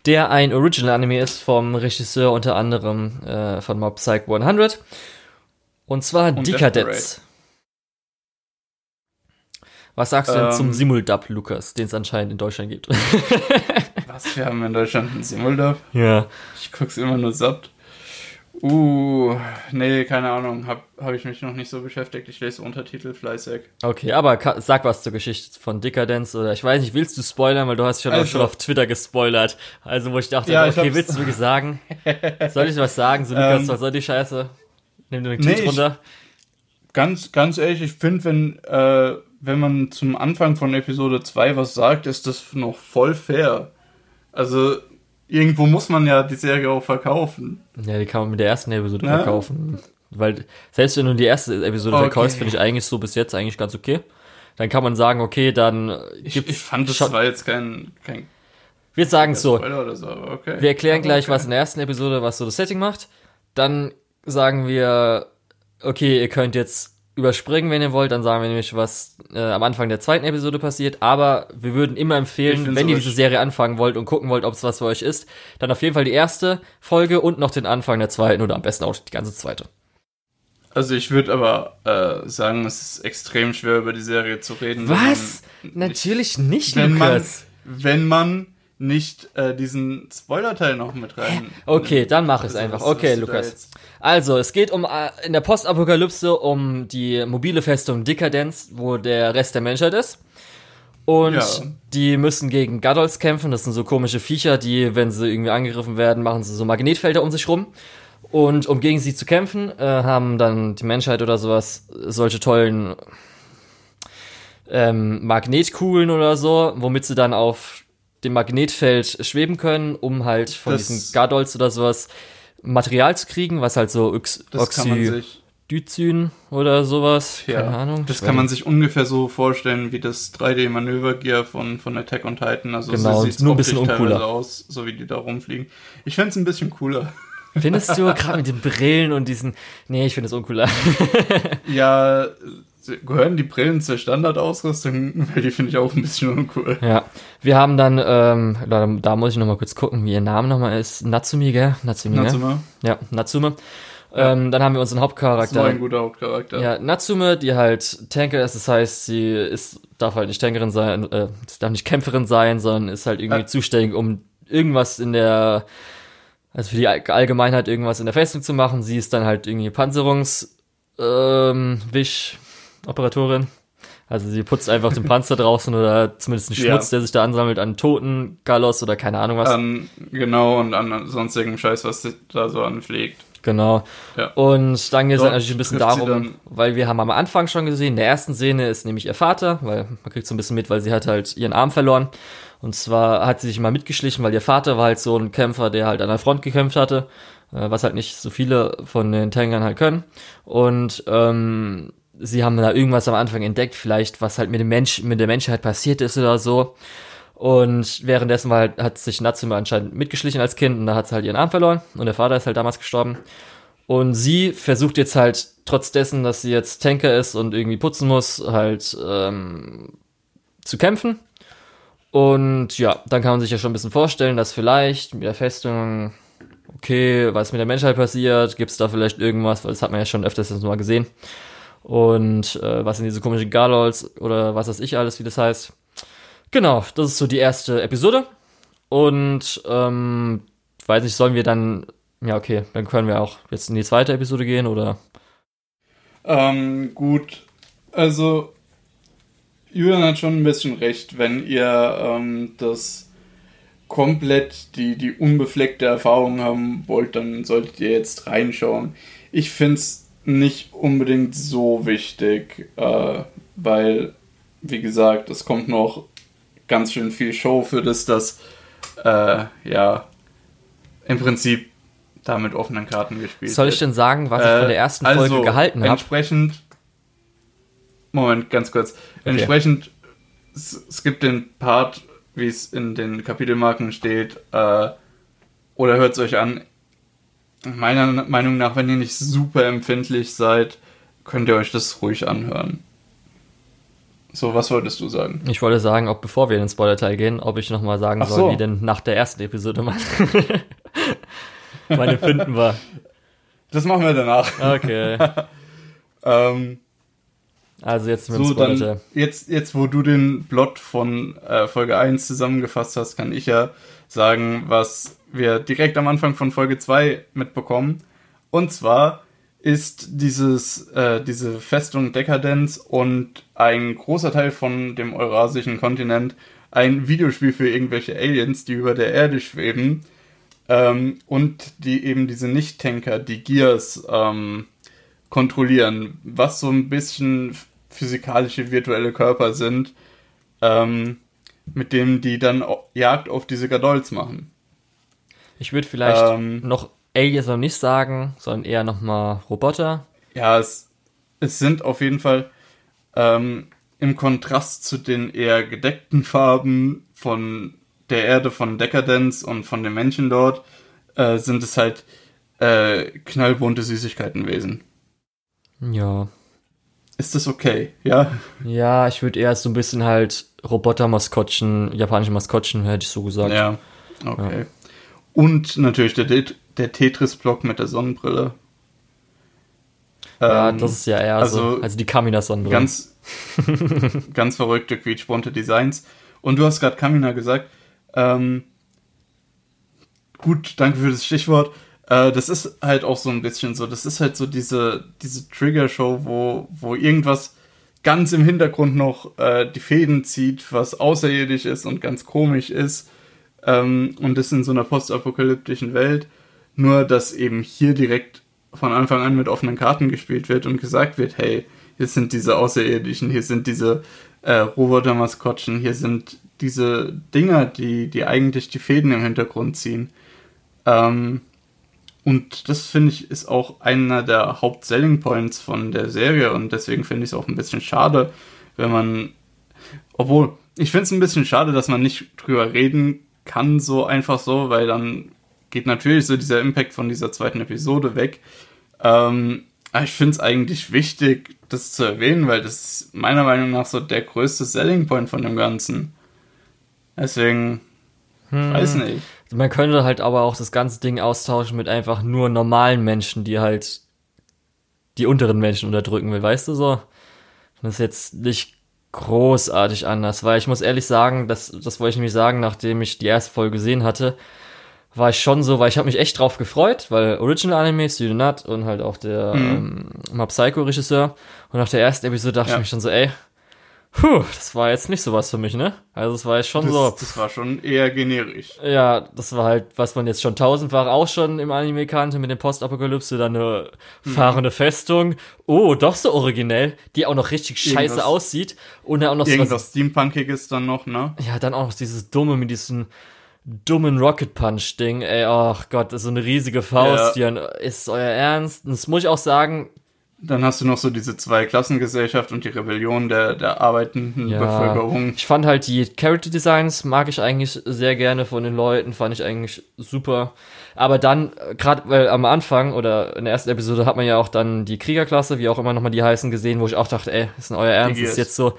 der ein Original Anime ist vom Regisseur unter anderem äh, von Mob Psych 100 und zwar und Decadence. Was sagst du denn ähm, zum Simuldub, Lukas, den es anscheinend in Deutschland gibt? was? Wir haben in Deutschland einen Simuldub? Ja. Ich guck's immer nur satt. Uh, nee, keine Ahnung, hab, hab ich mich noch nicht so beschäftigt. Ich lese Untertitel fleißig. Okay, aber sag was zur Geschichte von Decadence oder ich weiß nicht, willst du spoilern, weil du hast schon, also, schon auf Twitter gespoilert. Also wo ich dachte, ja, okay, ich willst du wirklich sagen? soll ich was sagen? So, Lukas, ähm, was soll die Scheiße? Nimm dir den nee, runter. Ich, ganz, ganz ehrlich, ich finde, wenn, äh, wenn man zum Anfang von Episode 2 was sagt, ist das noch voll fair. Also, irgendwo muss man ja die Serie auch verkaufen. Ja, die kann man mit der ersten Episode ja? verkaufen. Weil selbst wenn du die erste Episode okay. verkaufst, finde ich eigentlich so bis jetzt eigentlich ganz okay. Dann kann man sagen, okay, dann ich, ich fand, das war jetzt kein, kein wir sagen so. so okay. Wir erklären gleich, okay. was in der ersten Episode, was so das Setting macht. Dann sagen wir, okay, ihr könnt jetzt überspringen, wenn ihr wollt, dann sagen wir nämlich, was äh, am Anfang der zweiten Episode passiert. Aber wir würden immer empfehlen, wenn ihr diese Serie anfangen wollt und gucken wollt, ob es was für euch ist, dann auf jeden Fall die erste Folge und noch den Anfang der zweiten oder am besten auch die ganze zweite. Also ich würde aber äh, sagen, es ist extrem schwer über die Serie zu reden. Was? Natürlich nicht, wenn Lukas. Man, wenn man nicht äh, diesen Spoiler-Teil noch mit rein. Okay, dann mach es also, einfach. Okay, Lukas. Also, es geht um äh, in der Postapokalypse um die mobile Festung Dekadenz, wo der Rest der Menschheit ist. Und ja. die müssen gegen Gadolz kämpfen. Das sind so komische Viecher, die, wenn sie irgendwie angegriffen werden, machen sie so Magnetfelder um sich rum. Und um gegen sie zu kämpfen, äh, haben dann die Menschheit oder sowas solche tollen ähm, Magnetkugeln oder so, womit sie dann auf dem Magnetfeld schweben können, um halt von das, diesen Gadolz oder sowas Material zu kriegen, was halt so Ox Oxydizyn oder sowas, ja, keine Ahnung. Das kann man sich ungefähr so vorstellen wie das 3D-Manövergear von, von Attack on Titan. Also genau, sieht nur ein bisschen uncooler aus, so wie die da rumfliegen. Ich fände es ein bisschen cooler. Findest du, gerade mit den Brillen und diesen. Nee, ich finde es uncooler. ja, gehören die Brillen zur Standardausrüstung? Weil die finde ich auch ein bisschen uncool. Ja. Wir haben dann, ähm, da, da muss ich nochmal kurz gucken, wie ihr Name nochmal ist. Natsumi, gell? Natsumi, Natsume. Gell? Ja, Natsume. Ja. Ähm, dann haben wir unseren Hauptcharakter. Das ist ein guter Hauptcharakter. Ja, Natsume, die halt Tanker ist, das heißt, sie ist, darf halt nicht Tankerin sein, äh, darf nicht Kämpferin sein, sondern ist halt irgendwie ja. zuständig, um irgendwas in der also für die Allgemeinheit irgendwas in der Festung zu machen. Sie ist dann halt irgendwie Panzerungs ähm, Wisch Operatorin. Also sie putzt einfach den Panzer draußen oder zumindest den Schmutz, ja. der sich da ansammelt an Toten, Galos oder keine Ahnung was. Um, genau, und an sonstigen Scheiß, was da so anpflegt. Genau. Ja. Und dann geht es natürlich ein bisschen darum, weil wir haben am Anfang schon gesehen, in der ersten Szene ist nämlich ihr Vater, weil man kriegt so ein bisschen mit, weil sie hat halt ihren Arm verloren. Und zwar hat sie sich mal mitgeschlichen, weil ihr Vater war halt so ein Kämpfer, der halt an der Front gekämpft hatte, äh, was halt nicht so viele von den Tankern halt können. Und ähm, sie haben da irgendwas am Anfang entdeckt, vielleicht was halt mit dem Mensch, mit der Menschheit passiert ist oder so. Und währenddessen war halt, hat sich Natsume anscheinend mitgeschlichen als Kind und da hat sie halt ihren Arm verloren und der Vater ist halt damals gestorben. Und sie versucht jetzt halt, trotz dessen, dass sie jetzt Tanker ist und irgendwie putzen muss, halt ähm, zu kämpfen. Und ja, dann kann man sich ja schon ein bisschen vorstellen, dass vielleicht mit der Festung, okay, was mit der Menschheit passiert, gibt es da vielleicht irgendwas, weil das hat man ja schon öfters mal gesehen. Und äh, was sind diese komischen Garlols oder was weiß ich alles, wie das heißt. Genau, das ist so die erste Episode. Und ähm, weiß nicht, sollen wir dann, ja okay, dann können wir auch jetzt in die zweite Episode gehen oder? Ähm, gut, also Julian hat schon ein bisschen recht, wenn ihr ähm, das komplett die, die unbefleckte Erfahrung haben wollt, dann solltet ihr jetzt reinschauen. Ich finde es nicht unbedingt so wichtig, äh, weil, wie gesagt, es kommt noch ganz schön viel Show für das, das äh, ja im Prinzip da mit offenen Karten gespielt Soll ich denn sagen, was ich von der ersten Folge also, gehalten habe? Entsprechend Moment, ganz kurz. Okay. Entsprechend, es, es, gibt den Part, wie es in den Kapitelmarken steht, äh, oder hört es euch an. Meiner Meinung nach, wenn ihr nicht super empfindlich seid, könnt ihr euch das ruhig anhören. So, was wolltest du sagen? Ich wollte sagen, ob bevor wir in den Spoiler-Teil gehen, ob ich nochmal sagen Ach soll, so. wie denn nach der ersten Episode mein, mein Empfinden war. Das machen wir danach. Okay. ähm, also jetzt mit so, dann, jetzt, jetzt, wo du den Plot von äh, Folge 1 zusammengefasst hast, kann ich ja sagen, was wir direkt am Anfang von Folge 2 mitbekommen. Und zwar ist dieses, äh, diese Festung Dekadenz und ein großer Teil von dem eurasischen Kontinent ein Videospiel für irgendwelche Aliens, die über der Erde schweben ähm, und die eben diese Nicht-Tanker, die Gears, ähm, kontrollieren, was so ein bisschen physikalische virtuelle Körper sind, ähm, mit denen die dann Jagd auf diese Gadolz machen. Ich würde vielleicht ähm, noch Aliens noch nicht sagen, sondern eher nochmal Roboter. Ja, es, es sind auf jeden Fall ähm, im Kontrast zu den eher gedeckten Farben von der Erde, von Dekadenz und von den Menschen dort, äh, sind es halt äh, knallbunte Süßigkeitenwesen. Ja, ist das okay, ja? Ja, ich würde eher so ein bisschen halt Roboter-Maskottchen, japanische Maskottchen, hätte ich so gesagt. Ja, okay. Ja. Und natürlich der, der Tetris-Block mit der Sonnenbrille. Ja, ähm, das ist ja eher also, so, also die Kamina-Sonnenbrille. Ganz, ganz verrückte, quietschbunte Designs. Und du hast gerade Kamina gesagt. Ähm, gut, danke für das Stichwort. Äh, das ist halt auch so ein bisschen so, das ist halt so diese, diese Trigger-Show, wo, wo irgendwas ganz im Hintergrund noch äh, die Fäden zieht, was außerirdisch ist und ganz komisch ist. Ähm, und das in so einer postapokalyptischen Welt. Nur, dass eben hier direkt von Anfang an mit offenen Karten gespielt wird und gesagt wird, hey, hier sind diese Außerirdischen, hier sind diese äh, Roboter-Maskottchen, hier sind diese Dinger, die, die eigentlich die Fäden im Hintergrund ziehen. Ähm, und das finde ich ist auch einer der Haupt-Selling Points von der Serie und deswegen finde ich es auch ein bisschen schade, wenn man, obwohl, ich finde es ein bisschen schade, dass man nicht drüber reden kann, so einfach so, weil dann geht natürlich so dieser Impact von dieser zweiten Episode weg. Ähm, aber ich finde es eigentlich wichtig, das zu erwähnen, weil das ist meiner Meinung nach so der größte Selling Point von dem Ganzen. Deswegen, hm. weiß nicht. Man könnte halt aber auch das ganze Ding austauschen mit einfach nur normalen Menschen, die halt die unteren Menschen unterdrücken will, weißt du so? Das ist jetzt nicht großartig anders, weil ich muss ehrlich sagen, das, das wollte ich nämlich sagen, nachdem ich die erste Folge gesehen hatte, war ich schon so, weil ich habe mich echt drauf gefreut, weil Original Anime, Studio Nut und halt auch der mhm. ähm, Mob Psycho Regisseur und nach der ersten Episode dachte ja. ich mich schon so, ey, Puh, das war jetzt nicht sowas für mich, ne? Also es war jetzt schon das, so. Das war schon eher generisch. Ja, das war halt, was man jetzt schon tausendfach auch schon im Anime kannte mit dem Postapokalypse, dann eine mhm. fahrende Festung. Oh, doch so originell, die auch noch richtig scheiße irgendwas, aussieht. Und dann auch noch so irgendwas was, Steampunkiges dann noch, ne? Ja, dann auch noch dieses dumme mit diesem dummen Rocket Punch Ding, ey, ach Gott, das ist so eine riesige Faust, ja. die ist euer Ernst. Und das muss ich auch sagen, dann hast du noch so diese zwei Klassengesellschaft und die Rebellion der, der arbeitenden ja, Bevölkerung. Ich fand halt die Character Designs mag ich eigentlich sehr gerne von den Leuten, fand ich eigentlich super. Aber dann, gerade weil am Anfang oder in der ersten Episode hat man ja auch dann die Kriegerklasse, wie auch immer nochmal die heißen, gesehen, wo ich auch dachte, ey, ist denn euer Ernst? Ist jetzt so,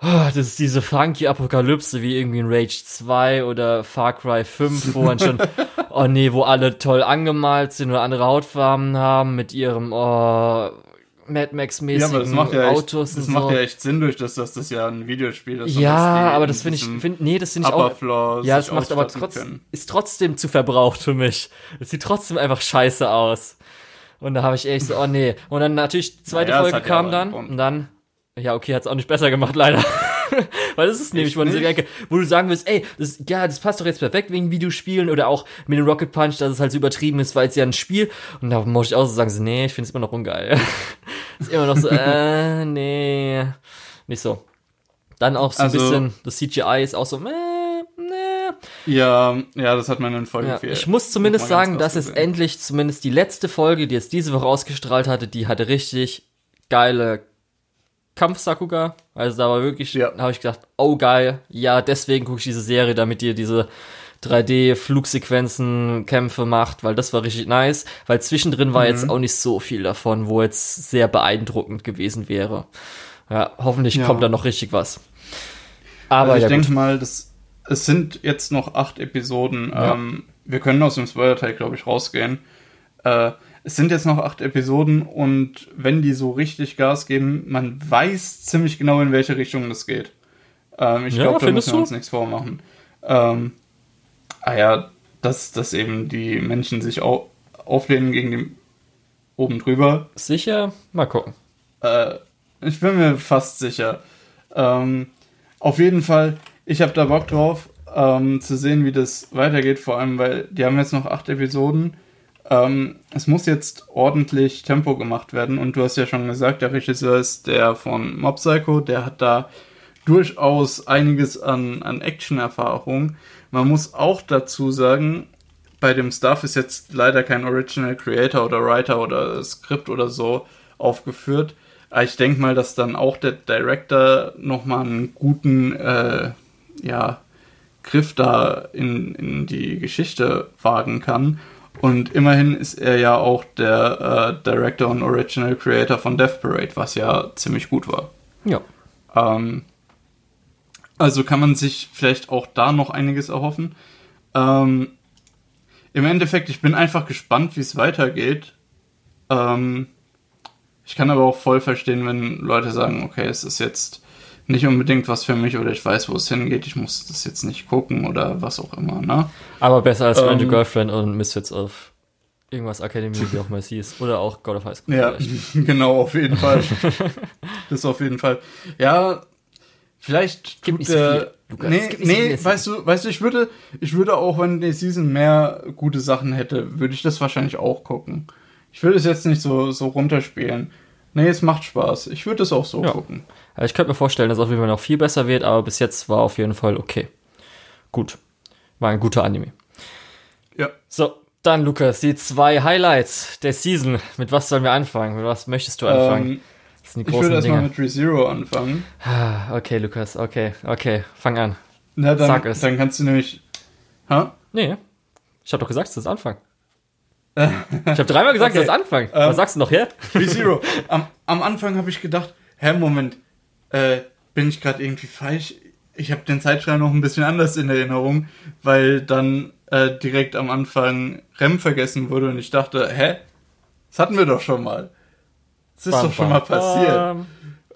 das ist diese Funky-Apokalypse wie irgendwie in Rage 2 oder Far Cry 5, wo man schon, oh nee, wo alle toll angemalt sind oder andere Hautfarben haben mit ihrem, oh, Mad Max-mäßigen ja, das macht ja Autos echt, Das macht so. ja echt Sinn durch, dass das, das ja ein Videospiel ist. Ja, das aber das finde ich, find, nee, das finde ich auch. Ja, das macht aber trotzdem, ist trotzdem zu verbraucht für mich. Es sieht trotzdem einfach scheiße aus. Und da habe ich echt so, oh nee. Und dann natürlich, zweite naja, Folge kam ja dann, und dann, ja, okay, hat's auch nicht besser gemacht, leider. Weil das ist nämlich mal eine Ecke, wo du sagen willst, ey, das, ja, das passt doch jetzt perfekt wegen Videospielen oder auch mit dem Rocket Punch, dass es halt so übertrieben ist, weil es ja ein Spiel. Und da muss ich auch so sagen, so, nee, ich finde es immer noch ungeil. ist immer noch so, äh, nee, nicht so. Dann auch so also, ein bisschen, das CGI ist auch so, äh, nee. Ja, ja, das hat man in Folge ja, 4. Ich muss zumindest sagen, dass es endlich zumindest die letzte Folge, die jetzt diese Woche ausgestrahlt hatte, die hatte richtig geile Kampf-Sakuga. Also da war wirklich, ja. habe ich gedacht, oh geil, ja, deswegen gucke ich diese Serie, damit ihr diese 3D-Flugsequenzen, Kämpfe macht, weil das war richtig nice. Weil zwischendrin war mhm. jetzt auch nicht so viel davon, wo jetzt sehr beeindruckend gewesen wäre. Ja, hoffentlich ja. kommt da noch richtig was. Aber also ich ja, denke mal, das, es sind jetzt noch acht Episoden. Ja. Ähm, wir können aus dem Spoiler-Teil, glaube ich, rausgehen. Äh, es sind jetzt noch acht Episoden und wenn die so richtig Gas geben, man weiß ziemlich genau, in welche Richtung das geht. Ähm, ich ja, glaube, da müssen wir uns nichts vormachen. Ähm, ah ja, dass, dass eben die Menschen sich au auflehnen gegen den oben drüber. Sicher? Mal gucken. Äh, ich bin mir fast sicher. Ähm, auf jeden Fall, ich habe da Bock drauf, ähm, zu sehen, wie das weitergeht, vor allem, weil die haben jetzt noch acht Episoden ähm, es muss jetzt ordentlich Tempo gemacht werden und du hast ja schon gesagt, der Regisseur ist der von Mob Psycho, der hat da durchaus einiges an, an Action-Erfahrung. Man muss auch dazu sagen, bei dem Stuff ist jetzt leider kein Original Creator oder Writer oder Skript oder so aufgeführt. Aber ich denke mal, dass dann auch der Director nochmal einen guten äh, ja, Griff da in, in die Geschichte wagen kann. Und immerhin ist er ja auch der äh, Director und Original Creator von Death Parade, was ja ziemlich gut war. Ja. Ähm, also kann man sich vielleicht auch da noch einiges erhoffen. Ähm, Im Endeffekt, ich bin einfach gespannt, wie es weitergeht. Ähm, ich kann aber auch voll verstehen, wenn Leute sagen, okay, es ist jetzt nicht unbedingt was für mich oder ich weiß, wo es hingeht, ich muss das jetzt nicht gucken oder was auch immer, ne? Aber besser als ähm, Find Girlfriend und Misfits of irgendwas Academy, wie auch mal hieß. Oder auch God of High School. Ja, genau, auf jeden Fall. das auf jeden Fall. Ja, vielleicht gibt tut der. Lukas, nee, nee, so weißt du, weißt du, ich würde, ich würde auch, wenn die Season mehr gute Sachen hätte, würde ich das wahrscheinlich auch gucken. Ich würde es jetzt nicht so, so runterspielen. Nee, es macht Spaß. Ich würde es auch so ja. gucken. Ich könnte mir vorstellen, dass es auf jeden Fall noch viel besser wird, aber bis jetzt war auf jeden Fall okay. Gut. War ein guter Anime. Ja. So, dann Lukas, die zwei Highlights der Season. Mit was sollen wir anfangen? Mit was möchtest du anfangen? Ähm, das sind die großen ich würde erstmal mit ReZero anfangen. Ah, okay, Lukas, okay, okay, fang an. Na, dann, Sag es. Dann kannst du nämlich. Ha? Nee. Ich habe doch gesagt, es ist Anfang. ich habe dreimal gesagt, okay. es ist Anfang. Was ähm, sagst du noch her? ReZero. Am, am Anfang habe ich gedacht, hä, Moment, äh, bin ich gerade irgendwie falsch? Ich habe den Zeitschreiben noch ein bisschen anders in Erinnerung, weil dann äh, direkt am Anfang Rem vergessen wurde und ich dachte, hä? Das hatten wir doch schon mal. Das ist bam, doch schon mal passiert.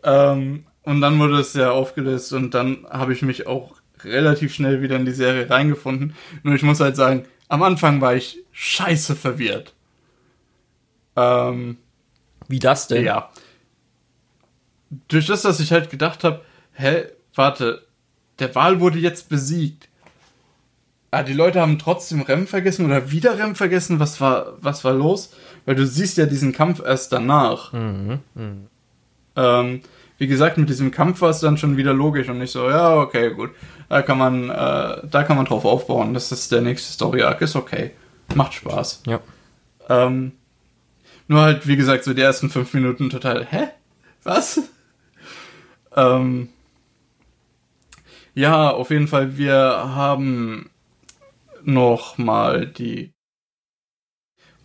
Ähm, und dann wurde es ja aufgelöst und dann habe ich mich auch relativ schnell wieder in die Serie reingefunden. Nur ich muss halt sagen, am Anfang war ich scheiße verwirrt. Ähm, Wie das denn? Ja durch das, dass ich halt gedacht habe, hä, warte, der Wal wurde jetzt besiegt. Ah, die Leute haben trotzdem Rem vergessen oder wieder Rem vergessen. Was war, was war los? Weil du siehst ja diesen Kampf erst danach. Mhm, mh. ähm, wie gesagt, mit diesem Kampf war es dann schon wieder logisch und nicht so, ja, okay, gut. Da kann man, äh, da kann man drauf aufbauen. Das ist der nächste Story Arc, ist okay. Macht Spaß. Ja. Ähm, Nur halt, wie gesagt, so die ersten fünf Minuten total, hä? Was? Ähm, ja, auf jeden Fall, wir haben noch mal die.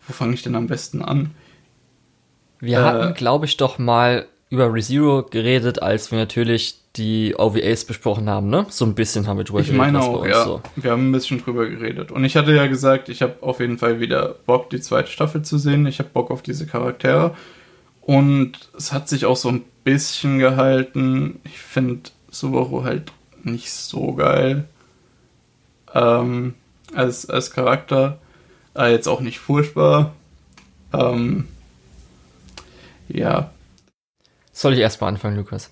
Wo fange ich denn am besten an? Wir äh, hatten, glaube ich, doch mal über ReZero geredet, als wir natürlich die OVAs besprochen haben, ne? So ein bisschen haben wir drüber geredet. Ich meine auch, ja. So. Wir haben ein bisschen drüber geredet. Und ich hatte ja gesagt, ich habe auf jeden Fall wieder Bock, die zweite Staffel zu sehen. Ich habe Bock auf diese Charaktere. Und es hat sich auch so ein bisschen gehalten. Ich finde Subaru halt nicht so geil. Ähm, als, als Charakter. Äh, jetzt auch nicht furchtbar. Ähm, ja. Soll ich erstmal anfangen, Lukas?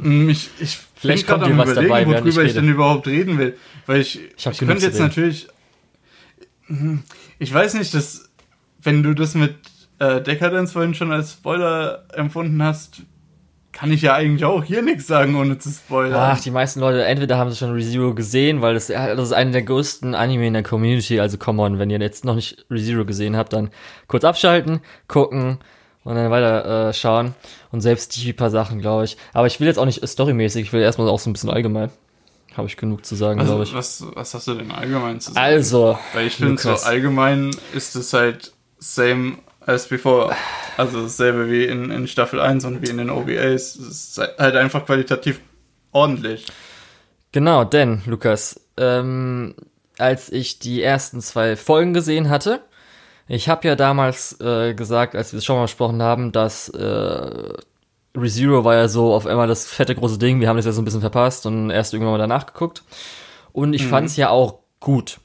Mm, ich, ich Vielleicht kommt dir was überlegen, dabei, worüber ich, ich denn überhaupt reden will. Weil ich, ich, ich könnte jetzt natürlich. Hm, ich weiß nicht, dass, wenn du das mit äh, Decadence vorhin schon als Spoiler empfunden hast, kann ich ja eigentlich auch hier nichts sagen, ohne zu spoilern. Ach, die meisten Leute, entweder haben sie schon ReZero gesehen, weil das, das ist einer der größten Anime in der Community, also come on, wenn ihr jetzt noch nicht ReZero gesehen habt, dann kurz abschalten, gucken und dann weiter äh, schauen. Und selbst die paar Sachen, glaube ich. Aber ich will jetzt auch nicht storymäßig, ich will erstmal auch so ein bisschen allgemein. Habe ich genug zu sagen, also, glaube ich. Was, was hast du denn allgemein zu sagen? Also. Weil ich finde, so allgemein ist es halt same as before. Also dasselbe wie in, in Staffel 1 und wie in den OVAs. Es ist halt einfach qualitativ ordentlich. Genau, denn, Lukas, ähm, als ich die ersten zwei Folgen gesehen hatte, ich habe ja damals äh, gesagt, als wir es schon mal besprochen haben, dass äh, ReZero war ja so auf einmal das fette große Ding, wir haben das ja so ein bisschen verpasst und erst irgendwann mal danach geguckt. Und ich mhm. fand es ja auch gut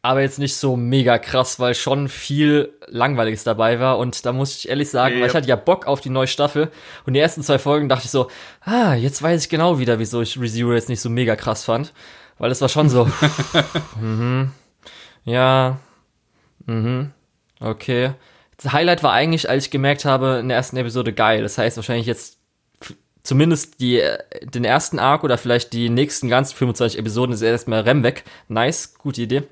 aber jetzt nicht so mega krass, weil schon viel Langweiliges dabei war. Und da muss ich ehrlich sagen, yep. weil ich hatte ja Bock auf die neue Staffel. Und die ersten zwei Folgen dachte ich so, ah, jetzt weiß ich genau wieder, wieso ich ReZero jetzt nicht so mega krass fand. Weil es war schon so, mhm, ja, mhm, okay. Das Highlight war eigentlich, als ich gemerkt habe, in der ersten Episode geil. Das heißt wahrscheinlich jetzt zumindest die, den ersten Arc oder vielleicht die nächsten ganzen 25 Episoden ist erstmal Rem weg. Nice, gute Idee.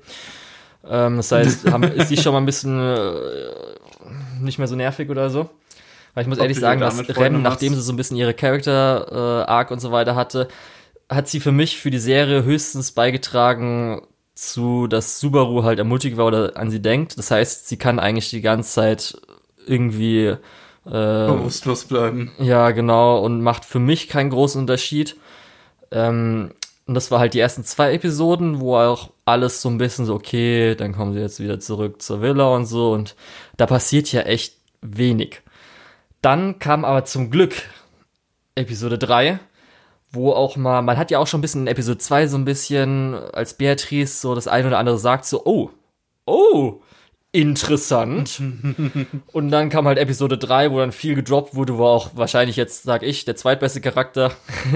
Ähm, das heißt, haben, ist die schon mal ein bisschen äh, nicht mehr so nervig oder so. Weil ich muss Ob ehrlich sagen, dass Rem, nachdem sie so ein bisschen ihre Character-Arc äh, und so weiter hatte, hat sie für mich für die Serie höchstens beigetragen zu, dass Subaru halt ermutigt war oder an sie denkt. Das heißt, sie kann eigentlich die ganze Zeit irgendwie äh, bewusstlos bleiben. Ja, genau, und macht für mich keinen großen Unterschied. Ähm, und das war halt die ersten zwei Episoden, wo auch alles so ein bisschen so, okay, dann kommen sie jetzt wieder zurück zur Villa und so. Und da passiert ja echt wenig. Dann kam aber zum Glück Episode 3, wo auch mal, man hat ja auch schon ein bisschen in Episode 2 so ein bisschen, als Beatrice so das eine oder andere sagt, so, oh, oh, interessant. und dann kam halt Episode 3, wo dann viel gedroppt wurde, wo auch wahrscheinlich jetzt, sag ich, der zweitbeste Charakter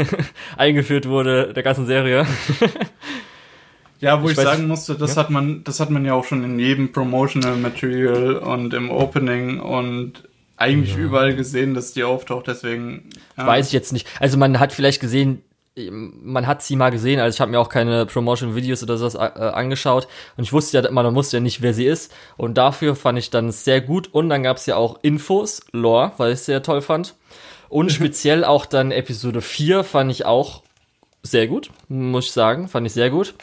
eingeführt wurde der ganzen Serie. ja, wo ich, ich sagen musste, das ja? hat man, das hat man ja auch schon in jedem Promotional Material und im Opening und eigentlich ja. überall gesehen, dass die auftaucht, deswegen. Ja. Weiß ich jetzt nicht. Also man hat vielleicht gesehen, man hat sie mal gesehen, also ich habe mir auch keine Promotion-Videos oder sowas äh, angeschaut. Und ich wusste ja immer, man wusste ja nicht, wer sie ist. Und dafür fand ich dann sehr gut. Und dann gab es ja auch Infos, Lore, weil ich sehr toll fand. Und speziell auch dann Episode 4 fand ich auch sehr gut, muss ich sagen, fand ich sehr gut.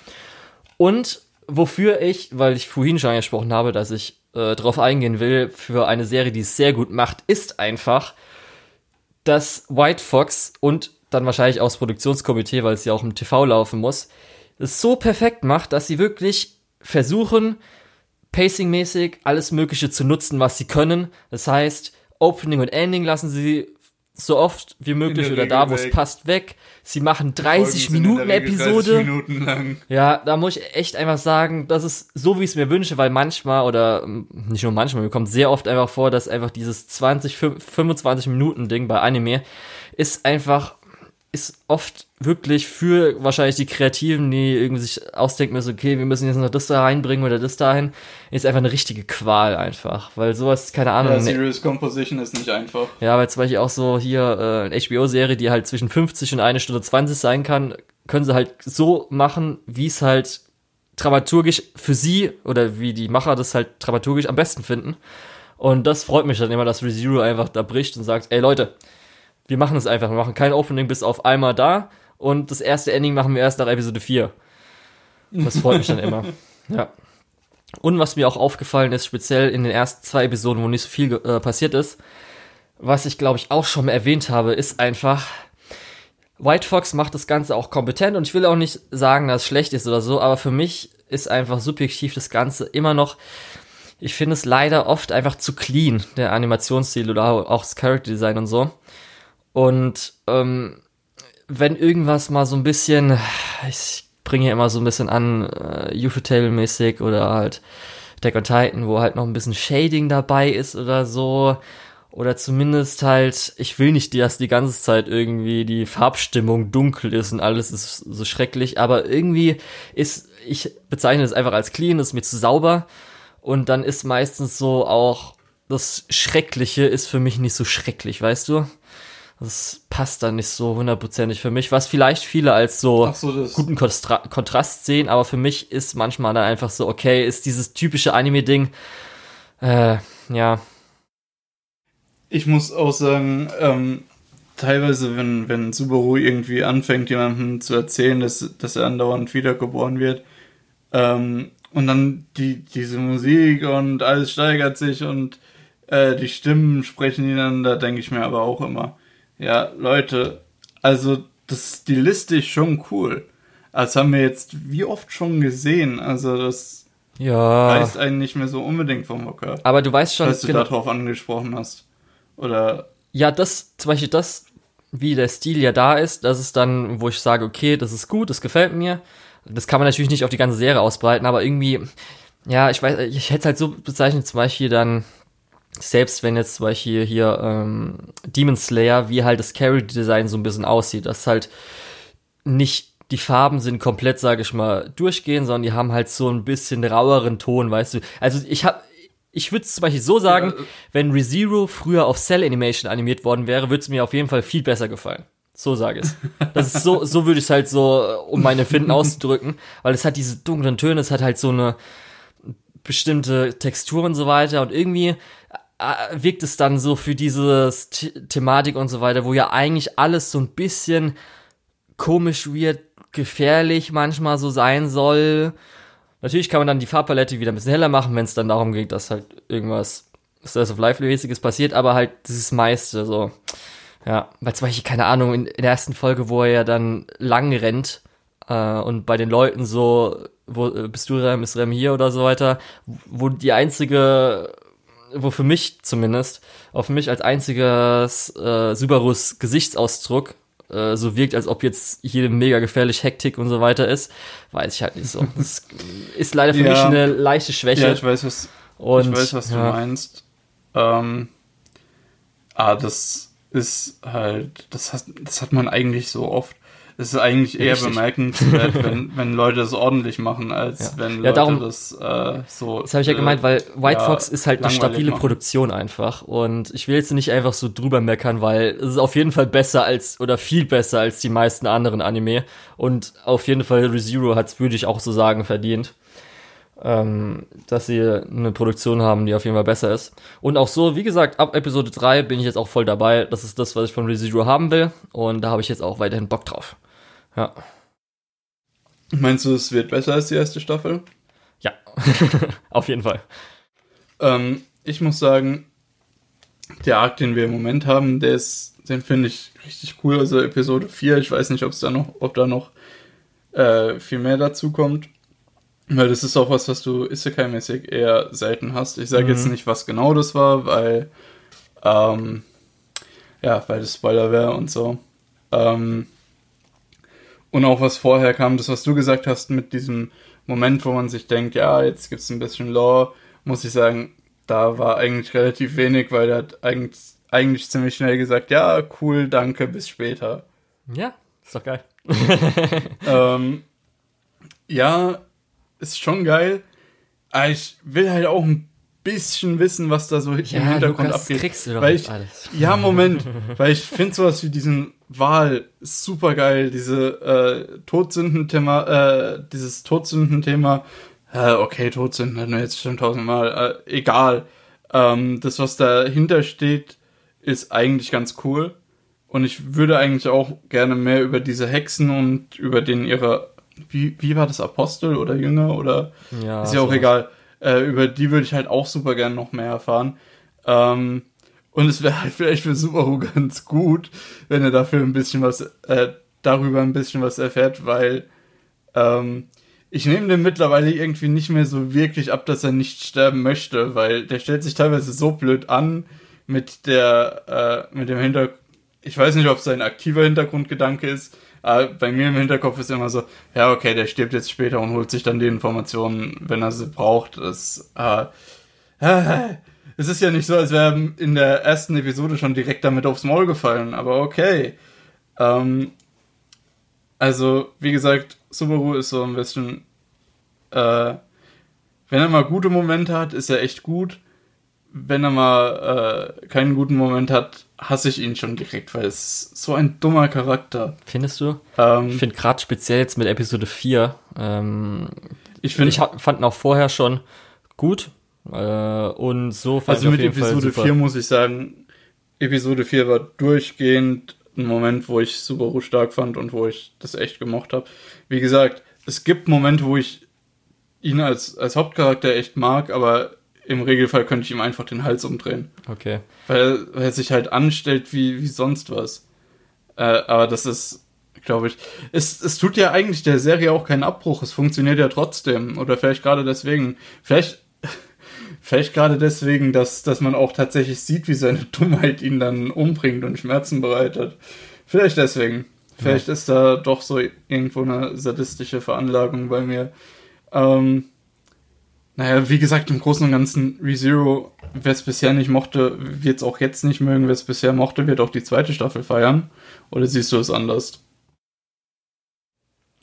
Und wofür ich, weil ich vorhin schon angesprochen habe, dass ich äh, drauf eingehen will, für eine Serie, die es sehr gut macht, ist einfach, dass White Fox und dann wahrscheinlich auch das Produktionskomitee, weil es ja auch im TV laufen muss, es so perfekt macht, dass sie wirklich versuchen, pacingmäßig alles Mögliche zu nutzen, was sie können. Das heißt, Opening und Ending lassen sie so oft wie möglich oder da, wo es passt, weg. Sie machen 30 Minuten Episode. 30 Minuten lang. Ja, da muss ich echt einfach sagen, das ist so, wie ich es mir wünsche, weil manchmal oder ähm, nicht nur manchmal, mir kommt sehr oft einfach vor, dass einfach dieses 20, 25 Minuten Ding bei Anime ist einfach ist oft wirklich für wahrscheinlich die Kreativen, die irgendwie sich ausdenken müssen, okay, wir müssen jetzt noch das da reinbringen oder das dahin, ist einfach eine richtige Qual einfach, weil sowas, keine Ahnung. Ja, Serious Composition ist nicht einfach. Ja, weil zum Beispiel auch so hier äh, eine HBO-Serie, die halt zwischen 50 und eine Stunde 20 sein kann, können sie halt so machen, wie es halt dramaturgisch für sie oder wie die Macher das halt dramaturgisch am besten finden. Und das freut mich dann immer, dass ReZero einfach da bricht und sagt, ey Leute, wir machen es einfach, wir machen kein Opening bis auf einmal da und das erste Ending machen wir erst nach Episode 4. Das freut mich dann immer. Ja. Und was mir auch aufgefallen ist, speziell in den ersten zwei Episoden, wo nicht so viel äh, passiert ist, was ich glaube ich auch schon mal erwähnt habe, ist einfach, White Fox macht das Ganze auch kompetent und ich will auch nicht sagen, dass es schlecht ist oder so, aber für mich ist einfach subjektiv das Ganze immer noch, ich finde es leider oft einfach zu clean, der Animationsstil oder auch das Character Design und so. Und ähm, wenn irgendwas mal so ein bisschen, ich bringe immer so ein bisschen an, äh, Ufotable-mäßig oder halt Deck on Titan, wo halt noch ein bisschen Shading dabei ist oder so, oder zumindest halt, ich will nicht, dass die ganze Zeit irgendwie die Farbstimmung dunkel ist und alles ist so schrecklich, aber irgendwie ist, ich bezeichne es einfach als clean, ist mir zu sauber. Und dann ist meistens so auch, das Schreckliche ist für mich nicht so schrecklich, weißt du? Das passt dann nicht so hundertprozentig für mich, was vielleicht viele als so, so guten Kontra Kontrast sehen, aber für mich ist manchmal dann einfach so, okay, ist dieses typische Anime-Ding, äh, ja, ich muss auch sagen, ähm, teilweise, wenn, wenn Subaru irgendwie anfängt, jemandem zu erzählen, dass, dass er andauernd wiedergeboren wird, ähm, und dann die, diese Musik und alles steigert sich und äh, die Stimmen sprechen ihn da denke ich mir aber auch immer, ja, Leute, also das ist stilistisch schon cool. Das haben wir jetzt wie oft schon gesehen. Also das ja. reißt einen nicht mehr so unbedingt vom Hocker. Aber du weißt schon, dass du genau, darauf angesprochen hast. Oder? Ja, das, zum Beispiel das, wie der Stil ja da ist, das ist dann, wo ich sage, okay, das ist gut, das gefällt mir. Das kann man natürlich nicht auf die ganze Serie ausbreiten, aber irgendwie, ja, ich weiß, ich hätte es halt so bezeichnet, zum Beispiel dann, selbst wenn jetzt zum Beispiel hier ähm, Demon Slayer, wie halt das Character-Design so ein bisschen aussieht, dass halt nicht die Farben sind komplett, sage ich mal, durchgehen, sondern die haben halt so ein bisschen raueren Ton, weißt du. Also ich habe ich würde es zum Beispiel so sagen, ja. Äh, wenn ReZero früher auf Cell Animation animiert worden wäre, würde es mir auf jeden Fall viel besser gefallen. So sage ich es. Das ist so, so würde ich es halt so, äh, um meine Finden auszudrücken, weil es hat diese dunklen Töne, es hat halt so eine bestimmte Textur und so weiter und irgendwie wirkt es dann so für diese Thematik und so weiter, wo ja eigentlich alles so ein bisschen komisch, weird, gefährlich manchmal so sein soll Natürlich kann man dann die Farbpalette wieder ein bisschen heller machen, wenn es dann darum geht, dass halt irgendwas Slice of Life-mäßiges passiert, aber halt das meiste so. Ja, weil zum Beispiel, keine Ahnung, in, in der ersten Folge, wo er ja dann lang rennt äh, und bei den Leuten so, wo äh, bist du Rem, ist Rem hier oder so weiter, wo die einzige, wo für mich zumindest, auch für mich als einziges äh, Subarus Gesichtsausdruck äh, so wirkt, als ob jetzt hier mega gefährlich Hektik und so weiter ist, weiß ich halt nicht so. Das ist leider für ja. mich eine leichte Schwäche. Ja, ich weiß, was, und, ich weiß, was ja. du meinst. Ähm, ah, das ist halt, das hat, das hat man eigentlich so oft. Es ist eigentlich eher Richtig. bemerkenswert, wenn, wenn Leute es ordentlich machen, als ja. wenn Leute darum, das äh, so. Das habe ich ja gemeint, weil White ja, Fox ist halt eine stabile machen. Produktion einfach. Und ich will jetzt nicht einfach so drüber meckern, weil es ist auf jeden Fall besser als oder viel besser als die meisten anderen Anime. Und auf jeden Fall ReZero hat es, würde ich auch so sagen, verdient. Ähm, dass sie eine Produktion haben, die auf jeden Fall besser ist. Und auch so, wie gesagt, ab Episode 3 bin ich jetzt auch voll dabei. Das ist das, was ich von ReZero haben will. Und da habe ich jetzt auch weiterhin Bock drauf. Ja. Meinst du, es wird besser als die erste Staffel? Ja, auf jeden Fall. Ähm, ich muss sagen, der Arc, den wir im Moment haben, der ist, den finde ich richtig cool. Also Episode 4, ich weiß nicht, ob es da noch, ob da noch äh, viel mehr dazu kommt. Weil das ist auch was, was du Isekai-mäßig eher selten hast. Ich sage mhm. jetzt nicht, was genau das war, weil ähm, ja, weil das Spoiler wäre und so. Ähm, und auch was vorher kam, das, was du gesagt hast, mit diesem Moment, wo man sich denkt, ja, jetzt gibt es ein bisschen Lore, muss ich sagen, da war eigentlich relativ wenig, weil er hat eigentlich, eigentlich ziemlich schnell gesagt, ja, cool, danke, bis später. Ja, ist doch geil. ähm, ja, ist schon geil. Aber ich will halt auch ein bisschen wissen, was da so ja, im Hintergrund Lukas, abgeht. Kriegst du doch weil ich, alles. Ja, Moment, weil ich finde sowas wie diesen Wahl super geil, diese äh, Todsündenthema, äh, dieses Todsündenthema. Äh, okay, Todsünden hatten wir jetzt schon tausendmal. Äh, egal. Ähm, das, was dahinter steht, ist eigentlich ganz cool. Und ich würde eigentlich auch gerne mehr über diese Hexen und über den ihre, wie, wie war das, Apostel oder Jünger oder Ja, ist ja auch sowas. egal. Äh, über die würde ich halt auch super gerne noch mehr erfahren. Ähm, und es wäre halt vielleicht für Subaru ganz gut, wenn er dafür ein bisschen was, äh, darüber ein bisschen was erfährt, weil ähm, ich nehme dem mittlerweile irgendwie nicht mehr so wirklich ab, dass er nicht sterben möchte, weil der stellt sich teilweise so blöd an mit der, äh, mit dem Hintergrund. Ich weiß nicht, ob es ein aktiver Hintergrundgedanke ist, bei mir im Hinterkopf ist immer so, ja, okay, der stirbt jetzt später und holt sich dann die Informationen, wenn er sie braucht. Das, äh, äh, es ist ja nicht so, als wäre in der ersten Episode schon direkt damit aufs Maul gefallen, aber okay. Ähm, also, wie gesagt, Subaru ist so ein bisschen, äh, wenn er mal gute Momente hat, ist er echt gut. Wenn er mal äh, keinen guten Moment hat, hasse ich ihn schon direkt, weil es so ein dummer Charakter. Findest du? Ähm, Ich finde gerade speziell jetzt mit Episode 4, ähm, ich finde, ich fand ihn auch vorher schon gut. Äh, und so fand also ich mit Fall Episode super. 4 muss ich sagen, Episode 4 war durchgehend ein Moment, wo ich Subaru stark fand und wo ich das echt gemocht habe. Wie gesagt, es gibt Momente, wo ich ihn als, als Hauptcharakter echt mag, aber im Regelfall könnte ich ihm einfach den Hals umdrehen. Okay. Weil, weil er sich halt anstellt wie, wie sonst was. Äh, aber das ist, glaube ich, es, es tut ja eigentlich der Serie auch keinen Abbruch. Es funktioniert ja trotzdem. Oder vielleicht gerade deswegen. Vielleicht, vielleicht gerade deswegen, dass, dass man auch tatsächlich sieht, wie seine Dummheit ihn dann umbringt und Schmerzen bereitet. Vielleicht deswegen. Vielleicht ist da doch so irgendwo eine sadistische Veranlagung bei mir. Ähm, naja, wie gesagt, im Großen und Ganzen ReZero, wer es bisher nicht mochte, wird es auch jetzt nicht mögen. Wer es bisher mochte, wird auch die zweite Staffel feiern. Oder siehst du es anders?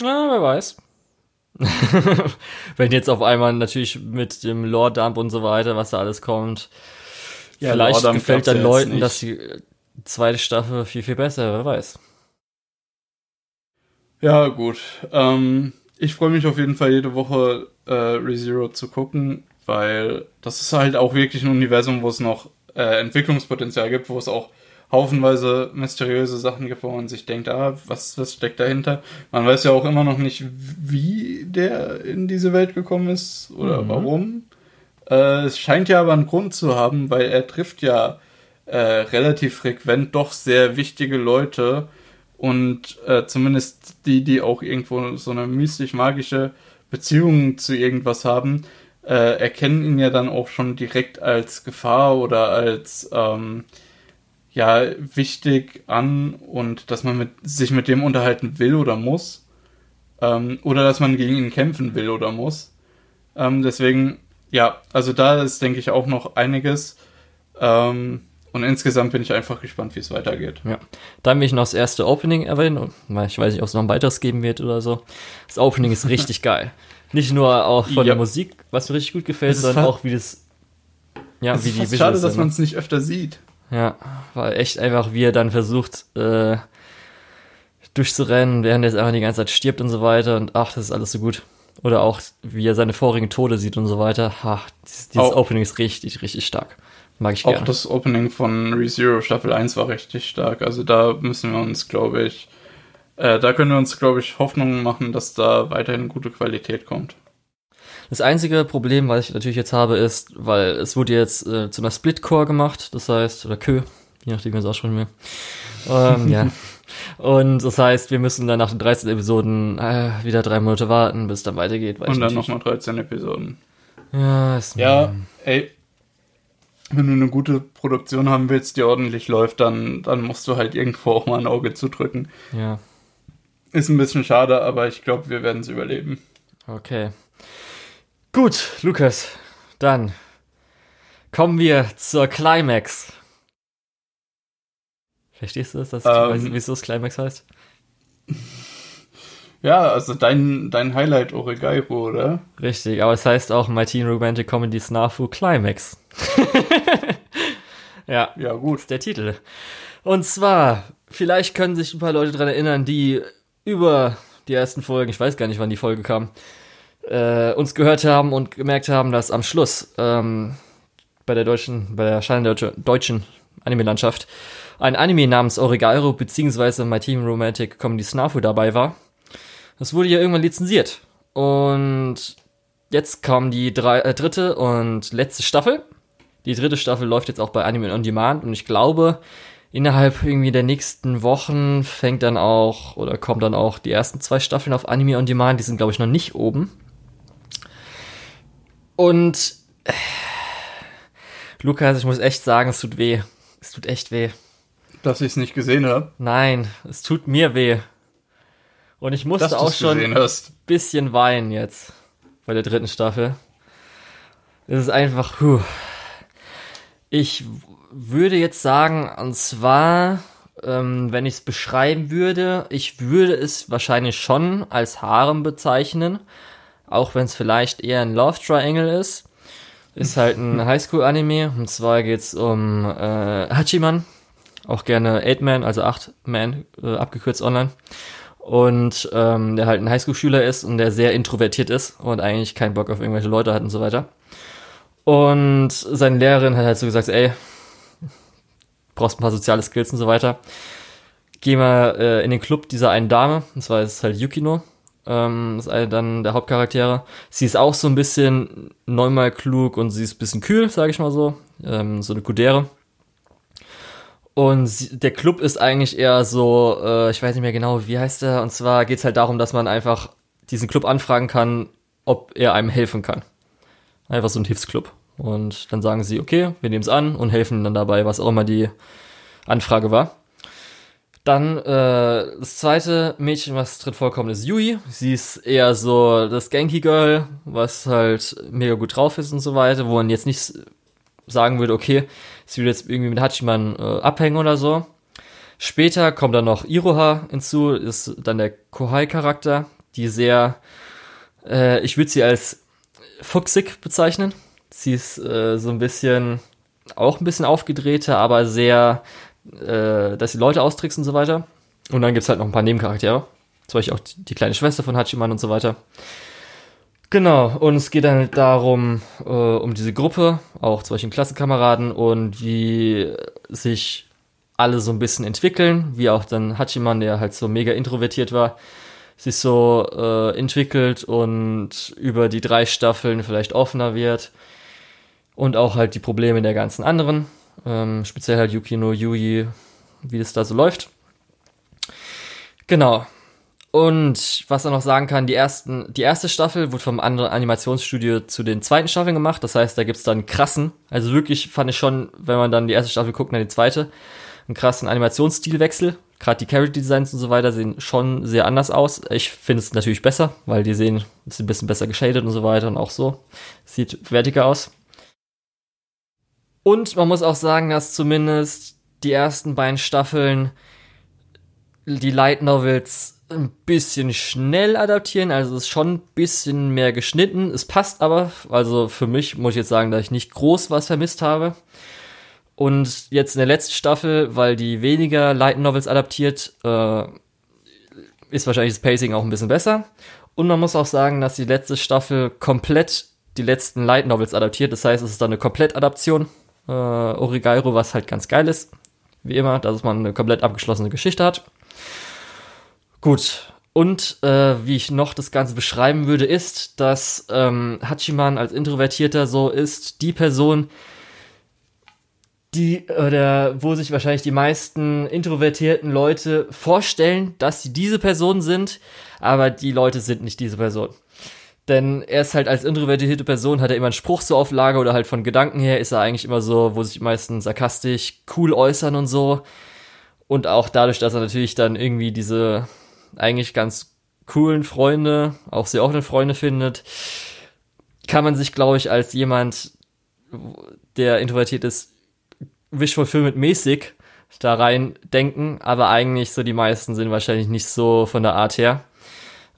Ja, wer weiß. Wenn jetzt auf einmal natürlich mit dem Lore-Dump und so weiter, was da alles kommt, Ja, vielleicht gefällt dann Leuten, nicht. dass die äh, zweite Staffel viel, viel besser, wer weiß. Ja, gut. Ähm, ich freue mich auf jeden Fall jede Woche äh, ReZero zu gucken, weil das ist halt auch wirklich ein Universum, wo es noch äh, Entwicklungspotenzial gibt, wo es auch haufenweise mysteriöse Sachen gibt, wo man sich denkt, ah, was, was steckt dahinter? Man weiß ja auch immer noch nicht, wie der in diese Welt gekommen ist oder Mhm. warum. Äh, es scheint ja aber einen Grund zu haben, weil er trifft ja äh, relativ frequent doch sehr wichtige Leute und äh, zumindest die, die auch irgendwo so eine mystisch-magische Beziehung zu irgendwas haben, äh, erkennen ihn ja dann auch schon direkt als Gefahr oder als ähm, ja wichtig an und dass man mit, sich mit dem unterhalten will oder muss ähm, oder dass man gegen ihn kämpfen will oder muss. Ähm, deswegen, ja, also da ist, denke ich, auch noch einiges. Ähm, und insgesamt bin ich einfach gespannt, wie es weitergeht. Ja. Dann will ich noch das erste Opening erwähnen, weil ich weiß nicht, ob es noch ein weiteres geben wird oder so. Das Opening ist richtig geil. Nicht nur auch von Ja. der Musik, was mir richtig gut gefällt, sondern auch wie das, ja, es wie ist die fast schade, dass man es nicht öfter sieht. Ja, weil echt einfach, wie er dann versucht, äh, durchzurennen, während er jetzt einfach die ganze Zeit stirbt und so weiter und ach, das ist alles so gut. Oder auch, wie er seine vorigen Tode sieht und so weiter. Ach, dieses, dieses Auch- Opening ist richtig, richtig stark. Mag ich Auch gerne. das Opening von ReZero Staffel 1 war richtig stark. Also da müssen wir uns, glaube ich, äh, da können wir uns, glaube ich, Hoffnungen machen, dass da weiterhin gute Qualität kommt. Das einzige Problem, was ich natürlich jetzt habe, ist, weil es wurde jetzt äh, zu einer Split-Core gemacht, das heißt, oder Kö, je nachdem, wie man es aussprechen will. Ähm, ja. Und das heißt, wir müssen dann nach den 13 Episoden äh, wieder drei Monate warten, bis es dann weitergeht. Weil Und ich dann nochmal 13 Episoden. Ja, ist, Ja, ey, wenn du eine gute Produktion haben willst, die ordentlich läuft, dann, dann musst du halt irgendwo auch mal ein Auge zudrücken. ja, Ist ein bisschen schade, aber ich glaube, wir werden es überleben. okay. Gut, Lukas, dann kommen wir zur Climax. Verstehst du das, dass Ähm. wieso es Climax heißt? Ja, also dein, dein Highlight Oregairo, oder? Richtig, aber es heißt auch My Teen Romantic Comedy Snafu Climax. ja, ja, gut. ist der Titel. Und zwar, vielleicht können sich ein paar Leute daran erinnern, die über die ersten Folgen, ich weiß gar nicht, wann die Folge kam, äh, uns gehört haben und gemerkt haben, dass am Schluss ähm, bei der deutschen, bei der deutschen Anime-Landschaft ein Anime namens Oregairo beziehungsweise My Team Romantic Comedy Snafu dabei war. Das wurde ja irgendwann lizenziert. Und jetzt kam die drei, äh, dritte und letzte Staffel. Die dritte Staffel läuft jetzt auch bei Anime On Demand und ich glaube, innerhalb irgendwie der nächsten Wochen fängt dann auch oder kommen dann auch die ersten zwei Staffeln auf Anime On Demand. Die sind, glaube ich, noch nicht oben. Und äh, Lukas, ich muss echt sagen, es tut weh. Es tut echt weh. Dass ich es nicht gesehen habe? Nein, es tut mir weh. Und ich musste auch schon ein bisschen weinen jetzt bei der dritten Staffel. Es ist einfach, puh. Ich würde jetzt sagen, und zwar, ähm, wenn ich es beschreiben würde, ich würde es wahrscheinlich schon als Harem bezeichnen, auch wenn es vielleicht eher ein Love Triangle ist. Ist halt ein Highschool-Anime. Und zwar geht's um äh, Hachiman. Auch gerne 8-Man, also 8-Man, äh, abgekürzt online. Und ähm, der halt ein Highschool-Schüler ist und der sehr introvertiert ist und eigentlich keinen Bock auf irgendwelche Leute hat und so weiter. Und seine Lehrerin hat halt so gesagt, ey, brauchst ein paar soziale Skills und so weiter. Geh mal äh, in den Club dieser einen Dame, und zwar ist es halt Yukino ähm, ist eine dann der Hauptcharaktere. Sie ist auch so ein bisschen neunmal klug und sie ist ein bisschen kühl, sage ich mal so. Ähm, so eine Kudere. Und sie, der Club ist eigentlich eher so, äh, ich weiß nicht mehr genau, wie heißt der. Und zwar geht es halt darum, dass man einfach diesen Club anfragen kann, ob er einem helfen kann. Einfach so ein Hilfsclub. Und dann sagen sie, okay, wir nehmen es an und helfen dann dabei, was auch immer die Anfrage war. Dann äh, das zweite Mädchen, was drin vorkommt, ist Yui. Sie ist eher so das Genki Girl, was halt mega gut drauf ist und so weiter, wo man jetzt nicht sagen würde, okay, sie will jetzt irgendwie mit Hachiman äh, abhängen oder so. Später kommt dann noch Iroha hinzu, ist dann der Kohai-Charakter, die sehr, äh, ich würde sie als fuchsig bezeichnen. Sie ist äh, so ein bisschen, auch ein bisschen aufgedrehter, aber sehr äh, dass die Leute austricksen und so weiter. Und dann gibt's halt noch ein paar Nebencharaktere. Zum Beispiel auch die, die kleine Schwester von Hachiman und so weiter. Genau, und es geht dann darum, äh, um diese Gruppe, auch zum Beispiel Klassenkameraden und wie sich alle so ein bisschen entwickeln, wie auch dann Hachiman, der halt so mega introvertiert war, sich so äh, entwickelt und über die drei Staffeln vielleicht offener wird und auch halt die Probleme der ganzen anderen. Ähm, speziell halt Yukino Yui, wie das da so läuft. Genau. Und was er noch sagen kann, die, ersten, die erste Staffel wurde vom anderen Animationsstudio zu den zweiten Staffeln gemacht. Das heißt, da gibt's dann krassen, also wirklich fand ich schon, wenn man dann die erste Staffel guckt, dann die zweite, einen krassen Animationsstilwechsel. Gerade die Character Designs und so weiter sehen schon sehr anders aus. Ich finde es natürlich besser, weil die sehen, ist ein bisschen besser geschadet und so weiter und auch so. Sieht wertiger aus. Und man muss auch sagen, dass zumindest die ersten beiden Staffeln die Light Novels ein bisschen schnell adaptieren, also es ist schon ein bisschen mehr geschnitten. Es passt aber, also für mich muss ich jetzt sagen, dass ich nicht groß was vermisst habe. Und jetzt in der letzten Staffel, weil die weniger Light Novels adaptiert, äh, ist wahrscheinlich das Pacing auch ein bisschen besser. Und man muss auch sagen, dass die letzte Staffel komplett die letzten Light Novels adaptiert. Das heißt, es ist dann eine Komplettadaption äh, Origairo, was halt ganz geil ist. Wie immer, dass man eine komplett abgeschlossene Geschichte hat. Gut. Und äh, wie ich noch das Ganze beschreiben würde, ist, dass ähm, Hachiman als Introvertierter so ist, die Person, die oder wo sich wahrscheinlich die meisten introvertierten Leute vorstellen, dass sie diese Person sind, aber die Leute sind nicht diese Person. Denn er ist halt als introvertierte Person, hat er immer einen Spruch so auf Lager oder halt von Gedanken her ist er eigentlich immer so, wo sich die meisten sarkastisch cool äußern und so. Und auch dadurch, dass er natürlich dann irgendwie diese eigentlich ganz coolen Freunde, auch sehr offene Freunde findet, kann man sich, glaube ich, als jemand, der introvertiert ist, wish fulfillment mäßig da rein denken, aber eigentlich so die meisten sind wahrscheinlich nicht so von der Art her.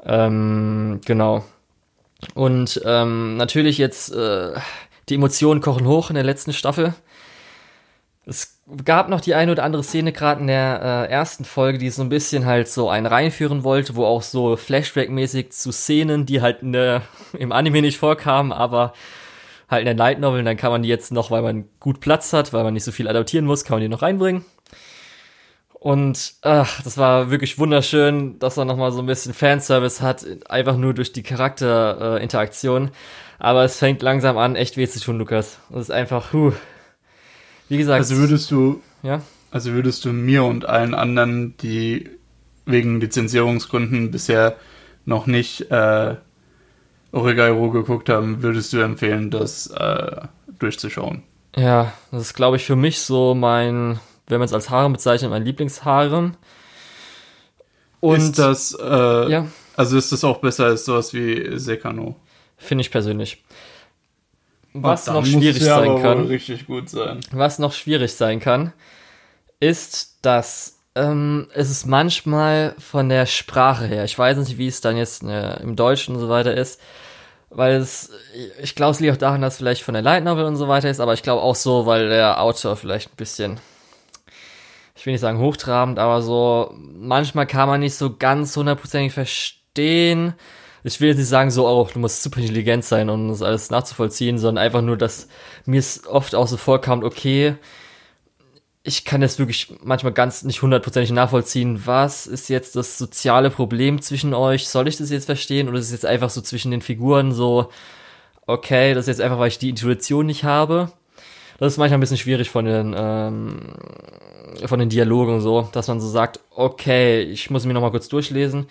Ähm, genau. Und ähm, natürlich jetzt, äh, die Emotionen kochen hoch in der letzten Staffel. Es gab noch die eine oder andere Szene gerade in der äh, ersten Folge, die so ein bisschen halt so einen reinführen wollte, wo auch so Flashback-mäßig zu Szenen, die halt in der, im Anime nicht vorkamen, aber halt in der Light Novel, dann kann man die jetzt noch, weil man gut Platz hat, weil man nicht so viel adaptieren muss, kann man die noch reinbringen. Und ach, das war wirklich wunderschön, dass man nochmal so ein bisschen Fanservice hat, einfach nur durch die Charakterinteraktion. Äh, Aber es fängt langsam an, echt weh zu tun, Lukas. Das ist einfach, huh. Wie gesagt. Also würdest du, ja? Also würdest du mir und allen anderen, die wegen Lizenzierungsgründen bisher noch nicht äh, Oregairo geguckt haben, würdest du empfehlen, das äh, durchzuschauen? Ja, das ist, glaube ich, für mich so mein, wenn man es als Harem bezeichnet, mein Lieblingsharem. Und ist das, äh, ja. also ist das auch besser als sowas wie Sekano? Finde ich persönlich. Was noch schwierig sein kann, sein. was noch schwierig sein kann, ist, dass ähm, es ist manchmal von der Sprache her, ich weiß nicht, wie es dann jetzt äh, im Deutschen und so weiter ist, weil es, ich glaube, es liegt auch daran, dass vielleicht von der Light Novel und so weiter ist, aber ich glaube auch so, weil der Autor vielleicht ein bisschen, ich will nicht sagen hochtrabend, aber so, manchmal kann man nicht so ganz hundertprozentig verstehen, ich will jetzt nicht sagen, so, oh, du musst super intelligent sein, um das alles nachzuvollziehen, sondern einfach nur, dass mir es oft auch so vorkam, okay, ich kann das wirklich manchmal ganz nicht hundertprozentig nachvollziehen. Was ist jetzt das soziale Problem zwischen euch? Soll ich das jetzt verstehen? Oder ist es jetzt einfach so zwischen den Figuren so, okay, das ist jetzt einfach, weil ich die Intuition nicht habe? Das ist manchmal ein bisschen schwierig von den, ähm, von den Dialogen so, dass man so sagt, okay, ich muss mir nochmal kurz durchlesen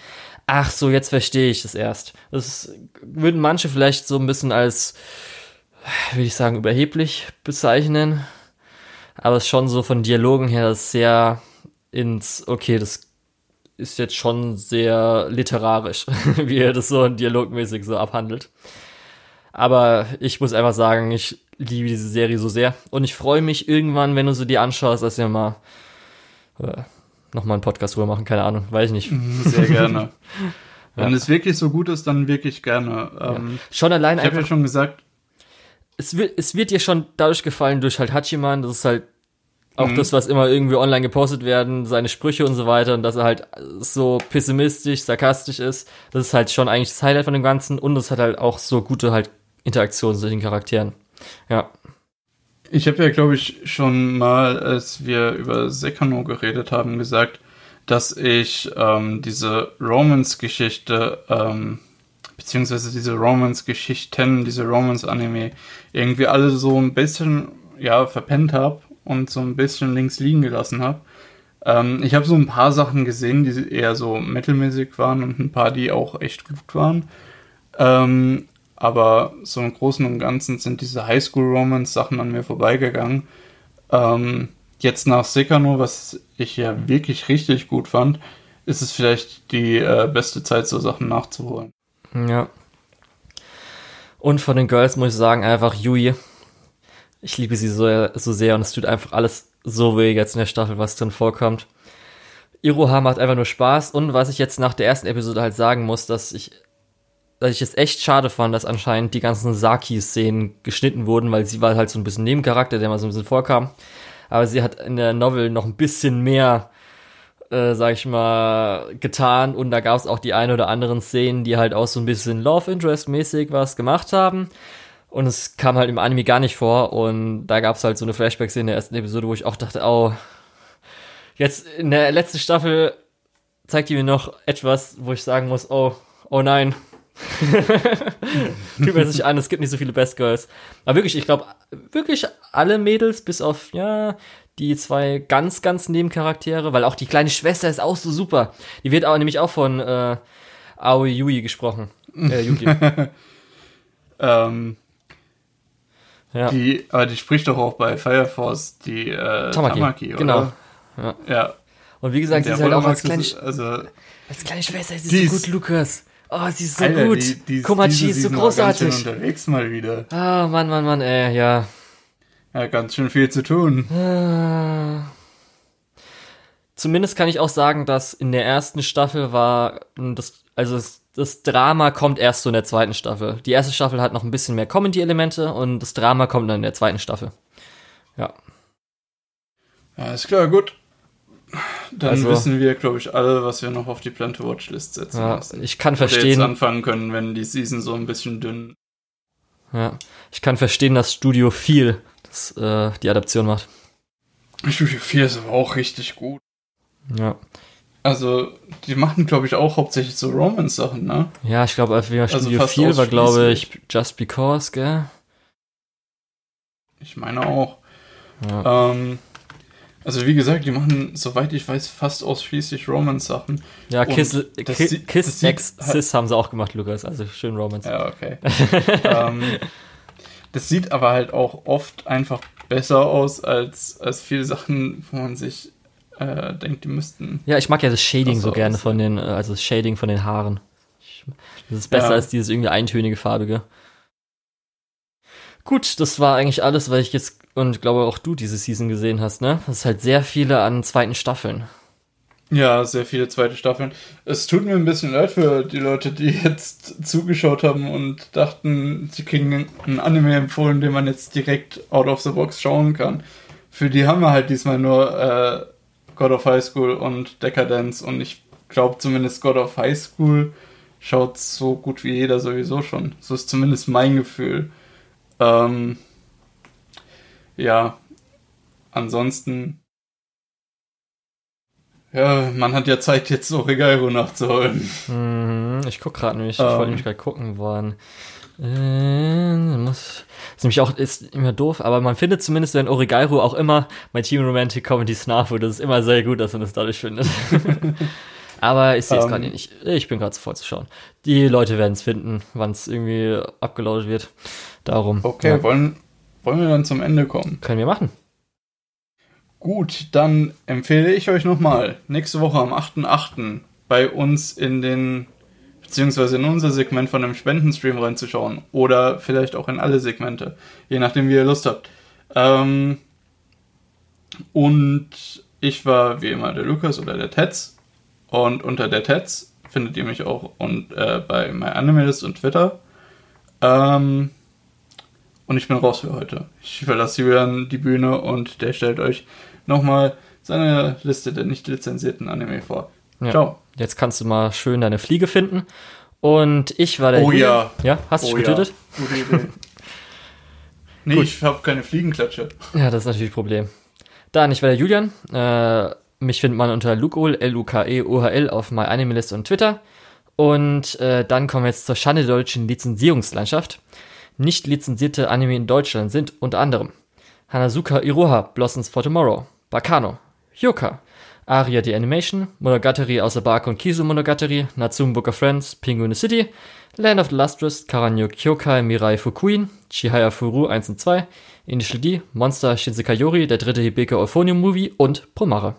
ach so, jetzt verstehe ich das erst. Das würden manche vielleicht so ein bisschen als, würde ich sagen, überheblich bezeichnen. Aber es ist schon so von Dialogen her sehr ins, okay, das ist jetzt schon sehr literarisch, wie er das so dialogmäßig so abhandelt. Aber ich muss einfach sagen, ich liebe diese Serie so sehr. Und ich freue mich irgendwann, wenn du sie dir anschaust, dass wir mal äh, nochmal einen Podcast drüber machen, keine Ahnung, weiß ich nicht. Mhm, sehr gerne. Wenn ja. es wirklich so gut ist, dann wirklich gerne. Ähm, ja. Schon allein ich einfach. Ich habe ja schon gesagt. Es wird, es wird dir schon dadurch gefallen, durch halt Hachiman, das ist halt auch mhm. das, was immer irgendwie online gepostet werden, seine Sprüche und so weiter und dass er halt so pessimistisch, sarkastisch ist. Das ist halt schon eigentlich das Highlight von dem Ganzen und es hat halt auch so gute halt Interaktionen zwischen den Charakteren. Ja. Ich habe ja, glaube ich, schon mal, als wir über Sekano geredet haben, gesagt, dass ich ähm, diese Romance-Geschichte, ähm, beziehungsweise diese Romance-Geschichten, diese Romance-Anime, irgendwie alle so ein bisschen, ja, verpennt habe und so ein bisschen links liegen gelassen habe. Ähm, ich habe so ein paar Sachen gesehen, die eher so mittelmäßig waren und ein paar, die auch echt gut waren. Ähm, aber so im Großen und Ganzen sind diese Highschool-Romance-Sachen an mir vorbeigegangen. Ähm, jetzt nach Sekano, was ich ja wirklich richtig gut fand, ist es vielleicht die äh, beste Zeit, so Sachen nachzuholen. Ja. Und von den Girls muss ich sagen, einfach Yui. Ich liebe sie so, so sehr und es tut einfach alles so weh jetzt in der Staffel, was drin vorkommt. Iroha macht einfach nur Spaß und was ich jetzt nach der ersten Episode halt sagen muss, dass ich dass ich es echt schade fand, dass anscheinend die ganzen Saki-Szenen geschnitten wurden, weil sie war halt so ein bisschen Nebencharakter, der mal so ein bisschen vorkam. Aber sie hat in der Novel noch ein bisschen mehr, äh, sag ich mal, getan und da gab es auch die ein oder anderen Szenen, die halt auch so ein bisschen Love Interest-mäßig was gemacht haben. Und es kam halt im Anime gar nicht vor und da gab es halt so eine Flashback-Szene der ersten Episode, wo ich auch dachte, oh, jetzt in der letzten Staffel zeigt die mir noch etwas, wo ich sagen muss, oh, oh nein, Tut mir nicht an, es gibt nicht so viele Best Girls. Aber wirklich, ich glaube, wirklich alle Mädels, bis auf, ja, die zwei ganz, ganz Nebencharaktere, weil auch die kleine Schwester ist auch so super. Die wird aber nämlich auch von äh, Aoi Yui gesprochen. Äh, Yuki. ähm, ja. Die, aber die spricht doch auch bei Fire Force die äh, Tamaki, Tamaki oder? Genau. Ja. ja. Und wie gesagt, sie ist halt auch als kleine, also, als kleine Schwester ist sie so gut, Lukas. Oh, sie ist so Alter, gut. Die, die, Komachi ist so großartig. Unterwegs mal wieder. Ah, Mann, Mann, Mann, ey, ja. Ja, ganz schön viel zu tun. Ah. Zumindest kann ich auch sagen, dass in der ersten Staffel war das, also das Drama kommt erst so in der zweiten Staffel. Die erste Staffel hat noch ein bisschen mehr Comedy-Elemente und das Drama kommt dann in der zweiten Staffel. Ja. Ist klar, gut. Dann also, wissen wir, glaube ich, alle, was wir noch auf die Plante Watchlist setzen ja, müssen. Ich kann verstehen. jetzt anfangen können, wenn die Season so ein bisschen dünn. Ja, ich kann verstehen, dass Studio viel das, äh, die Adaption macht. Studio 4 ist aber auch richtig gut. Ja. Also, die machen, glaube ich, auch hauptsächlich so Romance-Sachen, ne? Ja, ich glaube, also Studio also 4 war, glaube ich, Just Because, gell? Ich meine auch. Ja. Ähm, also wie gesagt, die machen, soweit ich weiß, fast ausschließlich Romance-Sachen. Ja, Kiss, Kiss, Kiss X Sis haben sie auch gemacht, Lukas. Also schön Romance. Ja, okay. ähm, das sieht aber halt auch oft einfach besser aus als, als viele Sachen, wo man sich äh, denkt, die müssten. Ja, ich mag ja das Shading so gerne von den, äh, also das Shading von den Haaren. Das ist besser ja. als dieses irgendwie eintönige farbige. Gut, das war eigentlich alles, weil ich jetzt und glaube auch du diese Season gesehen hast, ne? Das ist halt sehr viele an zweiten Staffeln. Ja, sehr viele zweite Staffeln. Es tut mir ein bisschen leid für die Leute, die jetzt zugeschaut haben und dachten, sie kriegen ein Anime empfohlen, den man jetzt direkt out of the box schauen kann. Für die haben wir halt diesmal nur äh, God of High School und Decadence und ich glaube zumindest God of High School schaut so gut wie jeder sowieso schon. So ist zumindest mein Gefühl. Ähm, ja, ansonsten. Ja, man hat ja Zeit, jetzt so Regairo nachzuholen. Mhm, ich guck gerade nämlich, ähm. ich wollte ähm. nämlich gerade gucken wollen. Äh, muss, ist nämlich auch ist immer doof, aber man findet zumindest in Origairo auch immer My Team Romantic Comedy Snafu. Das ist immer sehr gut, dass man das dadurch findet. aber ich sehe es um. Ähm. gerade nicht. Ich bin gerade zu voll zu schauen. Die Leute werden es finden, wann es irgendwie abgelaut wird. Darum. Okay, ja. wollen, wollen wir dann zum Ende kommen? Können wir machen. Gut, dann empfehle ich euch nochmal, nächste Woche am 8.8. bei uns in den, beziehungsweise in unser Segment von einem Spendenstream reinzuschauen. Oder vielleicht auch in alle Segmente, je nachdem, wie ihr Lust habt. Ähm, und ich war wie immer der Lukas oder der Tetz. Und unter der Tetz findet ihr mich auch und, äh, bei MyAnimalist und Twitter. Ähm, und ich bin raus für heute. Ich verlasse Julian die Bühne und der stellt euch nochmal seine Liste der nicht lizenzierten Anime vor. Ja. Ciao. Jetzt kannst du mal schön deine Fliege finden. Und ich war der. Oh Julian. ja. Ja, hast du oh, getötet? Ja. Gute Idee. nee, Gut. ich habe keine Fliegenklatsche. Ja, das ist natürlich ein Problem. Dann, ich war der Julian. Äh, mich findet man unter Lukeol, L-U-K-E-O-H-L auf MyAnimeList und Twitter. Und äh, dann kommen wir jetzt zur Schande der deutschen Lizenzierungslandschaft. Nicht lizenzierte Anime in Deutschland sind unter anderem Hanazuka Iroha, Blossoms for Tomorrow, Bakano, Hyoka, Aria the Animation, Monogatari aus Bark und Kisu Monogatari, Natsume Book of Friends, Penguin City, Land of the Lustrous, Karanyo Kyokai Mirai Fukuin, Chihaya Furu 1 und 2, Initial D, Monster Shinsekai Yori, der dritte Hibeke Euphonium Movie und Promare.